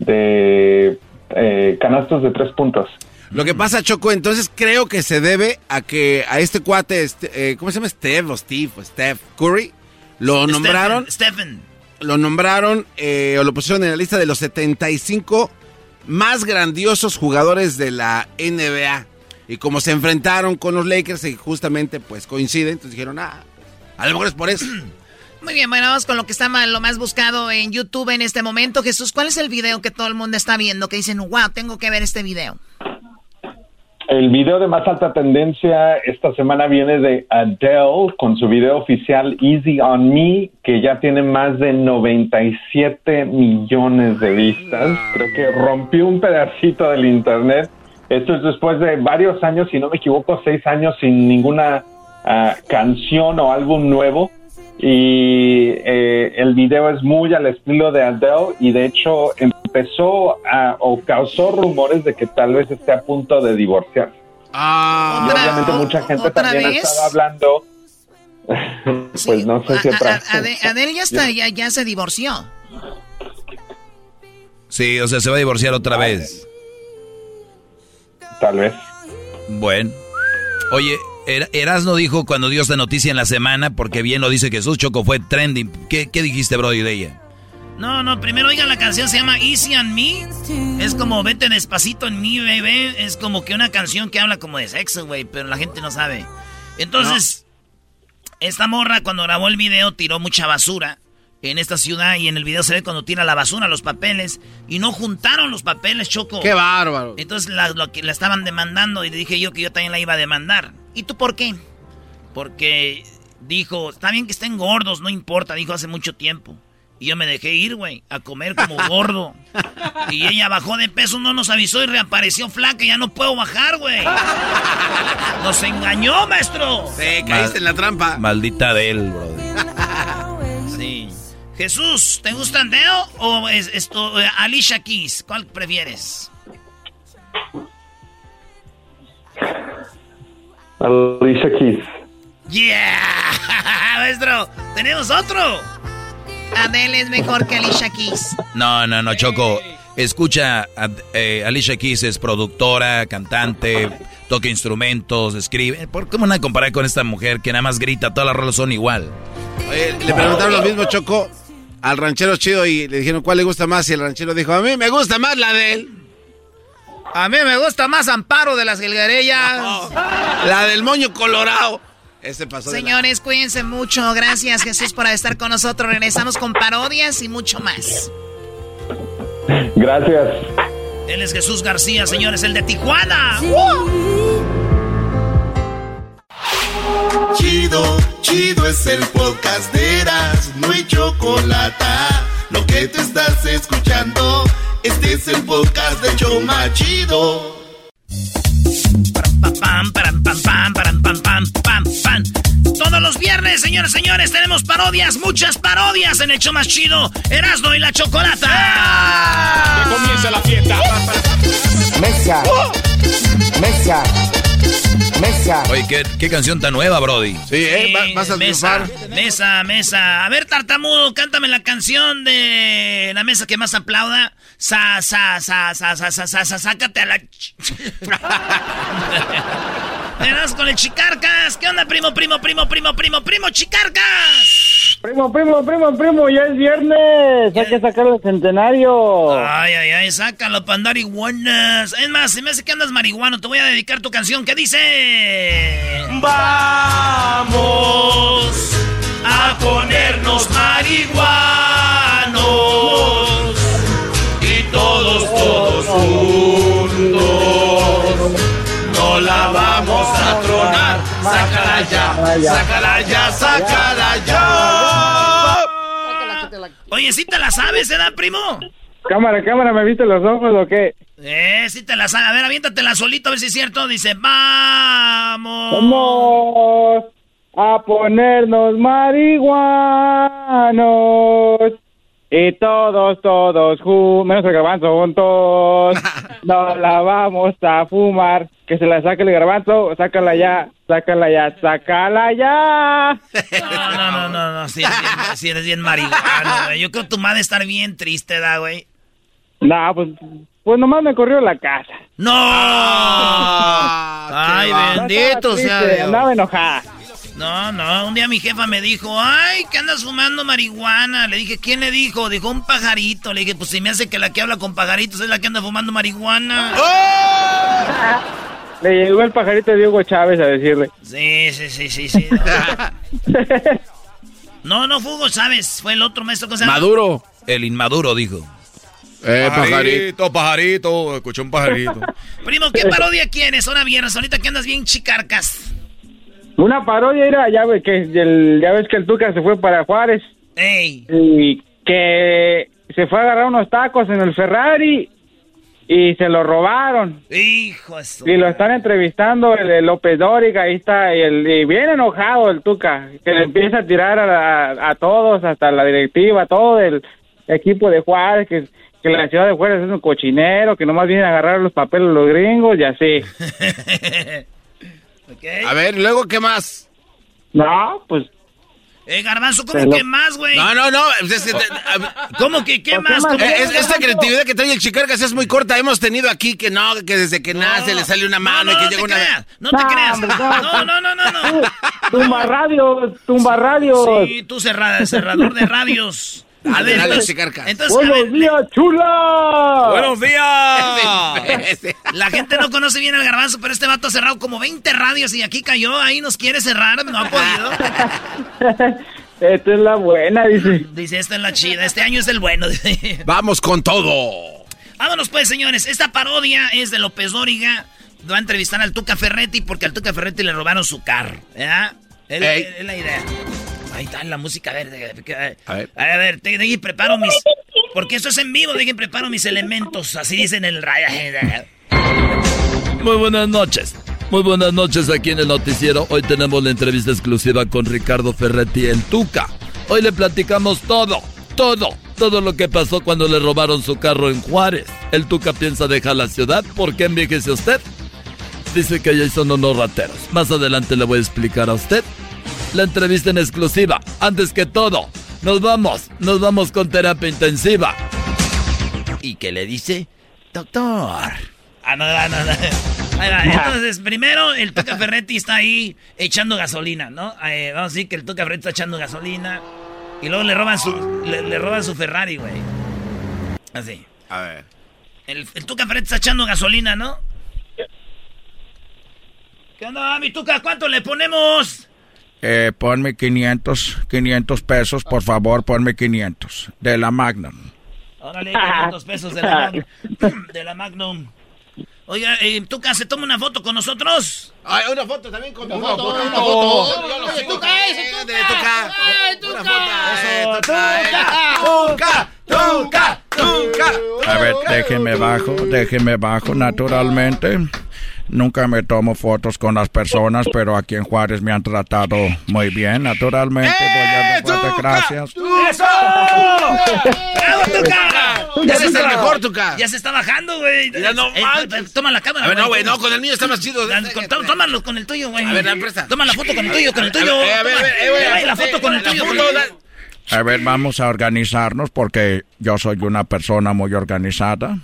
de eh, canastos de tres puntos. Lo que pasa, Choco, entonces creo que se debe a que a este cuate, este, eh, ¿cómo se llama? Steph o Steve o Steph Curry, lo nombraron, Stephen. lo nombraron eh, o lo pusieron en la lista de los 75 más grandiosos jugadores de la NBA. Y como se enfrentaron con los Lakers y justamente pues coinciden, entonces dijeron, ah, a lo mejor es por eso. [clears throat] Muy bien, bueno, vamos con lo que está ma- lo más buscado en YouTube en este momento. Jesús, ¿cuál es el video que todo el mundo está viendo? Que dicen, wow, tengo que ver este video. El video de más alta tendencia esta semana viene de Adele con su video oficial Easy on Me, que ya tiene más de 97 millones de vistas. Creo que rompió un pedacito del internet. Esto es después de varios años, si no me equivoco, seis años sin ninguna ah, canción o álbum nuevo. Y eh, el video es muy al estilo de Adele y de hecho empezó a, o causó rumores de que tal vez esté a punto de divorciarse. Ah, y obviamente mucha gente ¿otra también vez? estaba hablando. [laughs] pues no sé si A- otra. a- Adele ya, está, ya, ya se divorció. Sí, o sea, se va a divorciar otra vez. Tal vez. Bueno. Oye, Er- Erasno dijo cuando dio esta noticia en la semana, porque bien lo dice Jesús, Choco fue trending. ¿Qué, qué dijiste, Brody, de ella? No, no, primero oigan la canción, se llama Easy on Me. Es como Vete despacito en mí, bebé. Es como que una canción que habla como de sexo, güey, pero la gente no sabe. Entonces, esta morra cuando grabó el video tiró mucha basura en esta ciudad y en el video se ve cuando tira la basura, los papeles, y no juntaron los papeles, Choco. ¡Qué bárbaro! Entonces la, la estaban demandando y le dije yo que yo también la iba a demandar. ¿Y tú por qué? Porque dijo, está bien que estén gordos, no importa, dijo hace mucho tiempo. Y yo me dejé ir, güey, a comer como [laughs] gordo. Y ella bajó de peso, no nos avisó y reapareció flaca. Ya no puedo bajar, güey. [laughs] Nos engañó, maestro. Sí, caíste en la trampa. Maldita de él, Brody. Sí. Jesús, ¿te gusta Andeo o es, esto, eh, Alicia Keys? ¿Cuál prefieres? Alicia Keys. ¡Yeah! [laughs] Maestro, tenemos otro. Adele es mejor que Alicia Keys. No, no, no, Choco. Escucha, a- eh, Alicia Keys es productora, cantante, toca instrumentos, escribe. ¿Por qué me van a comparar con esta mujer que nada más grita? Todas las rolas son igual. Oye, le preguntaron lo mismo, Choco, al ranchero chido y le dijeron cuál le gusta más y el ranchero dijo, a mí me gusta más la de él. A mí me gusta más Amparo de las Gilgarellas. La del moño colorado. Ese pasó de la- Señores, cuídense mucho. Gracias, Jesús, por estar con nosotros. Regresamos con parodias y mucho más. Gracias. Él es Jesús García, señores, el de Tijuana. Chido, chido es el podcast de Eras, no hay chocolate. Lo que te estás escuchando, este es el podcast de Choma Chido. Pam, pam, pam, pam. Todos los viernes, señores, señores, tenemos parodias, muchas parodias en el show más chido, Erasmo y la Chocolata. Que comience la fiesta. Mesa. Mesa. Mesa. Oye, ¿qué, qué canción tan nueva, Brody. Sí, ¿eh? Va- vas a mesa, triunfar. mesa, mesa. A ver, tartamudo, cántame la canción de la mesa que más aplauda sa, sa, sa, sa, sa, sa, sa, sa sácate a la... Verás [laughs] con el Chicarcas. ¿Qué onda, primo, primo, primo, primo, primo, primo, Chicarcas? Primo, primo, primo, primo, ya es viernes. Hay que sacar el centenario. Ay, ay, ay, sácalo para andar iguanas. Es más, si me hace que andas marihuano, te voy a dedicar tu canción que dice... Vamos a ponernos marihuana. Sácala ya, sácala ya, sácala ya. Oye, ¿sí te la sabes, eh, primo? Cámara, cámara, ¿me viste los ojos o qué? Eh, sí te la sabes. A ver, aviéntatela solito a ver si es cierto. Dice, vamos. Vamos a ponernos marihuanos. Y todos, todos, juntos, menos el garbanzo, juntos. [laughs] No la vamos a fumar. Que se la saque el garbanzo, sácala ya, sácala ya, sácala ya. No, no, no, no, no. Si eres bien, sí eres bien marihuano, güey. Yo creo que tu madre estar bien triste, da, güey. No, pues, pues nomás me corrió la casa. ¡No! Ay, va. bendito sea Dios. andaba enojada. No, no, un día mi jefa me dijo, ay, que andas fumando marihuana. Le dije, ¿quién le dijo? Dijo, un pajarito. Le dije, pues si me hace que la que habla con pajaritos es la que anda fumando marihuana. Le llegó el pajarito de Diego Chávez a decirle. Sí, sí, sí, sí, sí. [laughs] No, no fue Hugo Chávez, fue el otro maestro que se llama. Maduro. El inmaduro dijo. Eh, pajarito, pajarito, escuché un pajarito. Primo, ¿qué parodia quieres? Ahora viernes, ahorita que andas bien chicarcas. Una parodia era, ya ves que, el- ya ves que el Tuca se fue para Juárez. Ey. Y que se fue a agarrar unos tacos en el Ferrari y se lo robaron. Hijo de su- Y lo están entrevistando el, el López Dóriga, ahí está, y, el, y bien enojado el Tuca, que le empieza a tirar a, la- a todos, hasta la directiva, todo el equipo de Juárez, que, que la ciudad de Juárez es un cochinero, que nomás vienen a agarrar los papeles los gringos y así. [laughs] A ver, luego, ¿qué más? No, pues... Eh, Garbanzo, ¿cómo Pero- que más, güey? No, no, no. es que te- a- ¿Cómo que qué más? ¿Cómo Eh, es- esta creatividad que trae el Chicargas es muy corta. Hemos tenido aquí que no, que desde que nace le sale una mano no, y que no llega una. creas, no te creas. No, no, no, no, no. Tumba radios, tumba radios. Sí, tú cerrada, cerrador de radios. A ver, Dale, entonces, a Buenos ver, días, chula. Buenos días. [laughs] la gente no conoce bien al garbanzo, pero este vato ha cerrado como 20 radios y aquí cayó, ahí nos quiere cerrar, no ha podido. [laughs] Esta es la buena, dice. Dice, esta es la chida, este año es el bueno. dice. Vamos con todo. Vámonos pues, señores. Esta parodia es de López Dóriga. Va a entrevistar al Tuca Ferretti porque al Tuca Ferretti le robaron su carro. ¿verdad? Es la idea. Ahí está la música. A ver, A ver. a ver, preparo mis... Porque esto es en vivo, dejen preparo mis elementos. Así dicen en el raya. Muy buenas noches. Muy buenas noches aquí en el noticiero. Hoy tenemos la entrevista exclusiva con Ricardo Ferretti en Tuca. Hoy le platicamos todo, todo, todo lo que pasó cuando le robaron su carro en Juárez. El Tuca piensa dejar la ciudad. ¿Por qué envejece usted? Dice que ellos son unos rateros. Más adelante le voy a explicar a usted la entrevista en exclusiva. Antes que todo, nos vamos, nos vamos con terapia intensiva. ¿Y qué le dice? Doctor. Ah, no, no, no. Ahí va. Entonces, primero, el Tuca Ferretti está ahí echando gasolina, ¿no? Eh, vamos a decir que el Tuca Ferretti está echando gasolina. Y luego le roban su, le, le roban su Ferrari, güey. Así. A ver. El, el Tuca Ferretti está echando gasolina, ¿no? ¿Qué onda, mi Tuca? ¿Cuánto le ponemos? Eh, ponme 500, 500 pesos, por favor, ponme 500. De la Magnum. Órale, 500 pesos de la, [laughs] Magnum. de la Magnum. Oiga, eh, Tuca, ¿se toma una foto con nosotros? Ay, una foto también con Una foto, foto. una foto. Yo lo Oye, sigo. Tuca, Tuca. Tuca. Tuca. Tuca. A ver, déjeme bajo, déjeme bajo, naturalmente. Nunca me tomo fotos con las personas, pero aquí en Juárez me han tratado muy bien, naturalmente. Voy a dar gracias. ¡Eso! ¡Bravo, Tuca! Ya se está- mejor, Tuca. Ya se está bajando, güey. Ya no Eh, manches. Toma la cámara, A ver, no, güey, no, con el mío está más chido. Con- tó- Tómalo con el tuyo, güey. A ver, la presta. Toma la foto con el tuyo, con el tuyo. A ver, a ver, eh, la foto con el tuyo. A ver, vamos a organizarnos porque yo soy una persona muy organizada.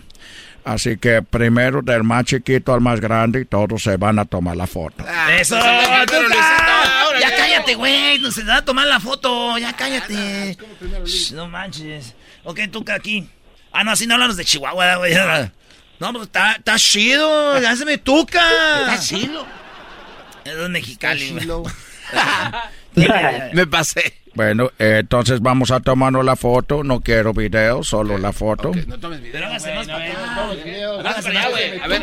Así que primero del más chiquito al más grande y todos se van a tomar la foto. ¡Eso! Pero, Tuca! Luisito, Ya cállate, güey. No se da a tomar la foto. Ya cállate. Shh, No manches. Ok, Tuca, aquí. Ah, no, así no hablamos de Chihuahua, [laughs] güey. No, pues está, está chido. Ya se me Tuca. Está [laughs] chido. Es Mexicali, güey. [laughs] Me pasé. Bueno, eh, entonces vamos a tomarnos la foto. No quiero video, solo la foto. No tomes video. Pero hágase más para allá, güey. A ver,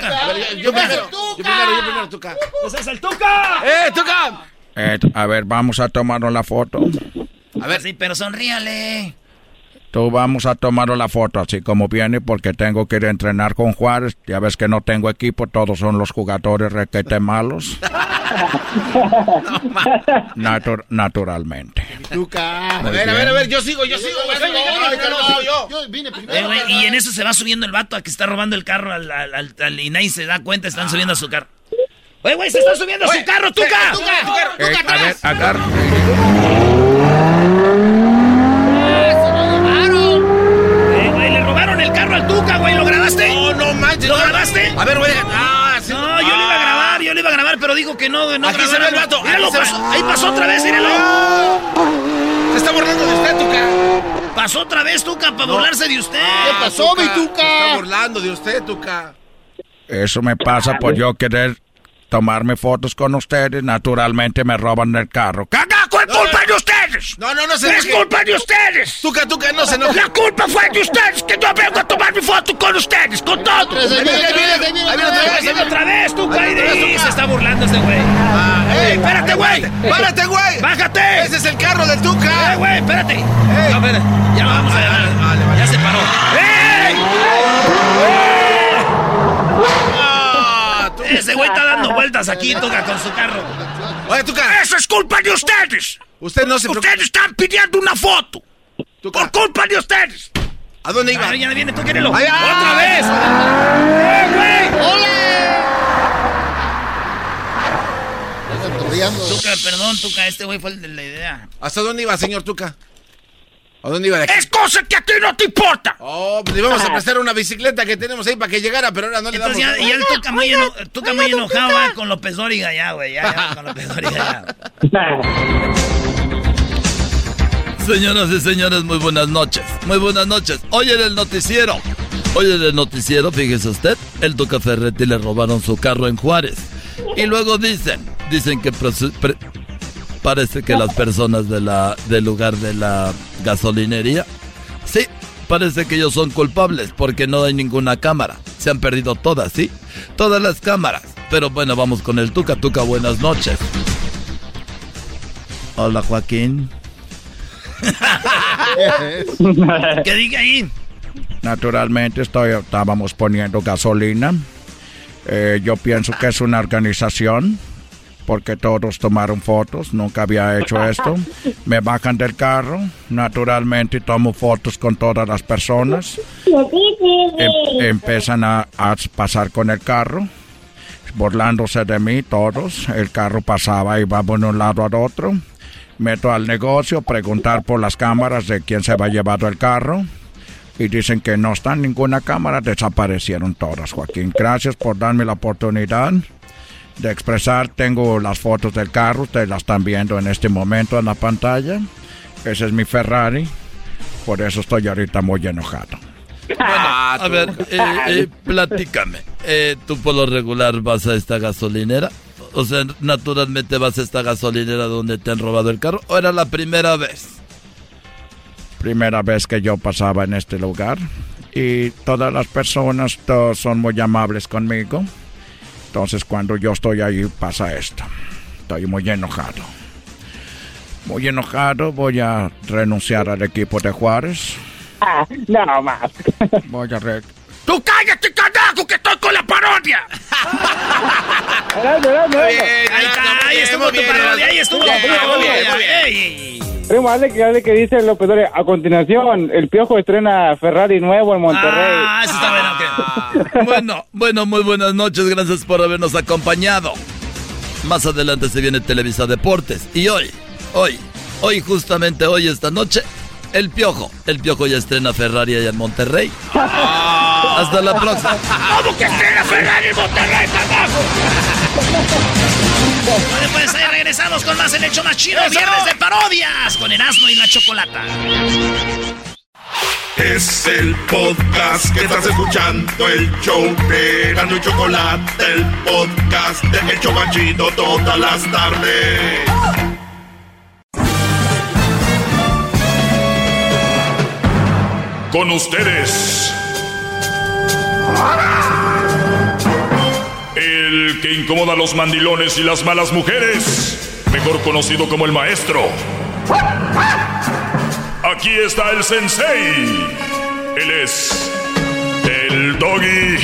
yo- primero. Yo primero, yo primero, Tuca. ¡Ese es el Tuca! ¡Eh, Tuca! Eh, a ver, vamos a tomarnos la foto. A ver. Sí, pero sonríale. Tú vamos a tomarnos la foto así como viene porque tengo que ir a entrenar con Juárez. Ya ves que no tengo equipo, todos son los jugadores requete malos. [laughs] Natu- naturalmente. Tuca. A ver, a ver, a ver, yo sigo, yo sigo. yo, vine Eh, primero. güey, y en eso se va subiendo el vato a que está robando el carro al, al, al- al- y nadie se da cuenta, están subiendo a su carro. Güey, güey, se está subiendo a su carro, Tuca. Tuca, Tuca, Eh, Tuca, a ver, atrás. agarra. Eh, güey, le robaron el carro al Tuca, güey, ¿lo grabaste? No, no manches. ¿Lo grabaste? A ver, güey. Ah, sí. No, yo lo iba a grabar, yo lo iba a grabar, pero dijo que no, no Aquí se ve el vato, Míralo, aquí se ve. pasó- ahí pasó otra vez, míralo. Se está burlando de usted, Tuca. Pasó otra vez, Tuca, para burlarse de usted. ¿Qué pasó, mi Se está Tuca? burlando de usted, Tuca. Eso me pasa por yo querer tomarme fotos con ustedes. Naturalmente me roban el carro. ¡Caga! ¿Cuál culpa de ustedes? No, no, no se ¡Es culpa de ustedes! Tuca, Tuca, no se enoje. La culpa fue de ustedes que yo vengo a tomar mi foto con ustedes, con todos. Ahí viene, otra vez, Otra vez, Tuca, se está burlando este güey. Ah, ¡Ey, ey, espérate, güey! ¡Párate, güey! ¡Bájate! Ese es el carro del Tuca. ¡Eh, güey, espérate! No, espérate. Ya vamos a vale. Ya se paró. ¡Ey! Ah, Tuca. Ese güey está dando vueltas aquí, Tuca, con su carro. Oye, Tuca. ¡Eso es culpa de ustedes! Usted no se. Ustedes están pidiendo una foto. Tuca. Por culpa de ustedes. ¿A dónde iba? A ver, ya viene, tú quérelo. Ay. ¡Otra vez! ¡Eh, güey! Torreando. Tuca, perdón, Tuca, este güey fue el de la idea. ¿Hasta dónde iba, señor Tuca? ¿A dónde iba de aquí? Es cosa que a ti no te importa. Oh, pues le íbamos a prestar una bicicleta que tenemos ahí para que llegara, pero ahora no le damos. Entonces ya, ya el Tuca muy, eno- muy enojado va con López Dóriga ya, güey. Ya, ya, con López Dóriga ya. Señoras y señores, muy buenas noches. Muy buenas noches. Hoy en el noticiero. Hoy en el noticiero, fíjese usted, el Tuca Ferretti le robaron su carro en Juárez. Y luego dicen, dicen que pre- parece que las personas de la, del lugar de la gasolinería, sí, parece que ellos son culpables porque no hay ninguna cámara. Se han perdido todas, ¿sí? Todas las cámaras. Pero bueno, vamos con el Tuca. Tuca, buenas noches. Hola, Joaquín. [laughs] ¿Qué diga ahí? Naturalmente estoy, estábamos poniendo gasolina. Eh, yo pienso que es una organización porque todos tomaron fotos, nunca había hecho esto. [laughs] Me bajan del carro, naturalmente tomo fotos con todas las personas. Em- empiezan a, a pasar con el carro. burlándose de mí todos. El carro pasaba y iba de un lado al otro. Meto al negocio, preguntar por las cámaras de quién se va llevado el carro. Y dicen que no está en ninguna cámara, desaparecieron todas, Joaquín. Gracias por darme la oportunidad de expresar. Tengo las fotos del carro, ustedes las están viendo en este momento en la pantalla. Ese es mi Ferrari, por eso estoy ahorita muy enojado. Bueno, a ver, eh, eh, platícame. Eh, ¿Tú por lo regular vas a esta gasolinera? O sea, naturalmente vas a esta gasolinera donde te han robado el carro. ¿O era la primera vez? Primera vez que yo pasaba en este lugar. Y todas las personas todos son muy amables conmigo. Entonces cuando yo estoy ahí pasa esto. Estoy muy enojado. Muy enojado. Voy a renunciar al equipo de Juárez. Ah, no más. [laughs] Voy a re ¡Tú cállate, carajo, que estoy con la parodia! Ahí está, ahí estuvo tu parodia, ahí estuvo tu parodia. Primo, hazle que, hazle que dice López Dóriga. A continuación, el Piojo estrena Ferrari nuevo en Monterrey. Ah, eso está bueno. [laughs] Bueno, bueno, muy buenas noches. Gracias por habernos acompañado. Más adelante se viene Televisa Deportes. Y hoy, hoy, hoy, justamente hoy, esta noche, el Piojo. El Piojo ya estrena Ferrari allá en Monterrey. Hasta la próxima. ¿Cómo que estrena Ferrari en Monterrey, carajo? Bueno, pues ahí regresamos con más en el show más chido. Viernes de parodias con Erasmo y la Chocolata. Es el podcast que estás escuchando, el show de Erasmo y Chocolate, el podcast de El Chobachito todas las tardes. Con ustedes. El que incomoda a los mandilones y las malas mujeres. Mejor conocido como el maestro. Aquí está el sensei. Él es el doggy.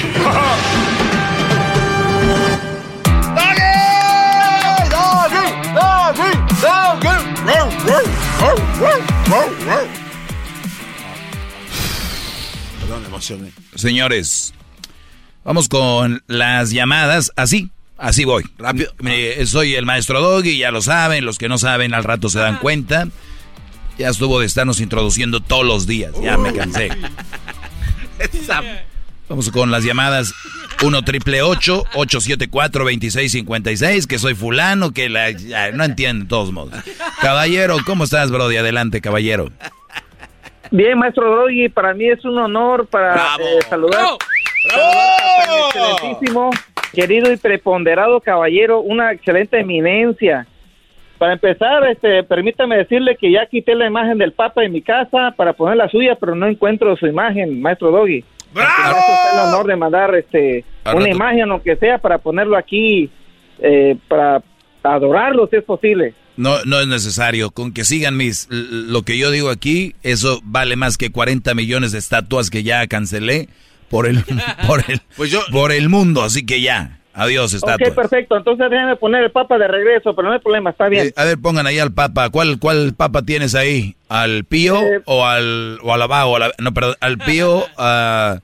Perdón, me emocioné. Señores, vamos con las llamadas. Así, así voy. Rápido. Mire, soy el maestro Doggy, ya lo saben. Los que no saben, al rato se dan cuenta. Ya estuvo de estarnos introduciendo todos los días. Ya me cansé. [laughs] Vamos con las llamadas 1 triple 874 2656 que soy fulano, que la, ya, no entiendo de todos modos. Caballero, ¿cómo estás, Brody? Adelante, caballero. Bien, maestro Doggy, para mí es un honor para eh, saludar, saludar al excelentísimo, querido y preponderado caballero, una excelente eminencia. Para empezar, este, permítame decirle que ya quité la imagen del Papa en mi casa para poner la suya, pero no encuentro su imagen, maestro Doggy. ¡Bravo! el honor de mandar este, Al una rato- imagen, aunque sea, para ponerlo aquí, eh, para adorarlo, si es posible. No, no es necesario. Con que sigan mis lo que yo digo aquí, eso vale más que 40 millones de estatuas que ya cancelé por el [laughs] por el por el mundo, así que ya. Adiós, estatuas. Ok, perfecto. Entonces déjame poner el Papa de regreso, pero no hay problema, está bien. Eh, a ver, pongan ahí al Papa. ¿Cuál, cuál Papa tienes ahí? ¿Al Pío Eh, o al o al Abao? O a la- no, perdón, al Pío, a-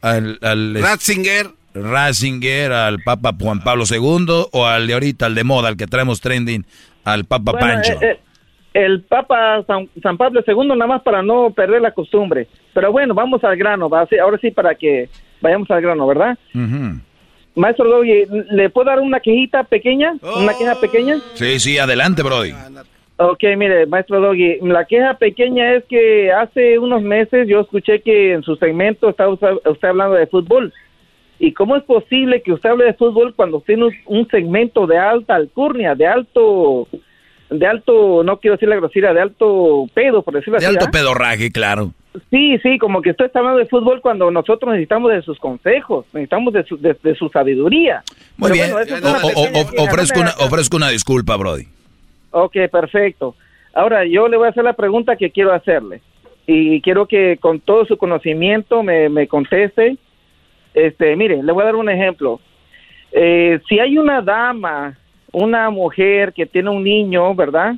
al, al Ratzinger. Ratzinger, al Papa Juan Pablo II o al de ahorita, al de moda, al que traemos trending, al Papa Bueno, Pancho. eh, eh, el Papa San, San Pablo II, nada más para no perder la costumbre. Pero bueno, vamos al grano, va, sí, ahora sí para que vayamos al grano, ¿verdad? Maestro Doggy, ¿le puedo dar una quejita pequeña? ¿Una queja pequeña? Sí, sí, adelante, Brody. Ok, mire, maestro Doggy, la queja pequeña es que hace unos meses yo escuché que en su segmento estaba usted, usted hablando de fútbol. ¿Y cómo es posible que usted hable de fútbol cuando tiene un segmento de alta alcurnia, de alto, de alto, no quiero decir la grosera, de alto pedo, por decirlo De así? alto ¿ah? pedorraje, claro. Sí, sí, como que usted está hablando de fútbol cuando nosotros necesitamos de sus consejos, necesitamos de su, de, de su sabiduría. Muy Pero bien. bueno, O- o- o- ofrezco, una, ofrezco una disculpa, Brody. Ok, perfecto. Ahora, yo le voy a hacer la pregunta que quiero hacerle. Y quiero que con todo su conocimiento me, me conteste. Este, mire, le voy a dar un ejemplo. Eh, si hay una dama, una mujer que tiene un niño, ¿verdad?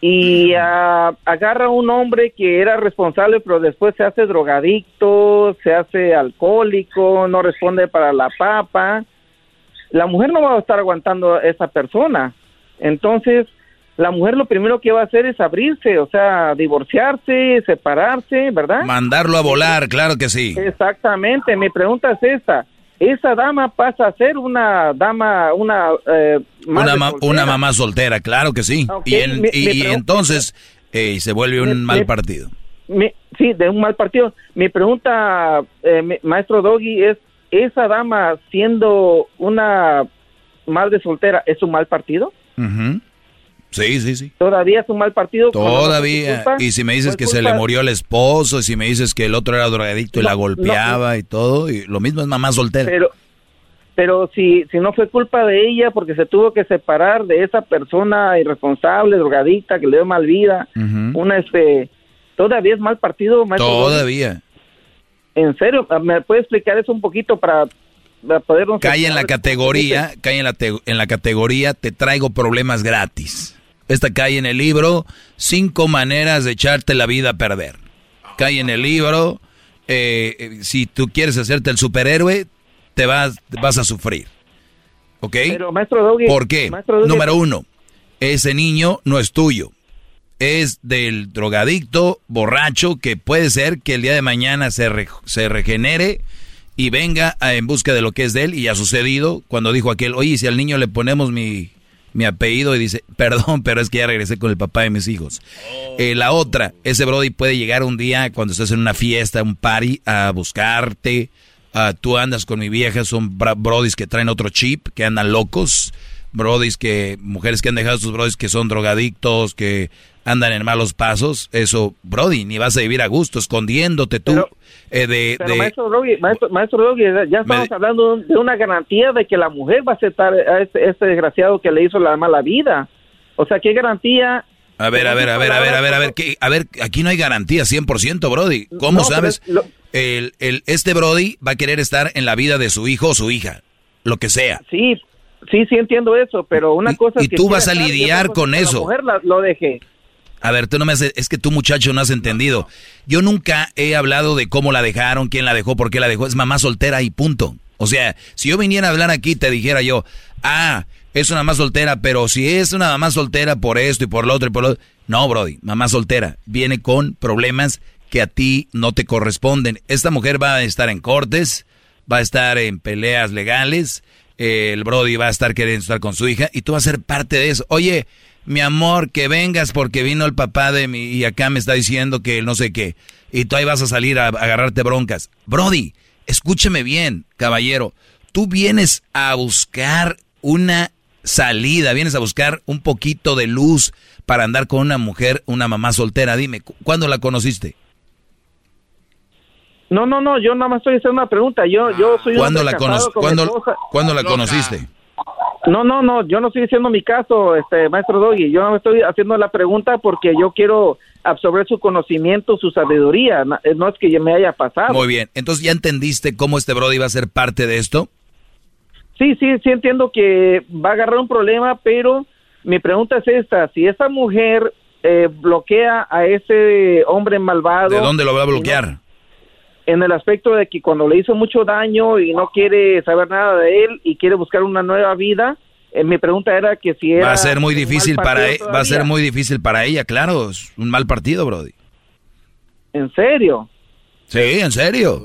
Y ah, agarra a un hombre que era responsable, pero después se hace drogadicto, se hace alcohólico, no responde para la papa. la mujer no va a estar aguantando a esa persona. Entonces, la mujer lo primero que va a hacer es abrirse, o sea, divorciarse, separarse, ¿verdad? Mandarlo a volar, claro que sí. Exactamente, mi pregunta es esta. Esa dama pasa a ser una dama, una... eh, madre Una, ma- soltera. una mamá soltera, claro que sí. Ok, y en- entonces eh, se vuelve un mal partido. Sí, de un mal partido. Mi pregunta, eh, maestro Doggy, es, ¿esa dama siendo una madre soltera es un mal partido? Ujú. Sí, sí, sí. ¿Todavía es un mal partido? Todavía. culpa? Y si me dices ¿Fue que se le murió el esposo, y si me dices que el otro era drogadicto y No, la no, golpeaba y todo, y lo mismo es mamá soltera. Pero, pero si, si no fue culpa de ella porque se tuvo que separar de esa persona irresponsable, drogadicta, que le dio mal vida, una este... ¿Todavía es mal partido, maestro? Todavía. ¿En serio? ¿Me puede explicar eso un poquito para, podernos... Cae en la categoría, cae en la, te- en la categoría, te traigo problemas gratis. Esta cae en el libro, cinco maneras de echarte la vida a perder. Cae en el libro, eh, eh, si tú quieres hacerte el superhéroe, te vas, vas a sufrir. ¿Ok? Pero, maestro. ¿Por qué? maestro Número uno, ese niño no es tuyo. Es del drogadicto, borracho, que puede ser que el día de mañana se, re- se regenere y venga a- en busca de lo que es de él. Y ha sucedido cuando dijo aquel, oye, si al niño le ponemos mi, mi apellido y dice, perdón, pero es que ya regresé con el papá de mis hijos. Eh, la otra, ese Brody puede llegar un día cuando estás en una fiesta, un party, a buscarte. Ah, tú andas con mi vieja, son Brodis que traen otro chip, que andan locos. Brodis que, mujeres que han dejado a sus Brodis que son drogadictos, que andan en malos pasos. Eso, Brody, ni vas a vivir a gusto, escondiéndote tú eh, de... Pero de- maestro Doggy, maestro, maestro Doggy, ya estamos hablando de una garantía de que la mujer va a aceptar a este, este desgraciado que le hizo la mala vida. O sea, ¿qué garantía? A ver, a ver, a ver, a ver, a ver, a ver, ¿qué? a ver, aquí no hay garantía 100%, Brody. ¿Cómo No, sabes? lo- El, el, este Brody va a querer estar en la vida de su hijo o su hija, lo que sea. Sí, sí, sí entiendo eso, pero una cosa y es que tú vas a lidiar con es que eso. La mujer la- lo deje. A ver, tú no me haces, es que tú muchacho no has entendido. Yo nunca he hablado de cómo la dejaron, quién la dejó, por qué la dejó. Es mamá soltera y punto. O sea, si yo viniera a hablar aquí te dijera yo, ah, es una mamá soltera, pero si es una mamá soltera por esto y por lo otro y por lo otro. No, Brody, mamá soltera viene con problemas que a ti no te corresponden. Esta mujer va a estar en cortes, va a estar en peleas legales, el Brody va a estar queriendo estar con su hija y tú vas a ser parte de eso. Oye, mi amor, que vengas porque vino el papá de mi y acá me está diciendo que no sé qué. Y tú ahí vas a salir a, a agarrarte broncas. Brody, escúcheme bien, caballero. Tú vienes a buscar una salida, vienes a buscar un poquito de luz para andar con una mujer, una mamá soltera. Dime, ¿cu- ¿cuándo la conociste? No, no, no, yo nada más estoy haciendo una pregunta. Yo, yo soy un ¿Cuándo la, cono- ¿cuándo. ¿cuándo la conociste? No, no, no, yo no estoy diciendo mi caso, este maestro Doggy. Yo no estoy haciendo la pregunta porque yo quiero absorber su conocimiento, su sabiduría. Na- No es que me haya pasado. Muy bien, entonces ya entendiste cómo este Brody va a ser parte de esto. Sí, sí, sí entiendo que va a agarrar un problema, pero mi pregunta es esta: si esa mujer eh, bloquea a ese hombre malvado, ¿De dónde lo va a bloquear? En el aspecto de que cuando le hizo mucho daño y no quiere saber nada de él y quiere buscar una nueva vida, eh, mi pregunta era que si era Va a ser muy difícil para e- va a ser muy difícil para ella, claro, es un mal partido, Brody. ¿En serio? Sí, en serio.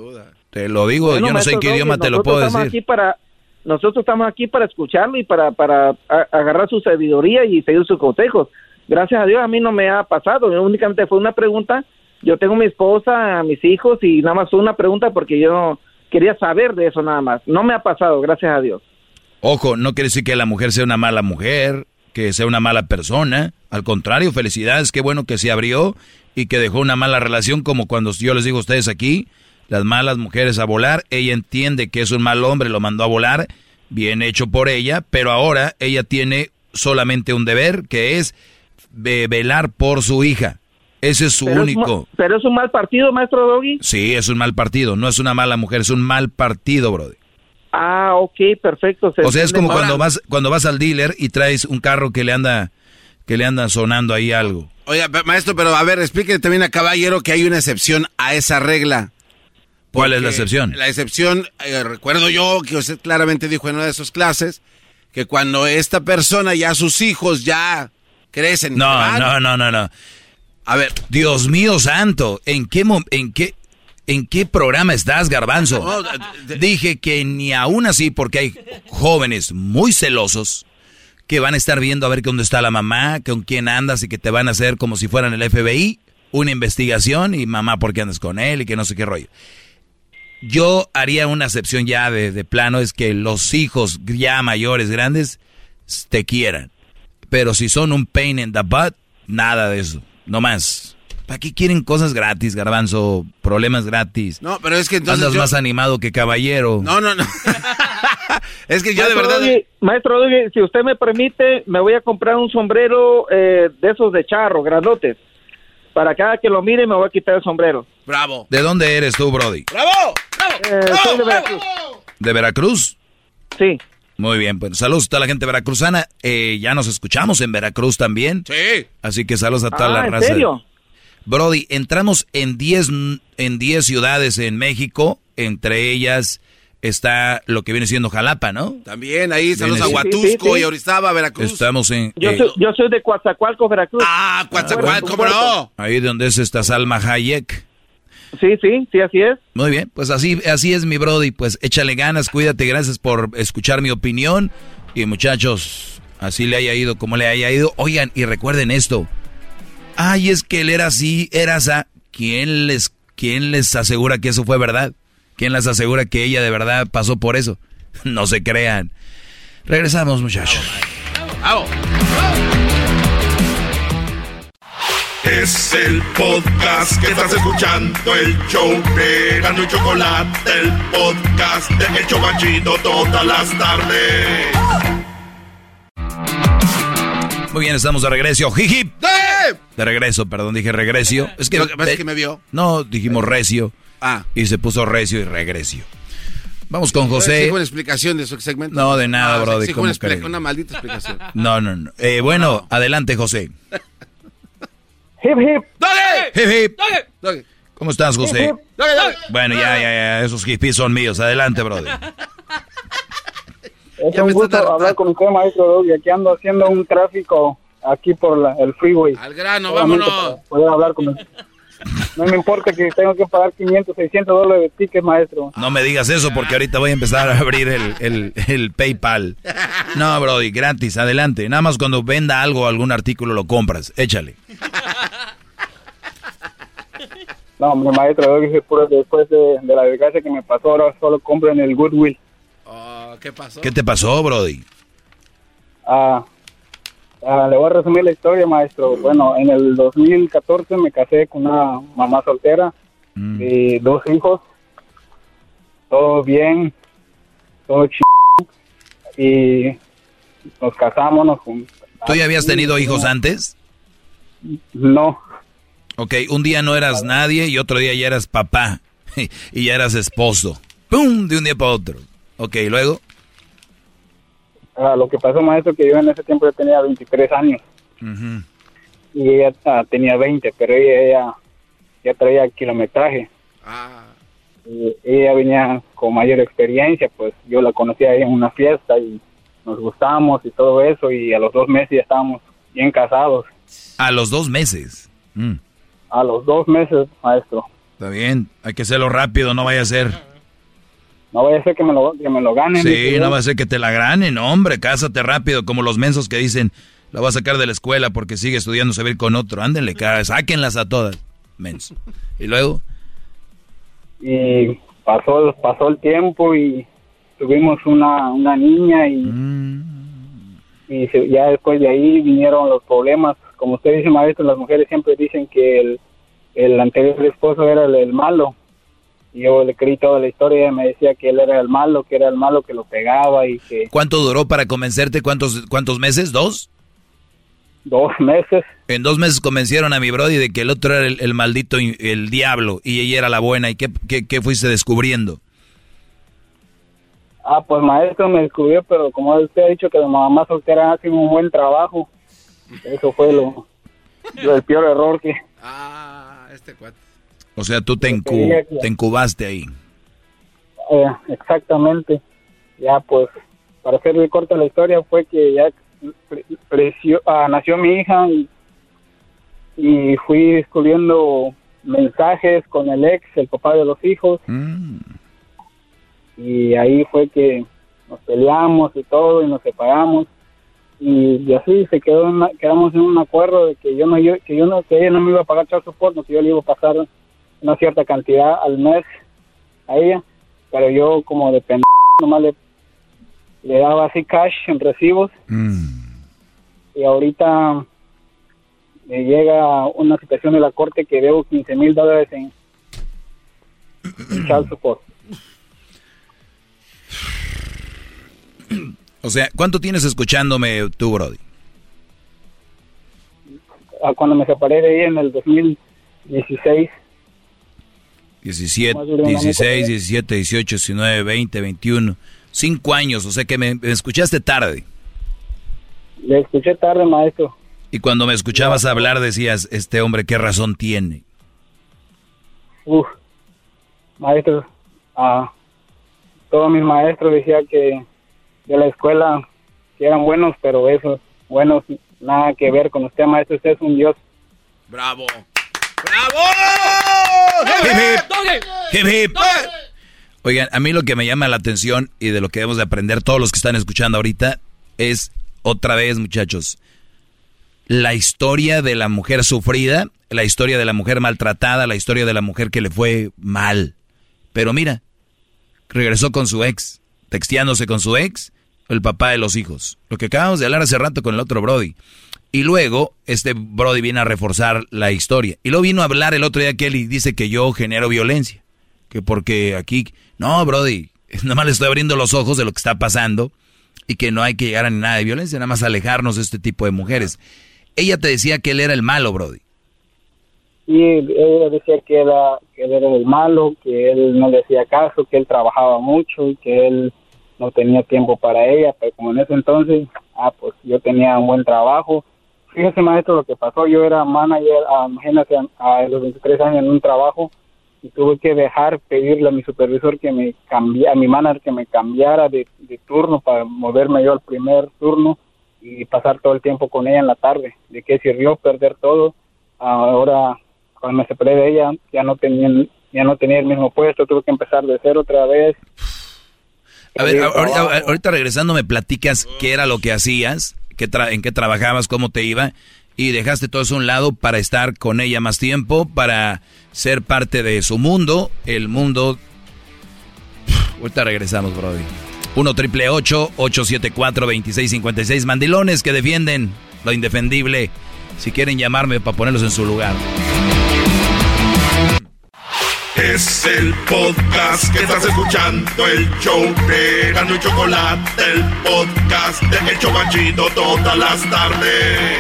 Te lo digo, Bueno, yo no sé en qué idioma te lo puedo decir. Aquí para, nosotros estamos aquí para escucharlo y para, para a- agarrar su sabiduría y seguir sus consejos. Gracias a Dios a mí no me ha pasado, únicamente fue una pregunta. Yo tengo mi esposa, mis hijos y nada más una pregunta porque yo quería saber de eso nada más. No me ha pasado, gracias a Dios. Ojo, no quiere decir que la mujer sea una mala mujer, que sea una mala persona. Al contrario, felicidades, qué bueno que se abrió y que dejó una mala relación como cuando yo les digo a ustedes aquí, las malas mujeres a volar. Ella entiende que es un mal hombre, lo mandó a volar, bien hecho por ella, pero ahora ella tiene solamente un deber que es ve- velar por su hija. Ese es su Pero es único. pero es un mal partido, maestro Doggy. Sí, es un mal partido, no es una mala mujer, es un mal partido, brother. Ah, ok, perfecto. se O sea, es como cuando vas cuando vas al dealer y traes un carro que le anda que le anda sonando ahí algo. Oiga, maestro, pero a ver, explíquele también a Caballero que hay una excepción a esa regla. ¿Cuál es la excepción? La excepción, eh, recuerdo yo que usted claramente dijo en una de sus clases que cuando esta persona ya sus hijos ya crecen. No, van, no, no, no, no. A ver. Dios mío santo, ¿en qué, en qué, en qué programa estás, Garbanzo? No, Dije que ni aún así, porque hay jóvenes muy celosos que van a estar viendo a ver dónde está la mamá, con quién andas y que te van a hacer como si fueran el FBI, una investigación y mamá, ¿por qué andas con él? y que no sé qué rollo. Yo haría una excepción ya de, de plano, es que los hijos ya mayores, grandes, te quieran. Pero si son un pain in the butt, nada de eso. No más. ¿Para qué quieren cosas gratis, garbanzo? Problemas gratis. No, pero es que entonces Andas yo- más animado que caballero. No, no, no. [laughs] es que yo de Maestro verdad... Doggy, maestro Doggy, si usted me permite, me voy a comprar un sombrero eh, de esos de charro, grandotes. Para cada que lo mire, me voy a quitar el sombrero. Bravo. ¿De dónde eres tú, Brody? ¡Bravo! Eh, soy de Veracruz. ¿De Veracruz? Sí. Muy bien, pues saludos a toda la gente veracruzana. Eh, ya nos escuchamos en Veracruz también. Sí. Así que saludos a toda Ah, la ¿en raza. serio? Brody, entramos en 10 en 10 ciudades en México, entre ellas está lo que viene siendo Jalapa, ¿no? También ahí saludos a sí, Huatusco sí, sí. y Orizaba, Veracruz. Estamos en Yo, eh, soy, yo soy de Coatzacoalcos, Veracruz. Ah, Coatzacoalcos, Puerto, ¿cómo no? ahí donde es esta Salma Hayek. Sí, sí, sí, así es. Muy bien, pues así así es mi Brody, pues échale ganas, cuídate, gracias por escuchar mi opinión y muchachos, así le haya ido como le haya ido. Oigan, y recuerden esto. Ay, es que él era así, era esa. ¿Quién les quién les asegura que eso fue verdad? ¿Quién les asegura que ella de verdad pasó por eso? [laughs] No se crean. Regresamos, muchachos. Bravo. Es el podcast que estás escuchando, el show de Gano y Chocolate, el podcast de El Chobachito todas las tardes. Muy bien, estamos de regreso. Jiji. ¡Eh! De regreso, perdón, dije regresio. Es que Lo que pasa es que me vio. No, dijimos recio. Ah. Y se puso recio y regresio. Vamos con José. Exijo una explicación de su segmento. No, de nada, Ah, ¿cómo una, una maldita explicación. No, no, no. Eh, bueno, adelante, José. [laughs] Hip, hip. ¡Doggy! Hip, hip. Doggy. ¿Cómo estás, José? Hip, Doggy, doggy. Bueno, ya, ya, ya. Esos hippies son míos. Adelante, brother. Es Ya un gusto hablar con usted, maestro Doggy. Aquí ando haciendo un tráfico aquí por la- el freeway. Al grano, Solamente vámonos. Poder hablar con usted. No me importa que tengo que pagar 500, 600 dólares de ticket, maestro. No me digas eso porque ahorita voy a empezar a abrir el, el, el PayPal. No, Brody, gratis, adelante. Nada más cuando venda algo, algún artículo, lo compras. Échale. No, hombre, maestro Doggy, después, después de, de la desgracia que me pasó, ahora solo compro en el Goodwill. Oh, ¿Qué pasó? ¿Qué te pasó, Brody? Ah, ah, le voy a resumir la historia, maestro. Bueno, en el 2014 me casé con una mamá soltera y dos hijos. Todo bien, todo chido. Y nos casamos, nos jun- ¿Tú ya habías tenido hijos antes? No, Ok, un día no eras nadie y otro día ya eras papá [laughs] y ya eras esposo. ¡Pum! De un día para otro. Ok, luego. ah, lo que pasó, maestro, que yo en ese tiempo ya tenía 23 años Ujú. y ella ah, tenía 20, pero ella, ella ya traía kilometraje. Ah, Y ella venía con mayor experiencia, pues yo la conocí ahí en una fiesta y nos gustamos y todo eso y a los dos meses ya estábamos bien casados. A los dos meses. Mm, A los dos meses, maestro. Está bien, hay que hacerlo rápido, no vaya a ser. No vaya a ser que me lo, que me lo ganen. Sí, no va a ser que te la granen, hombre, cásate rápido, como los mensos que dicen, la voy a sacar de la escuela porque sigue estudiando, se va a ir con otro. Ándenle, cara, sáquenlas a todas, menso. Y luego, Y pasó, pasó el tiempo y tuvimos una, una niña y, y se- ya después de ahí vinieron los problemas. Como usted dice, maestro, las mujeres siempre dicen que el, el anterior esposo era el, el malo. Y yo le creí toda la historia y ella me decía que él era el malo, que era el malo que lo pegaba y que ¿cuánto duró para convencerte? ¿Cuántos, cuántos meses? ¿Dos? dos meses. En dos meses convencieron a mi brody de que el otro era el, el maldito, el diablo, y ella era la buena. ¿Y qué, qué, qué fuiste descubriendo? Ah, pues maestro me descubrió, pero como usted ha dicho que la mamá soltera hace un buen trabajo. Eso fue lo, lo- el peor error que... ah, este cuate. O sea, tú te, que encu- te encubaste ahí. Eh, exactamente. Ya pues, para hacerle corta la historia, fue que ya pre- preció- ah, nació mi hija y, y fui descubriendo mensajes con el ex, el papá de los hijos. Y ahí fue que nos peleamos y todo y nos separamos. Y, y así se quedó en una- quedamos en un acuerdo de que yo no yo, que yo no que ella no me iba a pagar child support, no, que yo le iba a pasar una cierta cantidad al mes a ella, pero yo como de pendejo nomás le, le daba así cash en recibos y ahorita me llega una situación de la corte que debo 15 mil dólares en, en child support. [clears throat] [clears throat] O sea, ¿cuánto tienes escuchándome tú, Brody? Ah, Cuando me separé de ella en el 2016, 17, Más de un año 16, 17, 18, 19, 20, 21. Cinco años, o sea que me, me escuchaste tarde. le escuché tarde, maestro. Y cuando me escuchabas hablar decías, este hombre, ¿qué razón tiene? Uf, maestro, ah, todos mis maestros decían que de la escuela que eran buenos, pero eso, buenos, nada que ver con usted, maestro, usted es un dios. ¡Bravo! Hip, hip. Oigan, a mí lo que me llama la atención y de lo que debemos de aprender todos los que están escuchando ahorita es otra vez, muchachos, la historia de la mujer sufrida, la historia de la mujer maltratada, la historia de la mujer que le fue mal. Pero mira, regresó con su ex, texteándose con su ex, el papá de los hijos. Lo que acabamos de hablar hace rato con el otro Brody. Y luego, este Brody viene a reforzar la historia. Y luego vino a hablar el otro día que él dice que yo genero violencia. Que porque aquí, no, Brody, [laughs] nada más le estoy abriendo los ojos de lo que está pasando y que no hay que llegar a nada de violencia, nada más alejarnos de este tipo de mujeres. Ella te decía que él era el malo, Brody. Y ella decía que, era, que él era el malo, que él no le hacía caso, que él trabajaba mucho y que él no tenía tiempo para ella, pero como en ese entonces, ah, pues yo tenía un buen trabajo. Fíjese, maestro, lo que pasó, yo era manager, ah, imagínate, a, a los 23 años en un trabajo y tuve que dejar, pedirle a mi supervisor que me cambiara, a mi manager que me cambiara de, de turno para moverme yo al primer turno y pasar todo el tiempo con ella en la tarde. ¿De qué sirvió perder todo? Ahora, cuando me separé de ella, ya no tenía, ya no tenía el mismo puesto, tuve que empezar de cero otra vez. A ver, ahorita, ahorita regresando me platicas qué era lo que hacías, qué tra- en qué trabajabas, cómo te iba, y dejaste todo eso a un lado para estar con ella más tiempo, para ser parte de su mundo, el mundo... Ahorita regresamos, Brody. 1 triple 874 2656 Mandilones que defienden lo indefendible. Si quieren llamarme para ponerlos en su lugar. Es el podcast que estás escuchando, el show de Gano y Chocolate, el podcast de El Chobachito todas las tardes.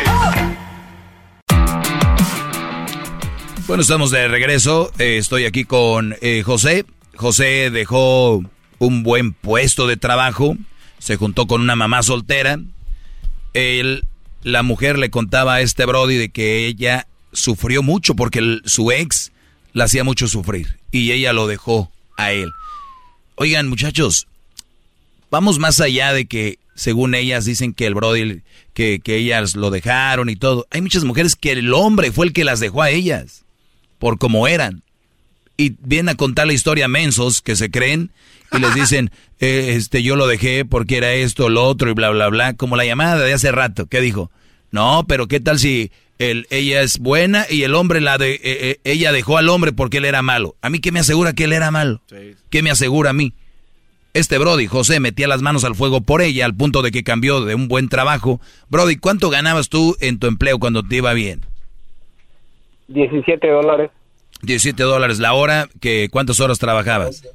Bueno, estamos de regreso. Eh, estoy aquí con eh, José. José dejó un buen puesto de trabajo. Se juntó con una mamá soltera. Él, la mujer le contaba a este Brody de que ella sufrió mucho porque su ex la hacía mucho sufrir. Y ella lo dejó a él. Oigan, muchachos, vamos más allá de que, según ellas, dicen que el Brody, que, que ellas lo dejaron y todo. Hay muchas mujeres que el hombre fue el que las dejó a ellas por como eran. Y vienen a contar la historia a mensos que se creen y les dicen, [laughs] eh, este, yo lo dejé porque era esto, lo otro y bla, bla, bla. Como la llamada de hace rato, ¿qué dijo? No, pero ¿qué tal si el, ella es buena y el hombre la de, eh, eh, ella dejó al hombre porque él era malo? ¿A mí qué me asegura que él era malo? ¿Qué me asegura a mí? Este Brody, José, metía las manos al fuego por ella al punto de que cambió de un buen trabajo. Brody, ¿cuánto ganabas tú en tu empleo cuando te iba bien? 17 dólares. 17 dólares la hora, que ¿cuántas horas trabajabas?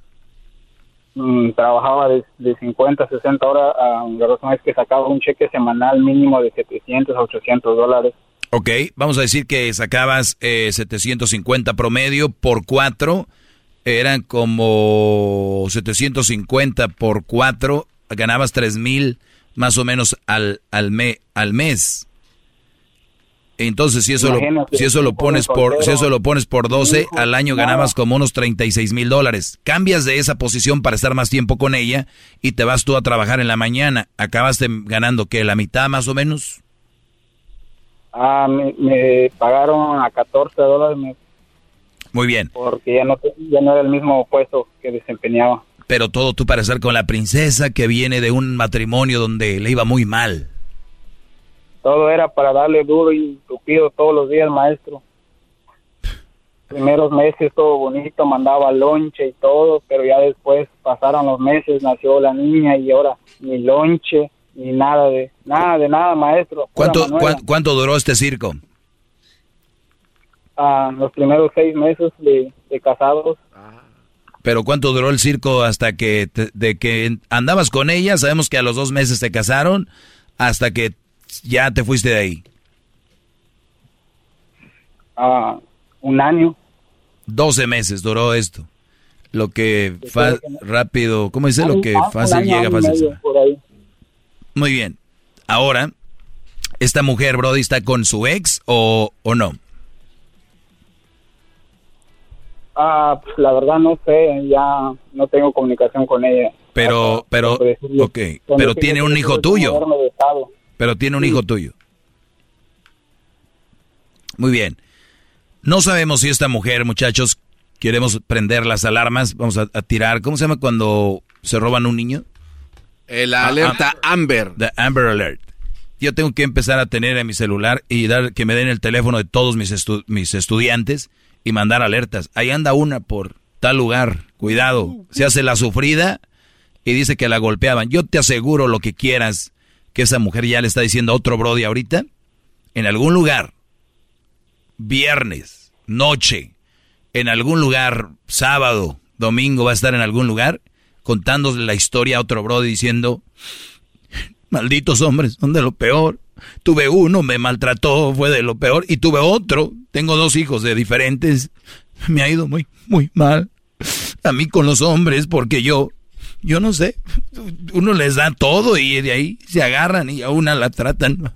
Mm, trabajaba de, de 50 a 60 horas. ah, la razón es que sacaba un cheque semanal mínimo de 700 a 800 dólares. Ok, vamos a decir que sacabas eh, 750 promedio por 4, eran como 750 por 4, ganabas 3 mil más o menos al, al, me- al mes. Entonces, si eso, lo, si eso lo pones por, si eso lo pones por 12, hijo, al año nada. ganabas como unos 36 mil dólares. Cambias de esa posición para estar más tiempo con ella y te vas tú a trabajar en la mañana. Acabaste ganando que la mitad más o menos. Ah, me, me pagaron a 14 dólares me- Muy bien. porque ya no, ya no era el mismo puesto que desempeñaba. Pero todo tú para estar con la princesa que viene de un matrimonio donde le iba muy mal. Todo era para darle duro y tupido todos los días, maestro. Primeros meses todo bonito, mandaba lonche y todo, pero ya después pasaron los meses, nació la niña y ahora ni lonche ni nada de nada de nada, maestro. ¿Cuánto, cuán- cuánto duró este circo? Ah, los primeros seis meses de, de casados, Pero ¿cuánto duró el circo hasta que te- de que andabas con ella? Sabemos que a los dos meses te casaron hasta que ya te fuiste de ahí. ah, un año. 12 meses duró esto. Lo que fa- rápido, ¿cómo dice? Lo que ah, fácil llega, fácil por ahí. Muy bien. Ahora, ¿esta mujer, Brody, está con su ex o, o no? Ah, pues, la verdad no sé, ya no tengo comunicación con ella. Pero, pero, por decirle, ok, pero tiene un hijo tuyo. Pero tiene un hijo tuyo. Muy bien. No sabemos si esta mujer, muchachos, queremos prender las alarmas, vamos a, a tirar. ¿Cómo se llama cuando se roban un niño? El alerta Amber. The Amber Alert. Yo tengo que empezar a tener en mi celular y dar que me den el teléfono de todos mis, estu- mis estudiantes y mandar alertas. Ahí anda una por tal lugar. Cuidado. Se hace la sufrida y dice que la golpeaban. Yo te aseguro lo que quieras que esa mujer ya le está diciendo a otro Brody ahorita. En algún lugar, viernes, noche, en algún lugar, sábado, domingo, va a estar en algún lugar contándole la historia a otro Brody diciendo, malditos hombres, son de lo peor. Tuve uno, me maltrató, fue de lo peor, y tuve otro. Tengo dos hijos de diferentes. Me ha ido muy, muy mal. A mí con los hombres, porque yo, yo no sé, uno les da todo y de ahí se agarran y a una la tratan.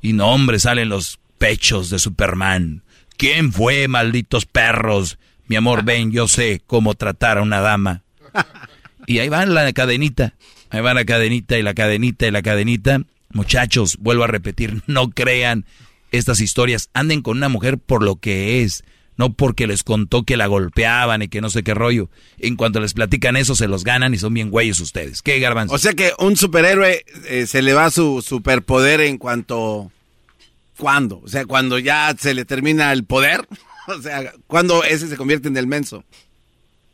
Y no, hombre, salen los pechos de Superman. ¿Quién fue, malditos perros? Mi amor, [laughs] ven, yo sé cómo tratar a una dama. Y ahí va la cadenita. Ahí va la cadenita y la cadenita y la cadenita. Muchachos, vuelvo a repetir, no crean estas historias. Anden con una mujer por lo que es, no porque les contó que la golpeaban y que no sé qué rollo. En cuanto les platican eso, se los ganan y son bien güeyes ustedes. ¿Qué, garbanzo? O sea que un superhéroe eh, se le va su superpoder en cuanto... ¿Cuándo? O sea, cuando ya se le termina el poder. [laughs] O sea, cuando ese se convierte en el menso.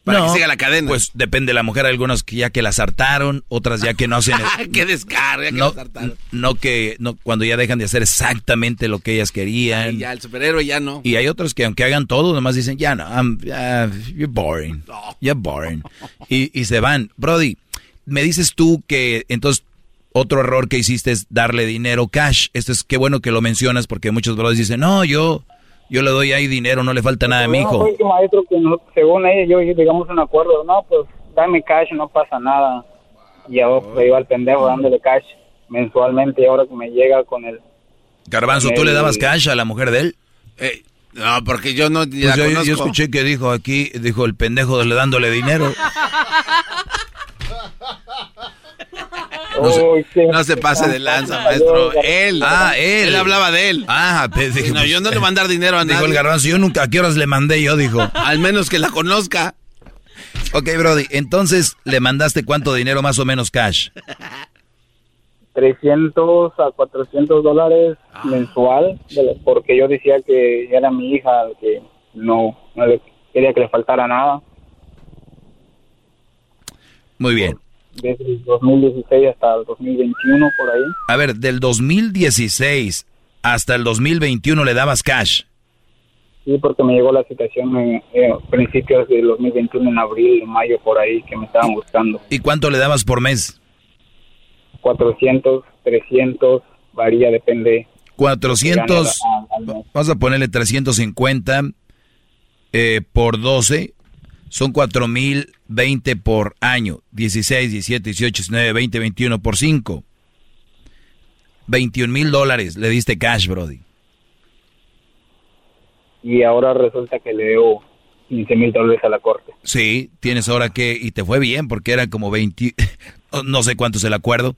Para No, que siga la cadena. Pues depende de la mujer, algunas que ya que las hartaron, otras ya que no hacen... [laughs] ¡Qué descarga! que no, hartaron. no que no cuando ya dejan de hacer exactamente lo que ellas querían. Y ya el superhéroe ya no. Y hay otros que aunque hagan todo, nomás dicen, ya no, I'm, uh, you're boring. You're boring. Y, y se van. Brody, me dices tú que entonces otro error que hiciste es darle dinero cash. Esto es qué bueno que lo mencionas porque muchos brothers dicen, no, yo, yo le doy ahí dinero, no le falta nada a mi No, hijo. fue que maestro que no- según ella yo llegamos a un acuerdo, no, pues dame cash, no pasa nada. Y yo pues, iba al pendejo dándole cash mensualmente y ahora que me llega con el... Garbanzo, ¿tú le dabas cash a la mujer de él? Eh, no, porque yo no Pues la yo, escuché que dijo aquí, dijo el pendejo le dándole dinero. [laughs] No se, no se pase de lanza, maestro. Él. Ah, él. Él hablaba de él. Ah, pues, dije, No, yo no le voy a mandar dinero a Dijo nadie. el garbanzo, yo nunca, ¿a qué horas le mandé yo? Dijo. [laughs] Al menos que la conozca. Ok, Brody, entonces le mandaste cuánto dinero más o menos cash. 300 a 400 dólares mensual, de la- porque yo decía que era mi hija, que no, no le quería que le faltara nada. Muy bien. Desde el 2016 hasta el 2021, por ahí. A ver, del 2016 hasta el 2021 le dabas cash. Sí, porque me llegó la situación en eh, principios del 2021, en abril, mayo, por ahí, que me estaban buscando. ¿Y cuánto le dabas por mes? 400, 300, varía, depende. 400, Gana al- al mes. vamos a ponerle 350 eh, por 12, son 4020 por año. 16, 17, 18, 19, 20, 21 por 5. 21 mil dólares le diste cash, Brody. Y ahora resulta que le debo 15 mil dólares a la corte. Sí, tienes ahora que, y te fue bien porque eran como 20, [laughs] no sé cuánto es el acuerdo,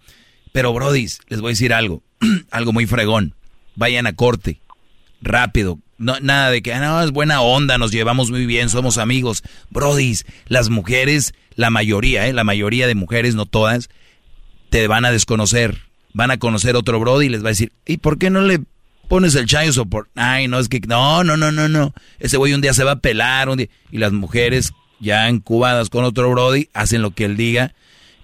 pero Brody, les voy a decir algo, [clears throat] algo muy fregón, vayan a corte, rápido, no, nada de que, ah, no, es buena onda, nos llevamos muy bien, somos amigos. Brody, las mujeres, la mayoría, ¿eh? la mayoría de mujeres, no todas, te van a desconocer, van a conocer otro Brody y les va a decir, ¿y por qué no le pones el chayo support? Ay, no, es que, no, no, no, no, no, ese güey un día se va a pelar, un día, y las mujeres ya encubadas con otro Brody hacen lo que él diga,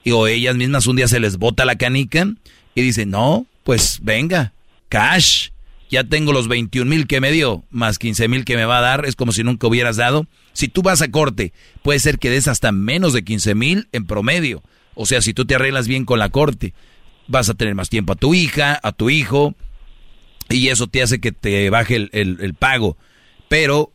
y o ellas mismas un día se les bota la canica y dicen, no, pues venga, cash, ya tengo los 21 mil que me dio, más 15 mil que me va a dar, es como si nunca hubieras dado. Si tú vas a corte, puede ser que des hasta menos de 15 mil en promedio. O sea, si tú te arreglas bien con la corte, vas a tener más tiempo a tu hija, a tu hijo, y eso te hace que te baje el, el pago. Pero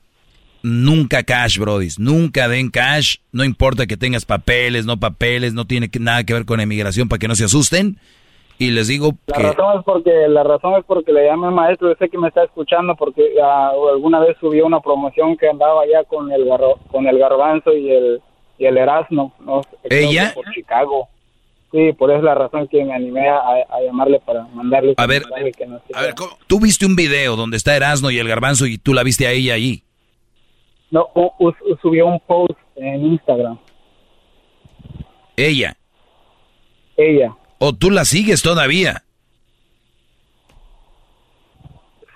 nunca cash, brodis, nunca den cash, no importa que tengas papeles, no papeles, no tiene nada que ver con emigración para que no se asusten y les digo la razón es porque la razón es porque le llamé maestro yo sé que me está escuchando porque uh, alguna vez subió una promoción que andaba allá con el con el garbanzo y el y el Erasmo ¿no? ella por Chicago. Sí por eso es la razón que me animé a, a llamarle para mandarle a ver que no a ver tú viste un video donde está Erasmo y el garbanzo y tú la viste a ella allí no subió un post en Instagram. Ella. Ella ¿O tú la sigues todavía?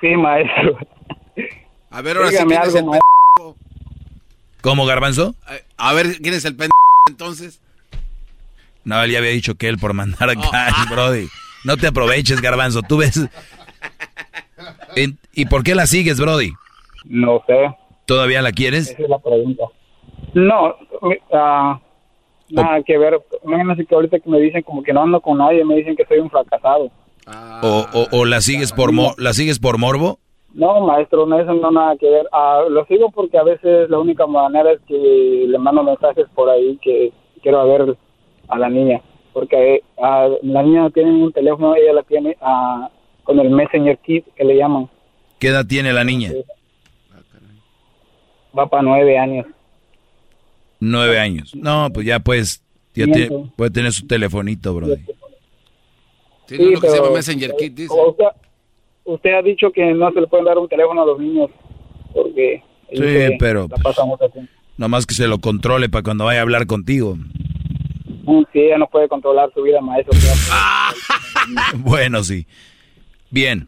Sí, maestro. A ver, ahora sí, ¿quién es el maestro. ¿Cómo, Garbanzo? A ver, ¿quién es el pendejo entonces? No, él ya había dicho que él por mandar a cash, brody. No te aproveches, Garbanzo. Tú ves... ¿Y por qué la sigues, brody? No sé. ¿Todavía la quieres? Esa es la pregunta. No, uh, Nada que ver. Imagínense que ahorita que me dicen como que no ando con nadie, me dicen que soy un fracasado. o, o, o, la sigues por mo la sigues por morbo? No, maestro, no eso no nada que ver. Ah, lo sigo porque a veces la única manera es que le mando mensajes por ahí que quiero ver a la niña, porque ah, la niña no tiene un teléfono, ella la tiene ah, con el Messenger Kit que le llaman. ¿Qué edad tiene la niña? Va para nueve años. Nueve años. No, pues ya pues, ya tiene, puede tener su telefonito, bro. Tiene sí, uno que se llama Messenger Kit, dice. Usted, usted, ha dicho que no se le pueden dar un teléfono a los niños porque... Sí, pero... Nomás que se lo controle para cuando vaya a hablar contigo. Mm, sí, ella no puede controlar su vida, maestro. [laughs] bueno, sí. Bien.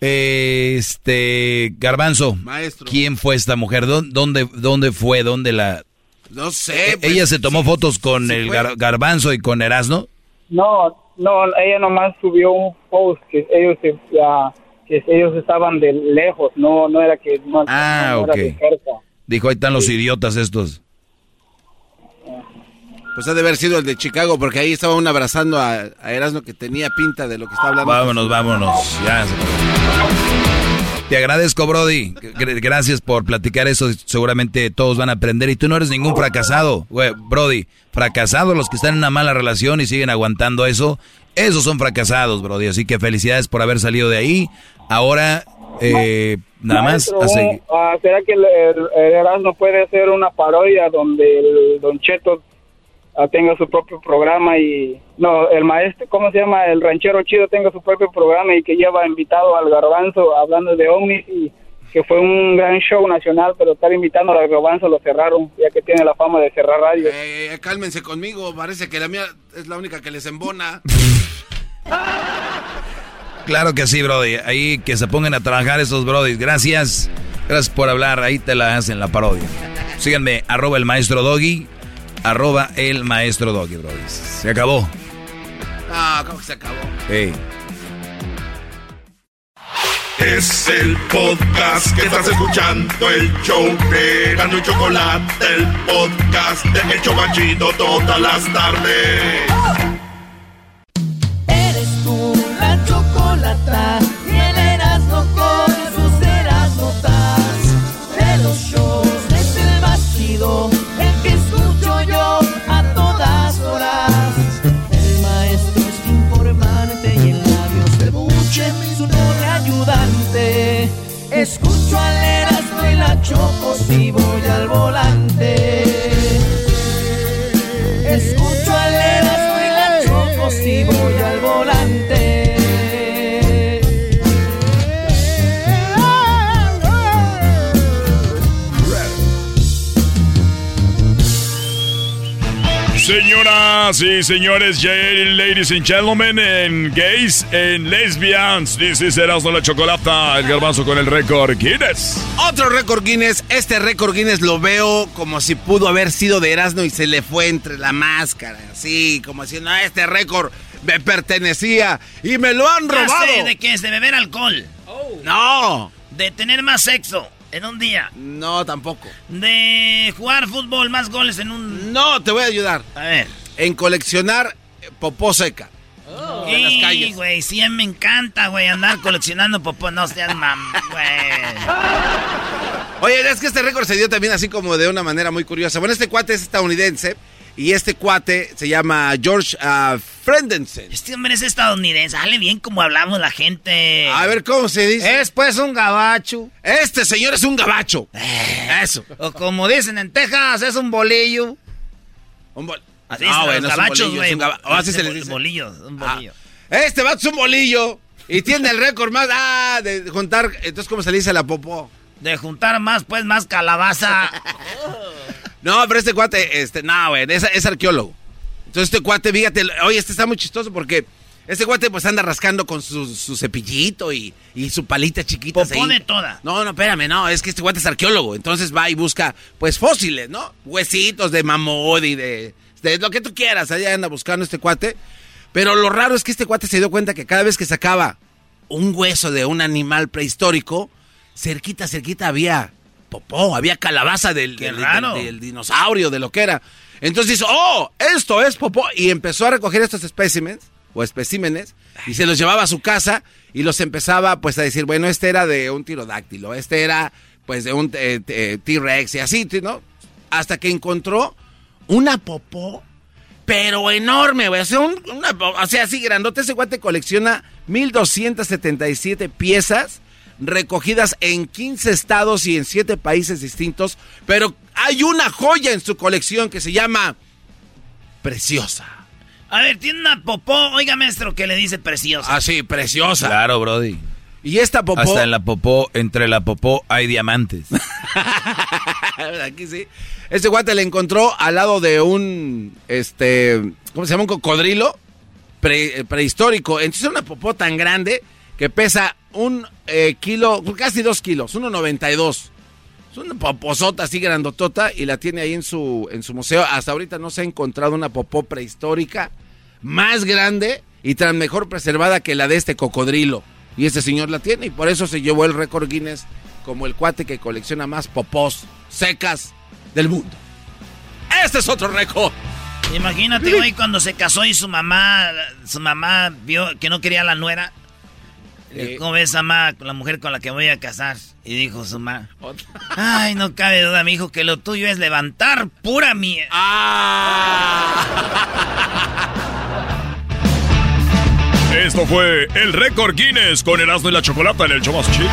Este, Garbanzo, Maestro. ¿quién fue esta mujer? ¿Dónde, dónde fue? ¿Dónde la, no sé. Pues, ¿Ella se tomó fotos con el garbanzo y con Erasno? No, no, ella nomás subió un post que ellos que ellos estaban de lejos, no no era que no, ah, no ok. Dijo, ahí están los idiotas estos. Pues ha de haber sido el de Chicago, porque ahí estaba uno abrazando a, a Erasmo que tenía pinta de lo que está hablando. Vámonos, vámonos. Ya. Te agradezco, Brody. Gracias por platicar eso. Seguramente todos van a aprender. Y tú no eres ningún fracasado, Brody. Fracasados los que están en una mala relación y siguen aguantando eso. Esos son fracasados, Brody. Así que felicidades por haber salido de ahí. Ahora, eh, nada más. ¿Será que el, Erasmo puede hacer una parodia donde el Don Cheto tenga su propio programa y no el maestro cómo se llama el ranchero chido tenga su propio programa y que lleva invitado al garbanzo hablando de ovnis y que fue un gran show nacional pero estar invitando al garbanzo lo cerraron ya que tiene la fama de cerrar radio. Eh, cálmense conmigo parece que la mía es la única que les embona. [laughs] Claro que sí brody ahí que se pongan a trabajar esos brody gracias. Gracias por hablar ahí te la hacen la parodia. Síganme arroba el maestro doggy arroba el maestro Doggy, brothers. Se acabó. Ah, ¿cómo que se acabó? Hey. Es el podcast que estás escuchando, el show de Gano y Chocolate, el podcast de El Chocachito todas las tardes. Eres tú la chocolata, Escucho al Erasmo y la Choco si voy al volante. Escucho al Erasmo y la Choco si voy al volante. Señoras y señores, ladies and gentlemen, en gays, en lesbians, this is Erasmo la Chocolata, el garbanzo con el récord Guinness. Otro récord Guinness. Este récord Guinness lo veo como si pudo haber sido de Erasmo y se le fue entre la máscara. Así, como diciendo, "Ah, este récord me pertenecía y me lo han Ya robado. sé de qué es, de beber alcohol. No. De tener más sexo en un día. No, tampoco. De jugar fútbol, más goles en un... No, te voy a ayudar. A ver. En coleccionar eh, popó seca. En las Sí, calles. güey, sí me encanta, güey, andar coleccionando popó. No seas mam, güey. Oye, es que este récord se dio también así como de una manera muy curiosa. Bueno, este cuate es estadounidense y este cuate se llama George ah, Frendensen. Este hombre es estadounidense. Sale bien como hablamos la gente. A ver, ¿cómo se dice? Es pues un gabacho. Este señor es un gabacho. Eso. O como dicen en Texas, es un bolillo. Un bol- Así No, es un gabachos, bolillo, güey. es un gaba- o así se les Bol- dice. Bolillo, un Ah, bolillo. Este vato es un bolillo y tiene el récord más ah, de juntar. Entonces, ¿cómo se le dice a la popó? De juntar más, pues, más calabaza. [laughs] No, pero este cuate, este, no, güey, es, es arqueólogo. Entonces, este cuate, fíjate, oye, este está muy chistoso porque este cuate, pues, anda rascando con su, su cepillito y, y su palita chiquita. Popó de toda. No, no, espérame, no, es que este cuate es arqueólogo. Entonces va y busca, pues, fósiles, ¿no? Huesitos de mamut y de, de lo que tú quieras. Allá anda buscando este cuate. Pero lo raro es que este cuate se dio cuenta que cada vez que sacaba un hueso de un animal prehistórico, cerquita, cerquita había popó, había calabaza del, del- del- raro. del dinosaurio, de lo que era. Entonces dice, oh, esto es popó. Y empezó a recoger estos especímenes, o especímenes, y se los llevaba a su casa y los empezaba pues a decir, bueno, este era de un tirodáctilo, este era pues de un eh, eh, T-Rex y así, ¿no? Hasta que encontró una popó, pero enorme, güey. O sea, un- una, o sea, así grandote. Ese guate colecciona 1277 piezas recogidas en 15 estados y en 7 países distintos. Pero hay una joya en su colección que se llama Preciosa. A ver, tiene una popó, oiga, maestro, que le dice preciosa. Ah, sí, preciosa. Claro, Brody. Y esta popó. Hasta en la popó, entre la popó hay diamantes. [laughs] Aquí sí. Este guate le encontró al lado de un, este, ¿cómo se llama? Un cocodrilo pre- eh, prehistórico. Entonces es una popó tan grande que pesa un eh, kilo, casi dos kilos, 1.92. Es una poposota así grandotota y la tiene ahí en su, en su museo. Hasta ahorita no se ha encontrado una popó prehistórica más grande y tan mejor preservada que la de este cocodrilo. Y este señor la tiene y por eso se llevó el récord Guinness como el cuate que colecciona más popós secas del mundo. Este es otro récord. Imagínate, güey, cuando se casó y su mamá, su mamá vio que no quería a la nuera. Eh. ¿Cómo ves, mamá, la mujer con la que voy a casar? Y dijo su mamá, ay, no cabe duda, mi hijo, que lo tuyo es levantar pura mía. Esto fue el récord Guinness con Erasmo y la Chocolata en el show más chido.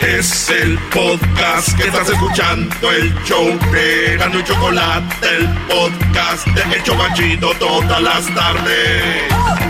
Es el podcast que estás escuchando, el show de Erasmo y Chocolate, el podcast de El Chobachito todas las tardes.